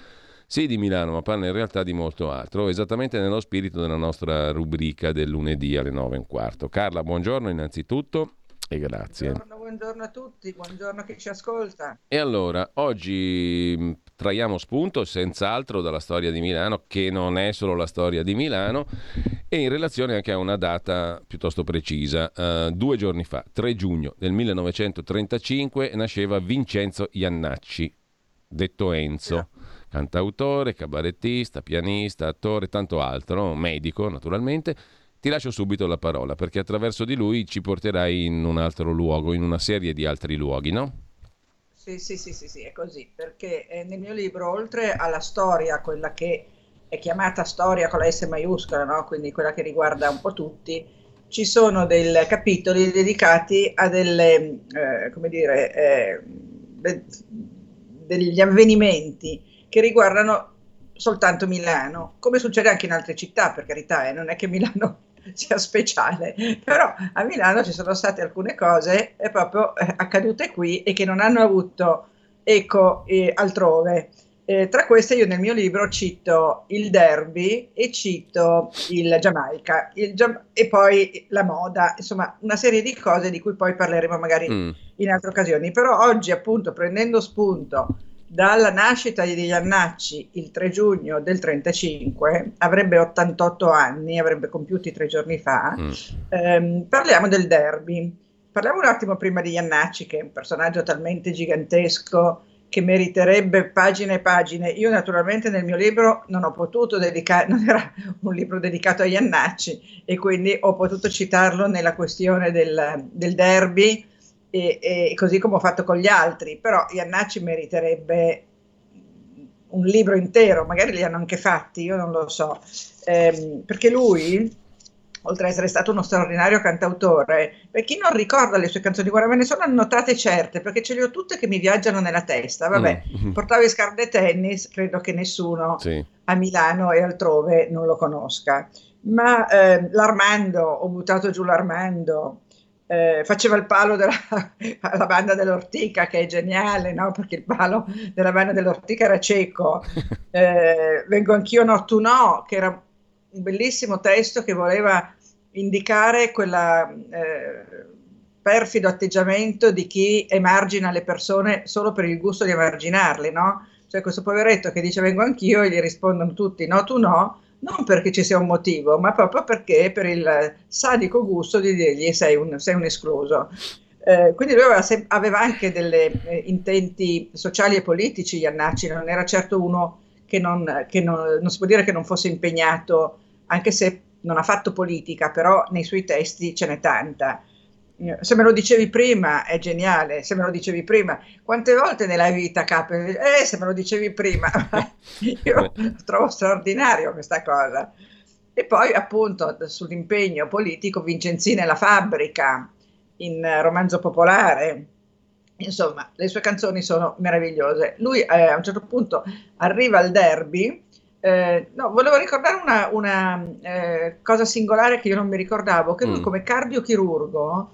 sì di Milano ma parla in realtà di molto altro, esattamente nello spirito della nostra rubrica del lunedì alle 9 e un quarto. Carla, buongiorno innanzitutto e grazie. Buongiorno, buongiorno, a tutti, buongiorno a chi ci ascolta. E allora, oggi mm, traiamo spunto senz'altro dalla storia di Milano, che non è solo la storia di Milano, e in relazione anche a una data piuttosto precisa. Uh, due giorni fa, 3 giugno del 1935, nasceva Vincenzo Iannacci, detto Enzo, cantautore, cabarettista, pianista, attore, tanto altro, medico naturalmente. Ti lascio subito la parola perché attraverso di lui ci porterai in un altro luogo, in una serie di altri luoghi, no? Sì, sì, sì, sì, sì è così, perché eh, nel mio libro, oltre alla storia, quella che è chiamata storia con la S maiuscola, no? quindi quella che riguarda un po' tutti, ci sono dei capitoli dedicati a delle, eh, come dire, eh, de- degli avvenimenti che riguardano soltanto Milano, come succede anche in altre città, per carità, eh, non è che Milano sia speciale, però a Milano ci sono state alcune cose proprio eh, accadute qui e che non hanno avuto eco eh, altrove. Eh, tra queste io nel mio libro cito il derby e cito il Giamaica il Gia- e poi la moda, insomma una serie di cose di cui poi parleremo magari mm. in altre occasioni. Però oggi appunto prendendo spunto dalla nascita di Iannacci il 3 giugno del 35, avrebbe 88 anni, avrebbe compiuti tre giorni fa, mm. ehm, parliamo del derby. Parliamo un attimo prima di Iannacci, che è un personaggio talmente gigantesco che meriterebbe pagine e pagine. Io naturalmente nel mio libro non ho potuto dedicare, non era un libro dedicato a Iannacci e quindi ho potuto citarlo nella questione del, del derby e, e, così come ho fatto con gli altri, però Iannacci meriterebbe un libro intero, magari li hanno anche fatti, io non lo so, ehm, perché lui, oltre ad essere stato uno straordinario cantautore, per chi non ricorda le sue canzoni, guarda, me ne sono annotate certe, perché ce le ho tutte che mi viaggiano nella testa, vabbè, mm. portava i scarpe tennis, credo che nessuno sì. a Milano e altrove non lo conosca, ma eh, l'Armando, ho buttato giù l'Armando, eh, faceva il palo della banda dell'Ortica, che è geniale, no? perché il palo della banda dell'Ortica era cieco. Eh, vengo anch'io no, tu no, che era un bellissimo testo che voleva indicare quella eh, perfido atteggiamento di chi emargina le persone solo per il gusto di emarginarle, no? Cioè questo poveretto che dice vengo anch'io e gli rispondono tutti no, tu no, non perché ci sia un motivo, ma proprio perché per il sadico gusto di dirgli sei un, sei un escluso. Eh, quindi lui aveva, aveva anche dei eh, intenti sociali e politici, Iannacci, non era certo uno che, non, che non, non si può dire che non fosse impegnato, anche se non ha fatto politica, però nei suoi testi ce n'è tanta. Se me lo dicevi prima è geniale, se me lo dicevi prima. Quante volte nella vita capita? Eh, se me lo dicevi prima. Io trovo straordinario questa cosa. E poi appunto sull'impegno politico Vincenzina e la fabbrica in romanzo popolare. Insomma, le sue canzoni sono meravigliose. Lui eh, a un certo punto arriva al derby. Eh, no, volevo ricordare una, una eh, cosa singolare che io non mi ricordavo, che lui mm. come cardiochirurgo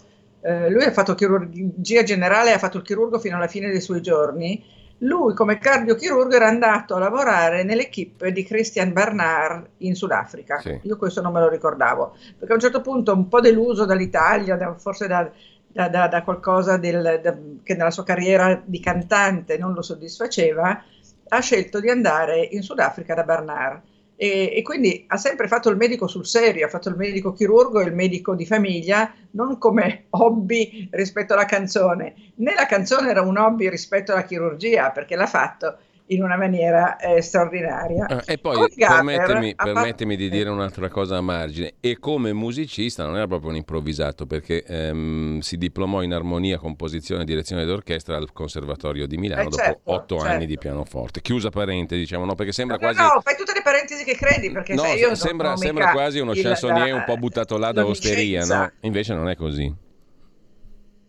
eh, lui ha fatto chirurgia generale, ha fatto il chirurgo fino alla fine dei suoi giorni. Lui, come cardiochirurgo, era andato a lavorare nell'equipe di Christian Bernard in Sudafrica. Sì. Io questo non me lo ricordavo, perché a un certo punto, un po' deluso dall'Italia, da, forse da, da, da, da qualcosa del, che nella sua carriera di cantante non lo soddisfaceva, ha scelto di andare in Sudafrica da Bernard e, e, quindi ha sempre fatto il medico sul serio, ha fatto il medico chirurgo e il medico di famiglia, non come hobby rispetto alla canzone, né la canzone era un hobby rispetto alla chirurgia, perché l'ha fatto in una maniera eh, straordinaria. Ah, e poi permettimi, permettimi di dire un'altra cosa a margine, e come musicista non era proprio un improvvisato perché ehm, si diplomò in armonia, composizione e direzione d'orchestra al Conservatorio di Milano eh, dopo certo, otto certo. anni di pianoforte. Chiusa parentesi, diciamo, no? Perché sembra no, quasi... No, fai tutte le parentesi che credi, perché no, sai, io sembra, sembra quasi uno chansonnier un po' buttato là da osteria, no? Invece non è così.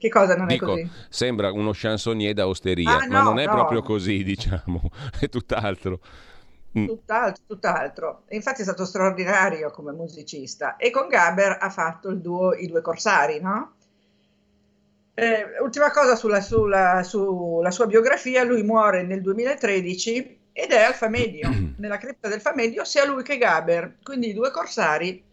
Che cosa non Dico, è così? Sembra uno chansonnier da osteria, ah, ma no, non è no. proprio così, diciamo, è tutt'altro. Mm. Tutt'altro, tutt'altro. Infatti è stato straordinario come musicista e con Gaber ha fatto il duo I due corsari, no? Eh, ultima cosa sulla, sulla, sulla, sua biografia, lui muore nel 2013 ed è al Famedio, nella cripta del Famedio, sia lui che Gaber, quindi i due corsari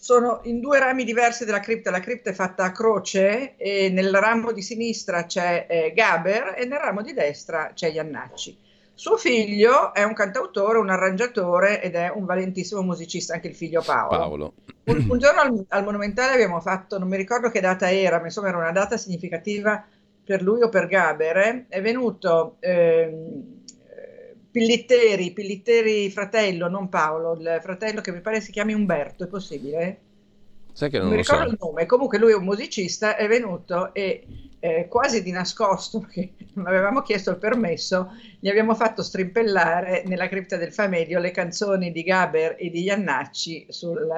sono in due rami diversi della cripta, la cripta è fatta a croce e nel ramo di sinistra c'è eh, Gaber e nel ramo di destra c'è Iannacci. Suo figlio è un cantautore, un arrangiatore ed è un valentissimo musicista, anche il figlio Paolo. Paolo. Un, un giorno al, al Monumentale abbiamo fatto, non mi ricordo che data era, ma insomma era una data significativa per lui o per Gabere, è venuto ehm, Pillitteri, Pillitteri fratello, non Paolo, il fratello che mi pare si chiami Umberto, è possibile? Sai che non, Non mi lo so. ricordo il nome, comunque lui è un musicista, è venuto e eh, quasi di nascosto, perché non avevamo chiesto il permesso, gli abbiamo fatto strimpellare nella cripta del Famedio le canzoni di Gaber e di Iannacci sul,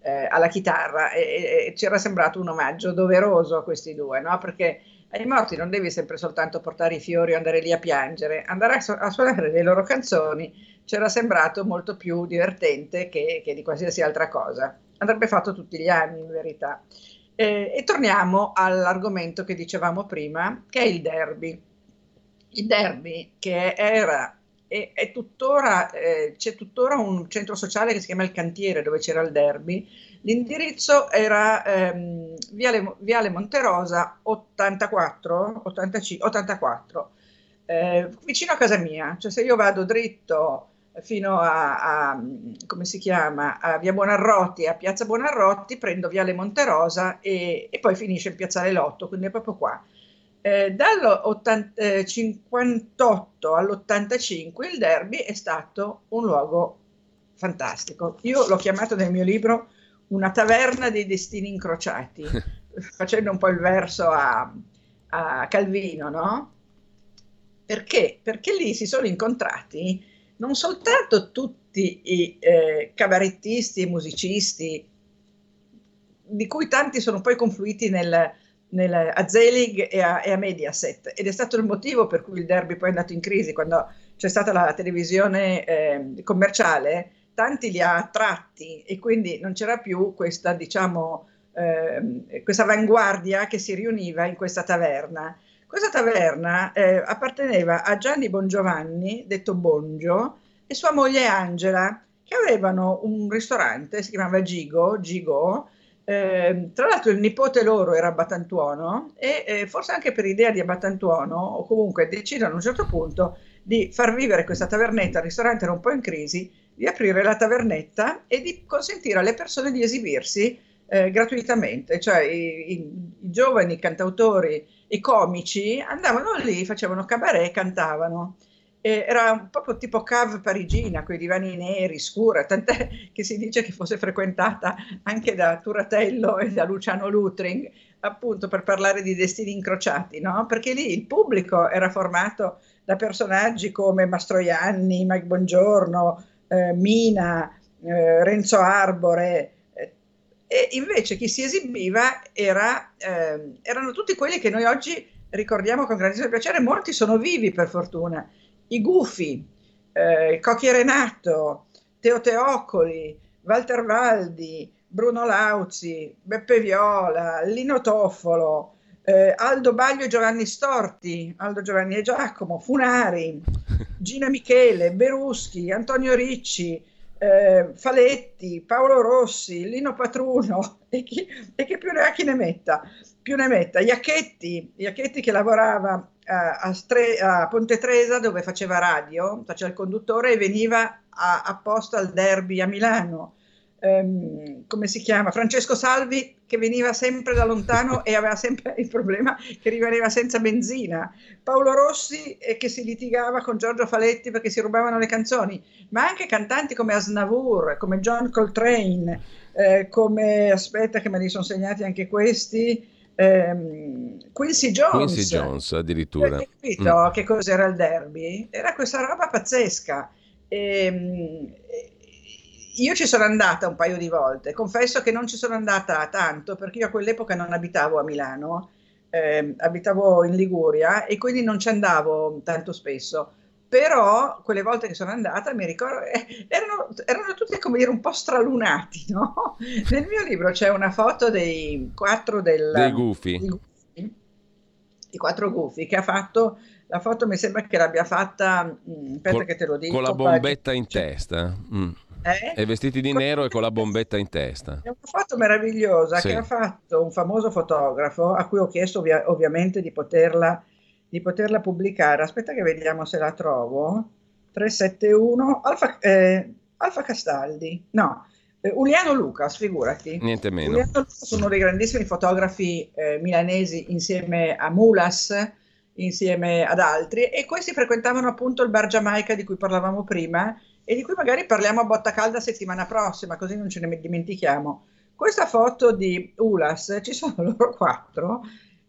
eh, alla chitarra e, e- e ci era sembrato un omaggio doveroso a questi due, no? Perché ai morti non devi sempre soltanto portare i fiori o andare lì a piangere, andare a, su- a suonare le loro canzoni ci era sembrato molto più divertente che, che di qualsiasi altra cosa. Andrebbe fatto tutti gli anni, in verità. Eh, e torniamo all'argomento che dicevamo prima, che è il derby. Il derby che era e è tuttora, eh, c'è tuttora un centro sociale che si chiama Il Cantiere dove c'era il derby. L'indirizzo era ehm, Viale, Viale Monterosa 84, 85, 84 eh, vicino a casa mia. Cioè se io vado dritto fino a, a, come si chiama, a Via Buonarroti, a Piazza Buonarroti, prendo Viale Monterosa e, e poi finisce in Piazzale Lotto, quindi è proprio qua. Eh, dal 58 all'85 il derby è stato un luogo fantastico. Io l'ho chiamato nel mio libro una taverna dei destini incrociati, facendo un po' il verso a, a Calvino, no? Perché? Perché lì si sono incontrati non soltanto tutti i eh, cabarettisti e musicisti, di cui tanti sono poi confluiti nel, nel, a Zelig e a, e a Mediaset, ed è stato il motivo per cui il derby poi è andato in crisi, quando c'è stata la televisione eh, commerciale, tanti li ha attratti e quindi non c'era più questa, diciamo, eh, questa avanguardia che si riuniva in questa taverna. Questa taverna eh, apparteneva a Gianni Bongiovanni, detto Bongio, e sua moglie Angela, che avevano un ristorante, si chiamava Gigo, Gigo. Eh, tra l'altro il nipote loro era Battantuono e eh, forse anche per idea di Battantuono, o comunque decidono a un certo punto di far vivere questa tavernetta, il ristorante era un po' in crisi, di aprire la tavernetta e di consentire alle persone di esibirsi eh, gratuitamente, cioè i, i, i giovani cantautori i comici andavano lì, facevano cabaret, cantavano. E era proprio tipo cave parigina, quei divani neri, scura, tant'è che si dice che fosse frequentata anche da Turatello e da Luciano Lutring, appunto per parlare di destini incrociati, no? Perché lì il pubblico era formato da personaggi come Mastroianni, Mike Bongiorno, eh, Mina, eh, Renzo Arbore, e invece chi si esibiva era, eh, erano tutti quelli che noi oggi ricordiamo con grandissimo piacere, molti sono vivi per fortuna, i Gufi, eh, Cocchi Renato, Teo Teoccoli, Walter Valdi, Bruno Lauzi, Beppe Viola, Lino Toffolo, eh, Aldo Baglio e Giovanni Storti, Aldo Giovanni e Giacomo, Funari, Gina Michele, Beruschi, Antonio Ricci, eh, Faletti, Paolo Rossi, Lino Patruno e chi, e chi più ne ha chi ne metta, più ne metta, Iacchetti, Iacchetti che lavorava a, a, Stre, a Ponte Tresa dove faceva radio, faceva il conduttore e veniva a- apposta al derby a Milano. Ehm, come si chiama? Francesco Salvi che veniva sempre da lontano e aveva sempre il problema che rimaneva senza benzina. Paolo Rossi eh, che si litigava con Giorgio Faletti perché si rubavano le canzoni, ma anche cantanti come Asnavour, come John Coltrane, eh, come aspetta che me li sono segnati anche questi. ehm, Quincy Jones, Quincy Jones addirittura. Hai capito Mm. che cos'era il derby? Era questa roba pazzesca. Ehm, io ci sono andata un paio di volte, confesso che non ci sono andata tanto perché io a quell'epoca non abitavo a Milano, ehm, abitavo in Liguria e quindi non ci andavo tanto spesso. Però quelle volte che sono andata mi ricordo eh, erano, erano tutti come dire un po' stralunati, no? Nel mio libro c'è una foto dei quattro del, Dei gufi. gufi, i quattro gufi che ha fatto la foto mi sembra che l'abbia fatta mm, aspetta Col- che te lo dico Con la bombetta in testa. Mm. Eh? E vestiti di nero e con la bombetta in testa. È una foto meravigliosa Sì. che ha fatto un famoso fotografo a cui ho chiesto ovvia- ovviamente di poterla, di poterla pubblicare. Aspetta che vediamo se la trovo. 371 Alfa, eh, Alfa Castaldi, no, eh, Uliano Lucas, figurati. Niente meno. Uliano Lucas, uno dei grandissimi fotografi eh, milanesi insieme a Mulas, insieme ad altri, e questi frequentavano appunto il bar Giamaica di cui parlavamo prima e di cui magari parliamo a botta calda settimana prossima, così non ce ne dimentichiamo. Questa foto di Ulas, ci sono loro quattro,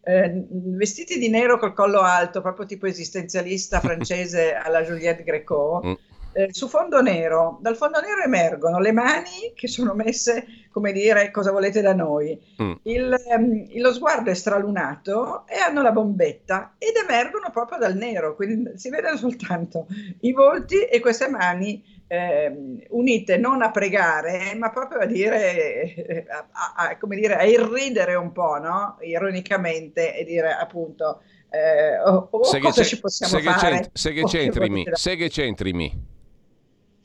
eh, vestiti di nero col collo alto, proprio tipo esistenzialista francese alla Juliette Greco, Mm. Eh, su fondo nero. Dal fondo nero emergono le mani che sono messe, come dire, cosa volete da noi. Mm. Il, ehm, lo sguardo è stralunato e hanno la bombetta ed emergono proprio dal nero, quindi si vedono soltanto i volti e queste mani ehm, unite non a pregare, ma proprio a dire, eh, a, a- come dire, a irridere un po', no? Ironicamente e dire appunto eh, oh, oh, che cosa ci possiamo se che fare? c'ent- se che che centrimi, se che centrimi.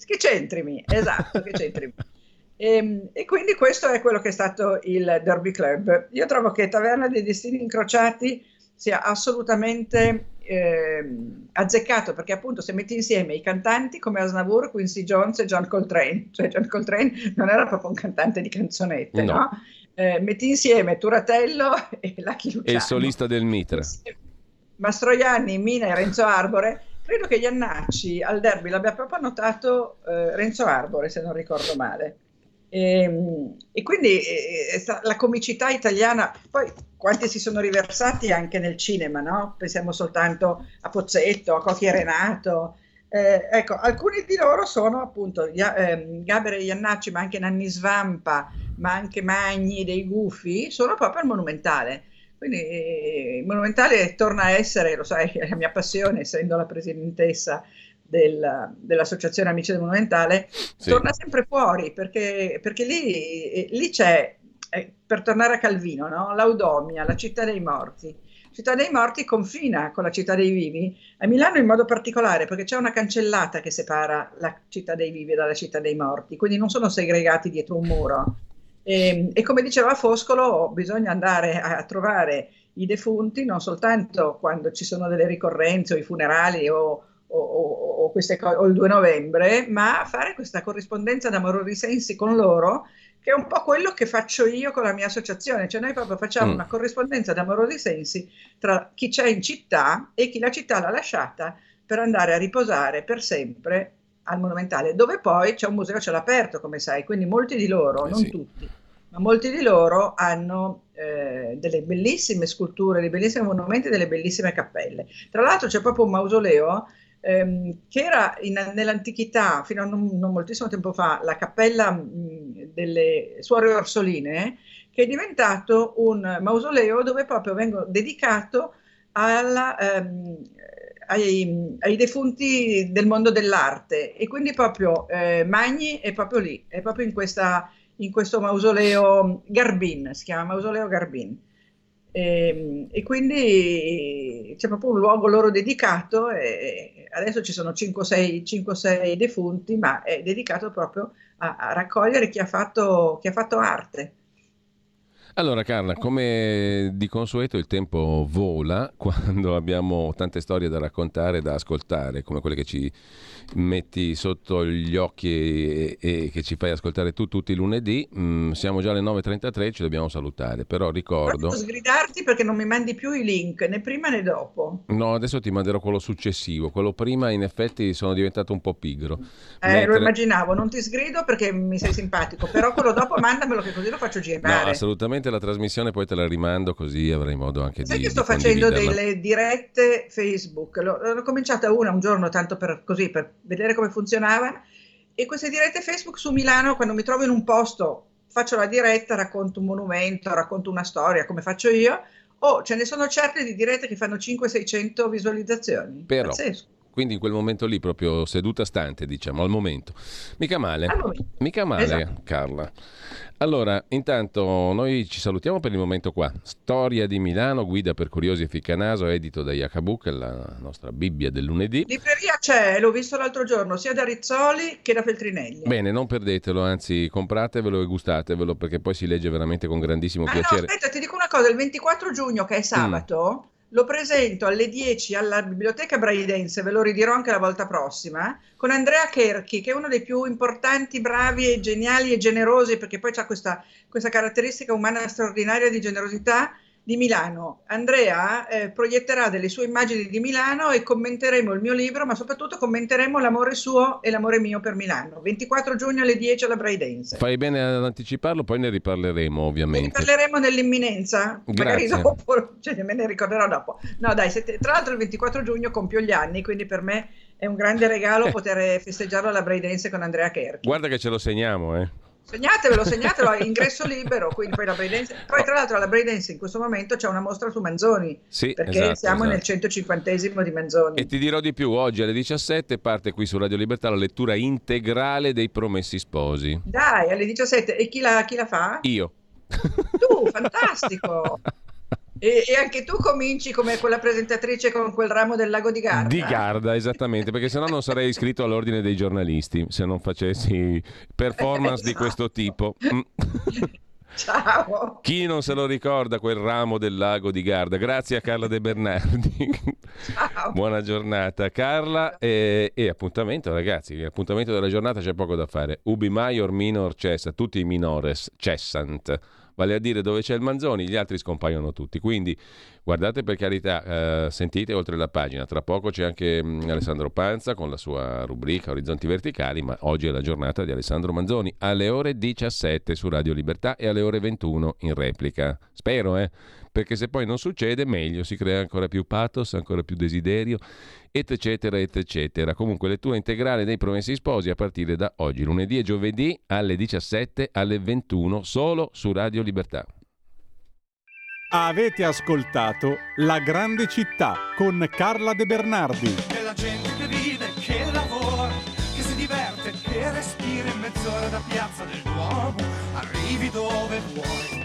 Che centrimi, esatto, che centrimi. E, e quindi questo è quello che è stato il Derby Club. Io trovo che Taverna dei Destini Incrociati sia assolutamente ehm, azzeccato perché appunto se metti insieme i cantanti come Asnavour, Quincy Jones e John Coltrane, cioè John Coltrane non era proprio un cantante di canzonette, No. no? Eh, metti insieme Turatello e Lucky E il Luciano. solista del Mitra. Mastroianni, Mina e Renzo Arbore, credo che Iannacci al derby l'abbia proprio annotato eh, Renzo Arbore, se non ricordo male. E, e quindi eh, è sta- la comicità italiana, poi quanti si sono riversati anche nel cinema, no? Pensiamo soltanto a Pozzetto, a Cocchi e Renato. Eh, ecco, alcuni di loro sono appunto Ia- ehm, Gaber e Iannacci, ma anche Nanni Svampa, ma anche Magni dei Gufi, sono proprio al Monumentale. Quindi eh, il Monumentale torna a essere, lo sai, è la mia passione, essendo la presidentessa del- dell'Associazione Amici del Monumentale, Sì. torna sempre fuori perché, perché lì, eh, lì c'è, eh, per tornare a Calvino, no? l'Audomia, la città dei morti. Città dei morti confina con la città dei vivi, a Milano in modo particolare perché c'è una cancellata che separa la città dei vivi dalla città dei morti, quindi non sono segregati dietro un muro. E, e come diceva Foscolo, bisogna andare a, a trovare i defunti non soltanto quando ci sono delle ricorrenze o i funerali o, o- o- o queste co- o il 2 novembre, ma fare questa corrispondenza d'amore di sensi con loro, che è un po' quello che faccio io con la mia associazione, cioè noi proprio facciamo Mm. una corrispondenza d'amore di sensi tra chi c'è in città e chi la città l'ha lasciata per andare a riposare per sempre al Monumentale, dove poi c'è un museo a cielo aperto, come sai, quindi molti di loro, Eh non sì. tutti, ma molti di loro hanno eh, delle bellissime sculture, dei bellissimi monumenti, delle bellissime cappelle. Tra l'altro c'è proprio un mausoleo ehm, che era in- nell'antichità, fino a non, non moltissimo tempo fa, la cappella mh, delle suore Orsoline, che è diventato un mausoleo dove proprio vengono dedicato alla, ehm, ai, ai defunti del mondo dell'arte e quindi proprio eh, Magni è proprio lì, è proprio in, questa, in questo mausoleo Garbin, si chiama mausoleo Garbin. E, e quindi c'è proprio un luogo loro dedicato e adesso ci sono 5-6 defunti, ma è dedicato proprio a, a raccogliere chi ha fatto, chi ha fatto arte. Allora Carla, come di consueto il tempo vola quando abbiamo tante storie da raccontare e da ascoltare, come quelle che ci metti sotto gli occhi e, e che ci fai ascoltare tu tutti i lunedì. Mm, siamo già alle 9.33, ci dobbiamo salutare, però ricordo... Devo sgridarti perché non mi mandi più i link né prima né dopo. No, adesso ti manderò quello successivo, quello prima in effetti sono diventato un po' pigro. Eh, Mentre- Lo immaginavo, non ti sgrido perché mi sei simpatico, però quello dopo mandamelo che così lo faccio No, girare. Assolutamente la trasmissione poi te la rimando così avrai modo anche Sai di che sto facendo delle dirette Facebook, l'ho, cominciata una un giorno tanto per così, per vedere come funzionava e queste dirette Facebook su Milano quando mi trovo in un posto faccio la diretta, racconto un monumento, racconto una storia come faccio io, o ce ne sono certe di dirette che fanno 500-600 visualizzazioni. Però, Pazzesco. Quindi in quel momento lì, proprio seduta stante, diciamo, al momento. Mica male, mica male, Esatto. Carla. Allora, intanto noi ci salutiamo per il momento qua. Storia di Milano, guida per curiosi e ficcanaso, edito da Iacabuc, la nostra Bibbia del lunedì. Libreria c'è, l'ho visto l'altro giorno, sia da Rizzoli che da Feltrinelli. Bene, non perdetelo, anzi compratevelo e gustatevelo perché poi si legge veramente con grandissimo Ah no, piacere. aspetta, ti dico una cosa, il 24 giugno che è sabato, lo presento alle 10 alla Biblioteca Braidense, ve lo ridirò anche la volta prossima, con Andrea Kerchi, che è uno dei più importanti, bravi e geniali e generosi, perché poi ha questa, questa caratteristica umana straordinaria di generosità di Milano. Andrea eh, proietterà delle sue immagini di Milano e commenteremo il mio libro, ma soprattutto commenteremo l'amore suo e l'amore mio per Milano. 24 giugno alle 10 alla Braidense. Fai bene ad anticiparlo, poi ne riparleremo ovviamente. Ne parleremo nell'imminenza, magari Grazie. dopo, cioè, me ne ricorderò dopo. No dai, sette- tra l'altro il 24 giugno compio gli anni, quindi per me è un grande regalo poter festeggiarlo alla Braidense con Andrea Kerchi. Guarda che ce lo segniamo, eh. Segnatevelo, segnatelo, ingresso libero, quindi poi la Braidense. Poi tra l'altro alla Braidense in questo momento c'è una mostra su Manzoni, Sì, perché esatto, siamo esatto. nel 150 di Manzoni. E ti dirò di più, oggi alle 17 parte qui su Radio Libertà la lettura integrale dei Promessi Sposi. Dai, alle 17. E chi la, chi la fa? Io. Tu, fantastico! E, e anche tu cominci come quella presentatrice con quel ramo del lago di Garda. Di Garda, esattamente, perché sennò non sarei iscritto all'ordine dei giornalisti se non facessi performance di questo tipo. Mm. Ciao! Chi non se lo ricorda quel ramo del lago di Garda? Grazie a Carla De Bernardi. Buona giornata Carla e, e appuntamento ragazzi, appuntamento della giornata c'è poco da fare. Ubi maior minor cessa, tutti i minores cessant. Vale a dire dove c'è il Manzoni, gli altri scompaiono tutti. Quindi guardate per carità, eh, sentite oltre la pagina. Tra poco c'è anche mm, Alessandro Panza con la sua rubrica Orizzonti Verticali, ma oggi è la giornata di Alessandro Manzoni alle ore 17 su Radio Libertà e alle ore 21 in replica. Spero, eh? Perché se poi non succede, meglio, si crea ancora più pathos, ancora più desiderio, et eccetera, et eccetera. Comunque, lettura integrale dei Promessi Sposi a partire da oggi, lunedì e giovedì alle 17, alle 21, solo su Radio Libertà. Avete ascoltato La grande città con Carla De Bernardi. Della gente che vive, che lavora, che si diverte, che respira in mezz'ora da piazza del Duomo, arrivi dove vuoi.